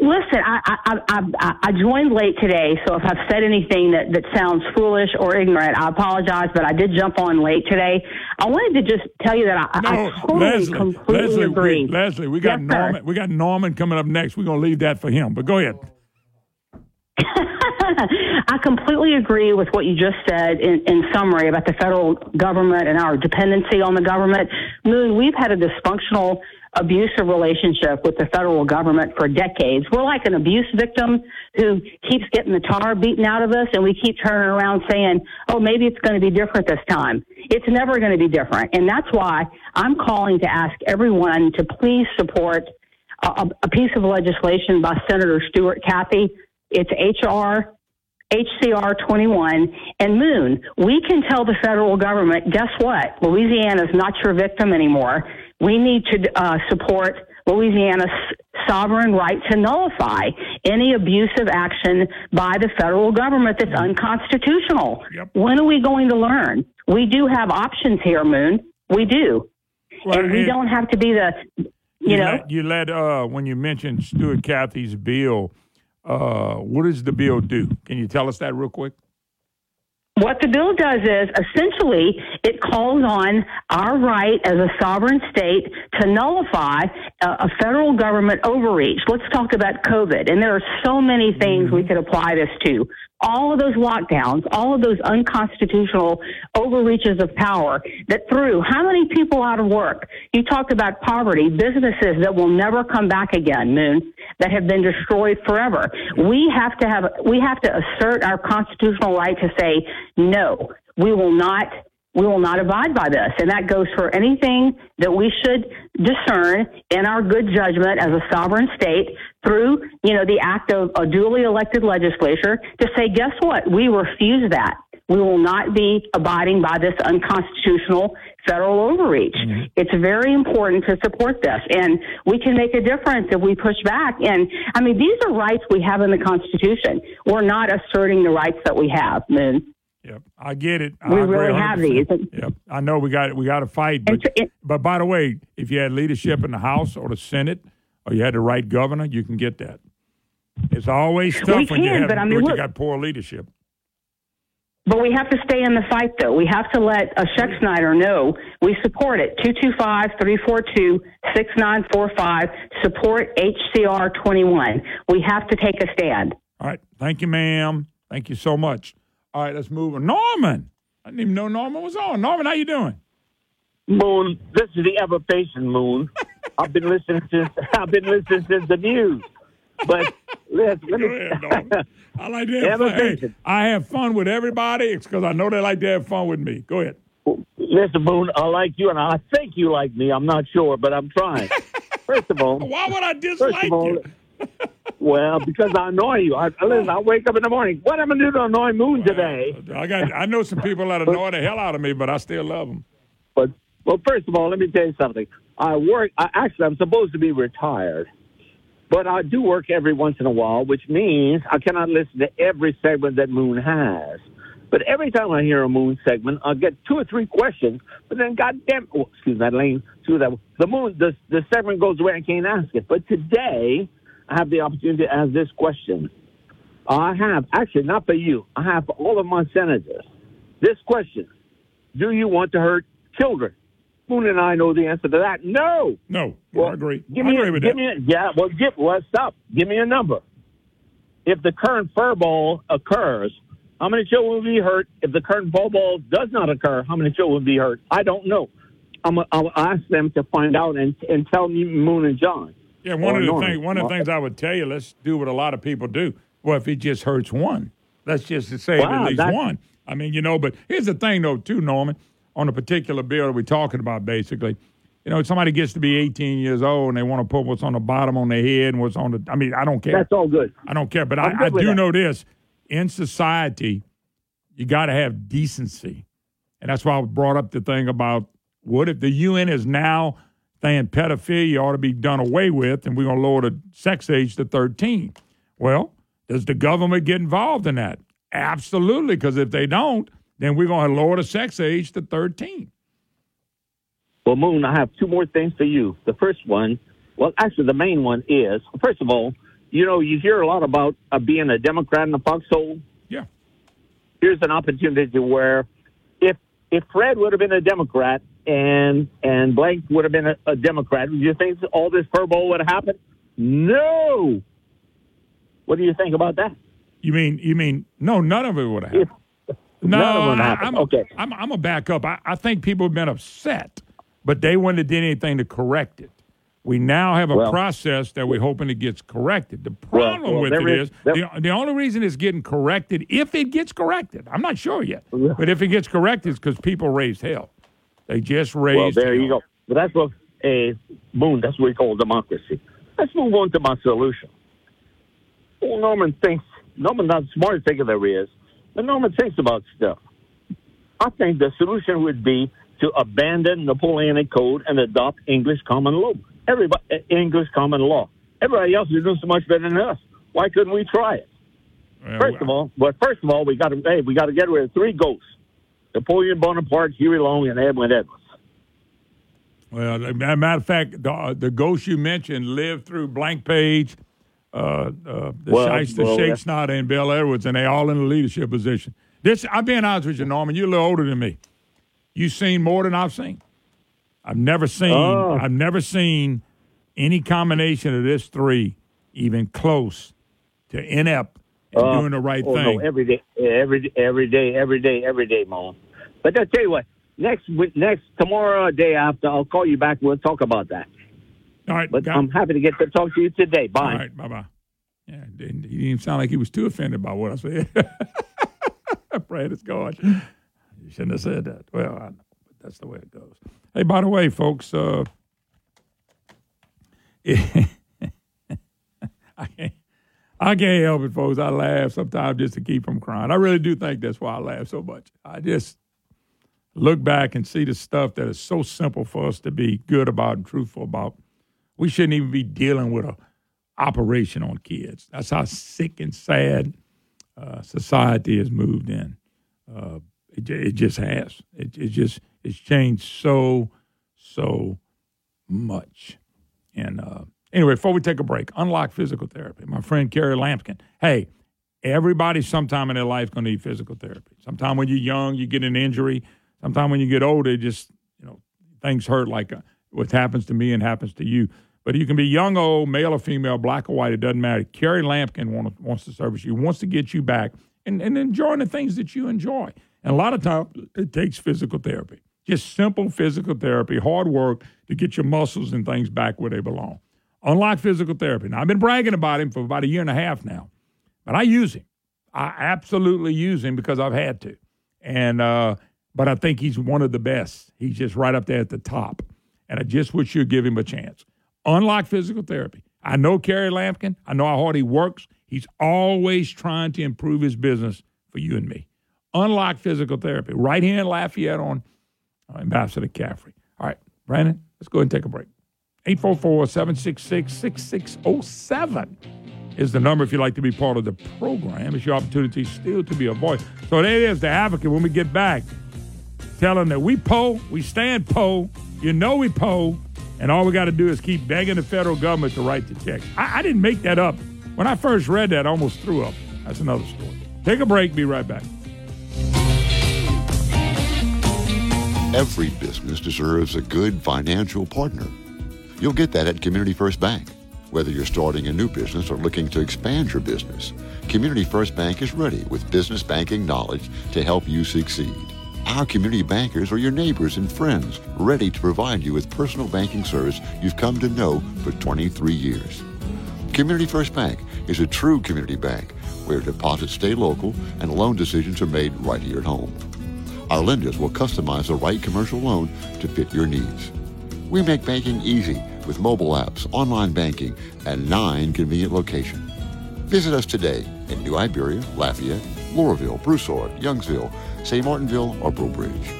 Listen, I, I I I joined late today, so if I've said anything that that sounds foolish or ignorant, I apologize. But I did jump on late today. I wanted to just tell you that I,
no,
I totally
Leslie,
completely
Leslie,
agree.
We, Leslie, we got
yes,
Norman.
Sir.
We got Norman coming up next. We're gonna leave that for him. But go ahead.
I completely agree with what you just said in, in summary about the federal government and our dependency on the government. Moon, we've had a dysfunctional abusive relationship with the federal government for decades. We're like an abuse victim who keeps getting the tar beaten out of us and we keep turning around saying, oh, maybe it's going to be different this time. It's never going to be different. And that's why I'm calling to ask everyone to please support a, a piece of legislation by Senator Stewart Cathey. It's HR HCR 21 and Moon. We can tell the federal government, guess what? Louisiana is not your victim anymore. We need to uh, support Louisiana's sovereign right to nullify any abusive action by the federal government that's unconstitutional.
Yep.
When are we going to learn? We do have options here, Moon. We do.
Well,
and we
it-
don't have to be the, you, know,
let, you let uh, when you mentioned Stewart Cathey's bill. Uh, what does the bill do? Can you tell us that real quick?
What the bill does is essentially it calls on our right as a sovereign state to nullify a, a federal government overreach. Let's talk about COVID. And there are so many things we mm-hmm. could apply this to. All of those lockdowns, all of those unconstitutional overreaches of power that threw how many people out of work? You talked about poverty, businesses that will never come back again, Moon, that have been destroyed forever. We have to have, we have to assert our constitutional right to say, no, we will not we will not abide by this. And that goes for anything that we should discern in our good judgment as a sovereign state through, you know, the act of a duly elected legislature to say, guess what? We refuse that. We will not be abiding by this unconstitutional federal overreach. Mm-hmm. It's very important to support this. And we can make a difference if we push back. And I mean, these are rights we have in the Constitution. We're not asserting the rights that we have, Moon.
Yep, I get it.
We
I agree
really have
100%.
these.
Yep, I know we got we got to fight. But, but by the way, if you had leadership in the House or the Senate, or you had the right governor, you can get that. It's always tough
We
when you
can,
have
but I mean,
when you got poor leadership.
But we have to stay in the fight, though. We have to let uh, a Schexnayder know we support it. 225-342-6945. Support HCR 21. We have to take a stand.
All right. Thank you, ma'am. Thank you so much. All right, let's move on. Norman. I didn't even know Norman was on. Norman, how you doing?
Moon, this is the ever facing Moon. I've been listening since I've been listening since the news. But let, let me.
I like to have fun. Hey. I have fun with everybody. It's because I know they like to have fun with me. Go ahead.
Listen, Moon, I like you, and I think you like me. I'm not sure, but I'm trying. First of all,
Why would I dislike
all,
you?
well, because I annoy you. I, listen, I wake up in the morning. What am I going to do to annoy Moon today?
I got. I know some people that annoy the hell out of me, but I still love them.
But well, first of all, let me tell you something. I work. I, actually, I'm supposed to be retired, but I do work every once in a while, which means I cannot listen to every segment that Moon has. But every time I hear a Moon segment, I get two or three questions. But then, goddamn, oh, excuse that lane, excuse that. The Moon, the the segment goes away. I can't ask it. But today, I have the opportunity to ask this question. I have actually not for you. I have for all of my senators. This question: Do you want to hurt children? Moon and I know the answer to that. No.
No.
Well,
I agree.
Give
I
me,
agree
a,
with
give
that.
me a, yeah. Well, give well stop. Give me a number. If the current fur ball occurs, how many children will be hurt? If the current fur ball does not occur, how many children will be hurt? I don't know. I'm, I'll ask them to find out and and tell me Moon and John.
Yeah, one of the things one of the things I would tell you, let's do what a lot of people do. Well, if it just hurts one, let's just say
Wow,
at least one. I mean, you know, but here's the thing though, too, Norman, on a particular bill that we're talking about basically. You know, somebody gets to be 18 years old and they want to put what's on the bottom on their head and what's on the. I mean, I don't care.
That's all good.
I don't care, but
I'm
I, I do
that.
know this: in society, you got to have decency, and that's why I brought up the thing about what if the UN is now saying pedophilia ought to be done away with, and we're going to lower the sex age to 13. Well, does the government get involved in that? Absolutely, because if they don't, then we're going to lower the sex age to 13.
Well, Moon, I have two more things for you. The first one, well, actually, the main one is first of all, you know, you hear a lot about uh, being a Democrat in the foxhole.
Yeah.
Here's an opportunity where, if if Fred would have been a Democrat and and Blank would have been a, a Democrat, do you think all this furball would have happened? No. What do you think about that?
You mean you mean no? None of it would have happened. No,
None of them
I, I'm,
Okay.
I'm I'm a back up. I, I think people have been upset, but they wouldn't have did anything to correct it. We now have a
Well-
process that we're hoping it gets corrected. The problem
well,
with it
is-
is
there-
the, the only reason it's getting corrected, if it gets corrected, I'm not sure yet, but if it gets corrected, it's because people raised hell. They just raised.
Well, there
hell.
you go. But that's what a Moon. That's what we call democracy. Let's move on to my solution. Well, Norman thinks Norman's not the smartest thinker there is, but Norman thinks about stuff. I think the solution would be to abandon Napoleonic Code and adopt English common law. Everybody, uh, English common law. Everybody else is doing so much better than us. Why couldn't we try it? first of all, but first of all, we got to hey, we got to get rid of three ghosts: Napoleon Bonaparte, Huey Long, and Edwin Edwards.
Well, as a matter of fact, the, the ghosts you mentioned lived through Blank Page, uh, uh, the
Well,
Shyster
well,
Snotter, and Bel Edwards, and they all in a leadership position. This, I'm being honest with you, Norman. You're a little older than me. You've seen more than I've seen. I've never seen.
Oh.
I've never seen any combination of this three even close to inept and
Uh,
doing the right
oh,
thing.
No, every day, every every day, every day, every day, Mo. But I'll tell you what, next next tomorrow, or day after, I'll call you back. We'll talk about that.
All right,
but I'm happy to get to talk to you today. Bye.
All right, bye bye. Yeah, didn't, he didn't sound like he was too offended by what I said. Brad is going. You shouldn't have said that. Well, I know, but that's the way it goes. Hey, by the way, folks, uh, I can't, I can't help it, folks. I laugh sometimes just to keep from crying. I really do think that's why I laugh so much. I just look back and see the stuff that is so simple for us to be good about and truthful about. We shouldn't even be dealing with a operation on kids. That's how sick and sad uh, society has moved in. Uh, it, it just has. It, it just it's changed so so much. And uh, anyway, before we take a break, unlock physical therapy. My friend Carrie Lampkin. Hey, Everybody, sometime in their life, going to need physical therapy. Sometime when you're young, you get an injury. Sometime when you get older, just you know things hurt like uh, what happens to me and happens to you. But you can be young, old, male or female, black or white. It doesn't matter. Carrie Lampkin want, wants to service you, wants to get you back and, and enjoying the things that you enjoy. And a lot of times, it takes physical therapy. Just simple physical therapy, hard work to get your muscles and things back where they belong. Unlike physical therapy. Now, I've been bragging about him for about a year and a half now, but I use him. I absolutely use him because I've had to. And, uh, but I think he's one of the best. He's just right up there at the top. And I just wish you'd give him a chance. Unlike physical therapy, I know Kerry Lampkin. I know how hard he works. He's always trying to improve his business for you and me. Unlike physical therapy, right here in Lafayette on uh, Ambassador Caffery. All right, Brandon, let's go ahead and take a break. 844 766 6607 is the number if you'd like to be part of the program. It's your opportunity still to be a voice. So there it is, the advocate. When we get back, tell them that we poll, we stand poll. You know we poll, and all we got to do is keep begging the federal government to write the checks. I, I didn't make that up. When I first read that, I almost threw up. That's another story. Take a break. Be right back.
Every business deserves a good financial partner. You'll get that at Community First Bank. Whether you're starting a new business or looking to expand your business, Community First Bank is ready with business banking knowledge to help you succeed. Our community bankers are your neighbors and friends, ready to provide you with personal banking service you've come to know for 23 years. Community First Bank is a true community bank where deposits stay local and loan decisions are made right here at home. Our lenders will customize the right commercial loan to fit your needs. We make banking easy with mobile apps, online banking, and nine convenient locations. Visit us today in New Iberia, Lafayette, Loreauville, Broussard, Youngsville, St. Martinville, or Breaux Bridge.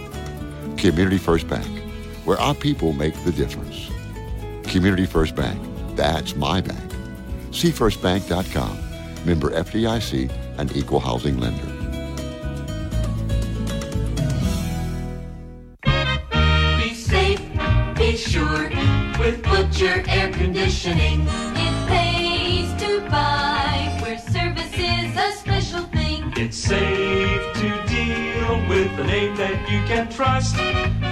Community First Bank, where our people make the difference. Community First Bank, that's my bank. See firstbank.com, member FDIC, and equal housing lender.
Be safe, be sure with Butcher
safe to deal with a name that you can trust.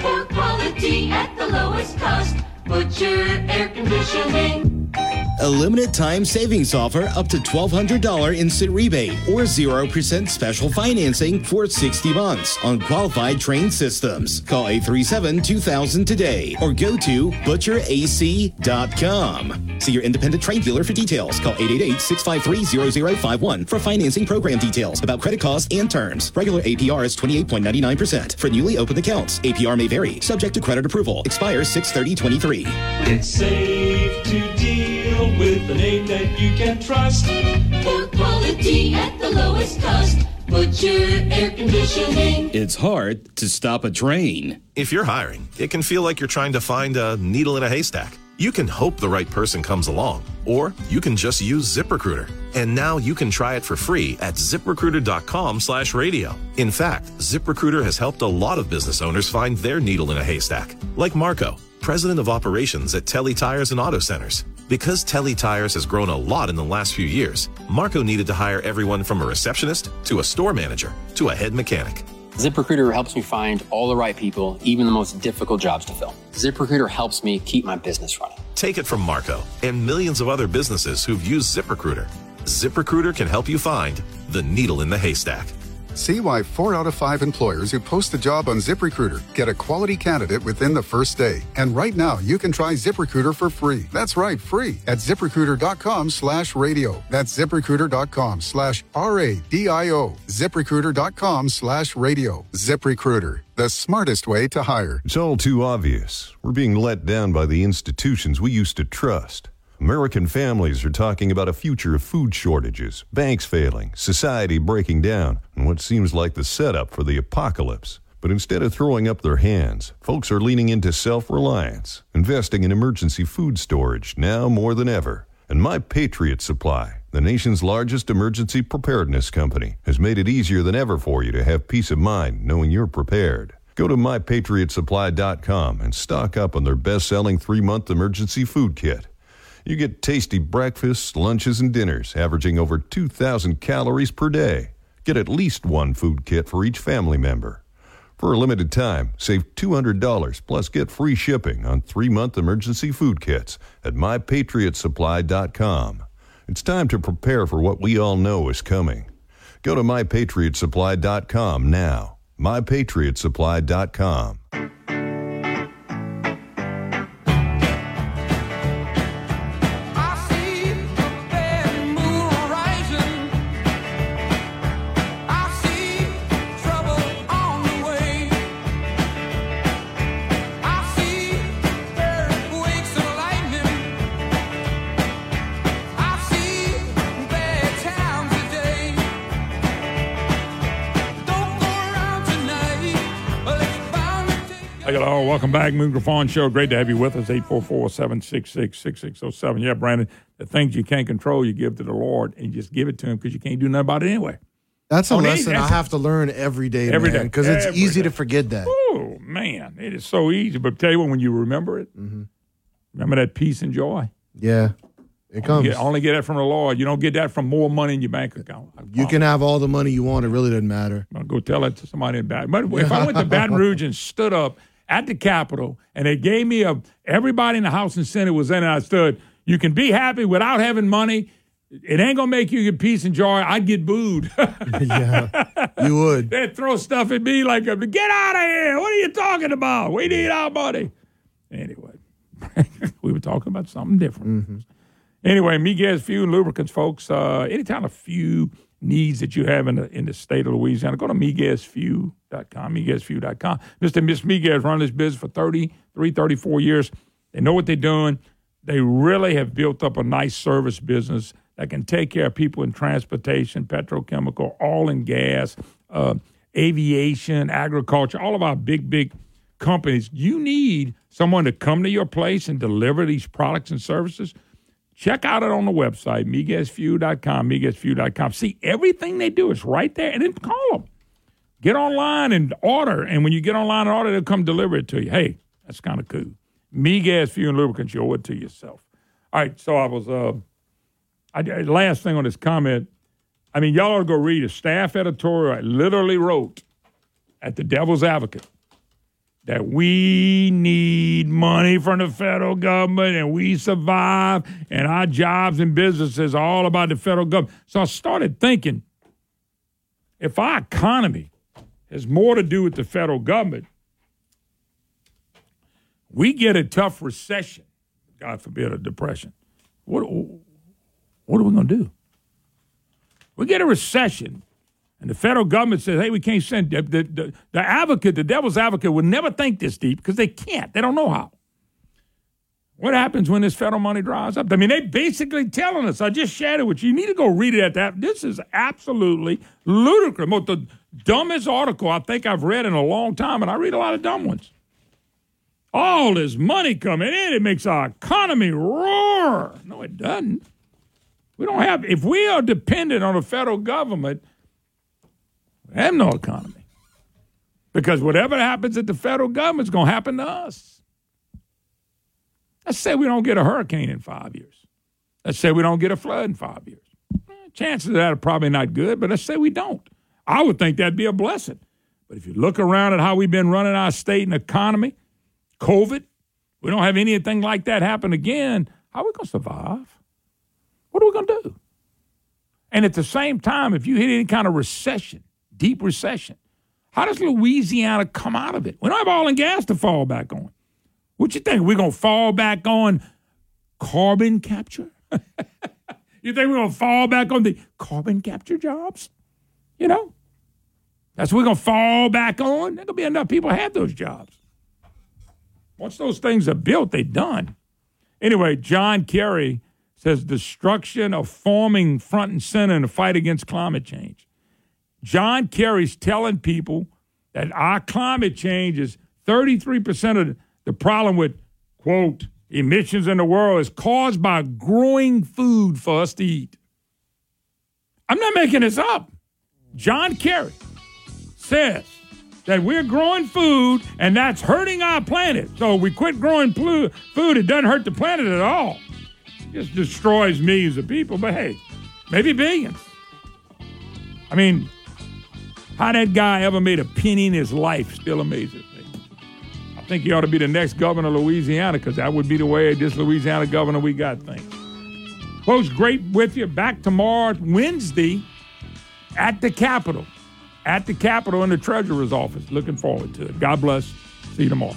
For quality at the lowest cost, Butcher Air Conditioning.
A limited time savings offer up to $1,200 instant rebate or 0% special financing for 60 months on qualified Trane systems. Call 837 2000 today or go to butcherac.com. See your independent Trane dealer for details. Call 888 653 0051 for financing program details about credit costs and terms. Regular APR is 28.99%. For newly opened accounts, APR may vary, subject to credit approval. Expires 63023.
It's safe to with a name that you can trust.
For quality at the lowest cost, Butcher Air Conditioning.
It's hard to stop a Trane.
If you're hiring, it can feel like you're trying to find a needle in a haystack. You can hope the right person comes along, or you can just use ZipRecruiter. And now you can try it for free at ziprecruiter.com slash radio. In fact, ZipRecruiter has helped a lot of business owners find their needle in a haystack, like Marco, president of operations at Telly Tires and Auto Centers. Because Telly Tires has grown a lot in the last few years, Marco needed to hire everyone from a receptionist to a store manager to a head mechanic.
ZipRecruiter helps me find all the right people, even the most difficult jobs to fill. ZipRecruiter helps me keep my business running.
Take it from Marco and millions of other businesses who've used ZipRecruiter. ZipRecruiter can help you find the needle in the haystack.
See why four out of five employers who post a job on ZipRecruiter get a quality candidate within the first day. And right now, you can try ZipRecruiter for free. That's right, free at ziprecruiter.com slash radio. That's ziprecruiter.com slash R-A-D-I-O. ZipRecruiter.com slash radio. ZipRecruiter, the smartest way to hire.
It's all too obvious. We're being let down by the institutions we used to trust. American families are talking about a future of food shortages, banks failing, society breaking down, and what seems like the setup for the apocalypse. But instead of throwing up their hands, folks are leaning into self reliance, investing in emergency food storage now more than ever. And My Patriot Supply, the nation's largest emergency preparedness company, has made it easier than ever for you to have peace of mind knowing you're prepared. Go to mypatriotsupply.com and stock up on their best selling three month emergency food kit.
You get tasty breakfasts, lunches, and dinners, averaging over 2,000 calories per day. Get at least one food kit for each family member. For a limited time, save $200 plus get free shipping on three month emergency food kits at mypatriotsupply.com. It's time to prepare for what we all know is coming. Go to mypatriotsupply.com now. mypatriotsupply.com.
Welcome back. Moon Griffon Show. Great to have you with us. 844-766-6607. Yeah, Brandon, the things you can't control, you give to the Lord and just give it to him because you can't do nothing about it anyway.
That's a
Oh,
lesson I have to learn every day,
Every
man, because it's easy
day.
to forget that.
Oh, man, it is so easy. But tell you what, when you remember it,
Mm-hmm.
remember that peace and joy.
Yeah, it comes.
Only get, only get that from the Lord. You don't get that from more money in your bank account.
You can have all the money you want. It really doesn't matter.
I'll go tell that to somebody in Baton. But if I went to Baton Rouge and stood up at the Capitol and they gave me a everybody in the House and Senate was in it, I stood. You can be happy without having money. It ain't gonna make you get peace and joy. I'd get booed.
yeah, you would.
They'd throw stuff at me like, "Get out of here! What are you talking about? We need our money." Anyway, we were talking about something different. Anyway, Miguez Fuel and Lubricants, folks. Uh, any kind of fuel needs that you have in the in the state of Louisiana, go to MiguezFuel.com, MiguezFuel.com. Mr. and Miss Miguez run this business for 33, 34 years. They know what they're doing. They really have built up a nice service business that can take care of people in transportation, petrochemical, oil and gas, uh, aviation, agriculture, all of our big, big companies. You need someone to come to your place and deliver these products and services. Check out it on the website, MiguezFuel.com, MiguezFuel.com. See, everything they do is right there. And then call them. Get online and order. And when you get online and order, they'll come deliver it to you. Hey, that's kind of cool. Miguez Fuel and Lubricants, you owe it to yourself. All right, so I was, uh, I, last thing on this comment, I mean, y'all ought to go read a staff editorial I literally wrote at the Devil's Advocate that we need money from the federal government and we survive and our jobs and businesses are all about the federal government. So I started thinking if our economy has more to do with the federal government, we get a tough recession, God forbid a depression. What, what are we going to do? We get a recession and the federal government says, hey, we can't send the, the, the, the advocate, the devil's advocate would never think this deep because they can't. They don't know how. What happens when this federal money dries up? I mean, they basically telling us, I just shared it with you. You need to go read it at that. This is absolutely ludicrous. Most the dumbest article I think I've read in a long time, and I read a lot of dumb ones. All this money coming in, it makes our economy roar. No, it doesn't. We don't have, if we are dependent on the federal government, have no economy. Because whatever happens at the federal government is going to happen to us. Let's say we don't get a hurricane in five years. Let's say we don't get a flood in five years. Eh, Chances of that are probably not good, but let's say we don't. I would think that'd be a blessing. But if you look around at how we've been running our state and economy, COVID, we don't have anything like that happen again. How are we going to survive? What are we going to do? And at the same time, if you hit any kind of recession, deep recession, how does Louisiana come out of it? We don't have oil and gas to fall back on. What you think? We're going to fall back on carbon capture? you think we're going to fall back on the carbon capture jobs? You know? That's what we're going to fall back on? There's going to be enough people have those jobs. Once those things are built, they're done. Anyway, John Kerry says destruction of farming front and center in the fight against climate change. John Kerry's telling people that our climate change is 33% of the problem with, quote, emissions in the world is caused by growing food for us to eat. I'm not making this up. John Kerry says that we're growing food and that's hurting our planet. So we quit growing food, it doesn't hurt the planet at all. It just destroys millions of people. But hey, maybe billions. I mean, how that guy ever made a penny in his life still amazes me. I think he ought to be the next governor of Louisiana because that would be the way this Louisiana governor we got thinks. Folks, great with you. Back tomorrow, Wednesday, at the Capitol. At the Capitol in the Treasurer's office. Looking forward to it. God bless. See you tomorrow.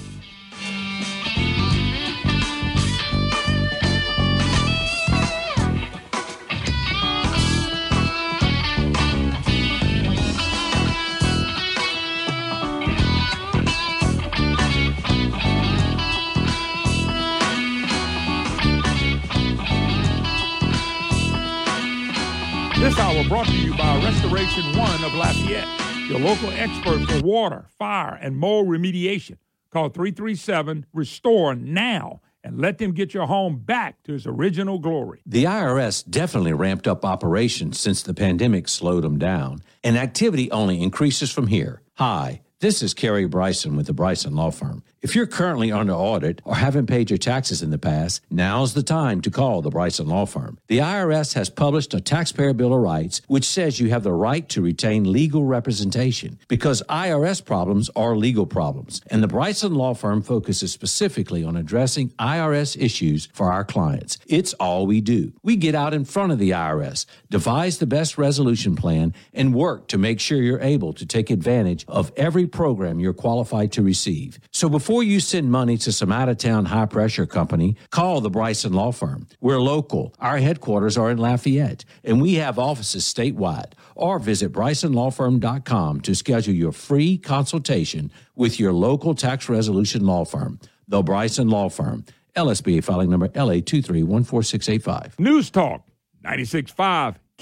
This hour brought to you by Restoration One of Lafayette, your local expert for water, fire, and mold remediation. Call 337 Restore now and let them get your home back to its original glory.
The IRS definitely ramped up operations since the pandemic slowed them down, and activity only increases from here. Hi, this is Kerry Bryson with the Bryson Law Firm. If you're currently under audit or haven't paid your taxes in the past, now's the time to call the Bryson Law Firm. The IRS has published a Taxpayer Bill of Rights which says you have the right to retain legal representation because IRS problems are legal problems, and the Bryson Law Firm focuses specifically on addressing IRS issues for our clients. It's all we do. We get out in front of the IRS, devise the best resolution plan, and work to make sure you're able to take advantage of every program you're qualified to receive. So before you send money to some out of town high pressure company, call the Bryson Law Firm. We're local. Our headquarters are in Lafayette, and we have offices statewide. Or visit BrysonLawFirm.com to schedule your free consultation with your local tax resolution law firm, the Bryson Law Firm. LSBA filing number LA 2314685.
News Talk 96.5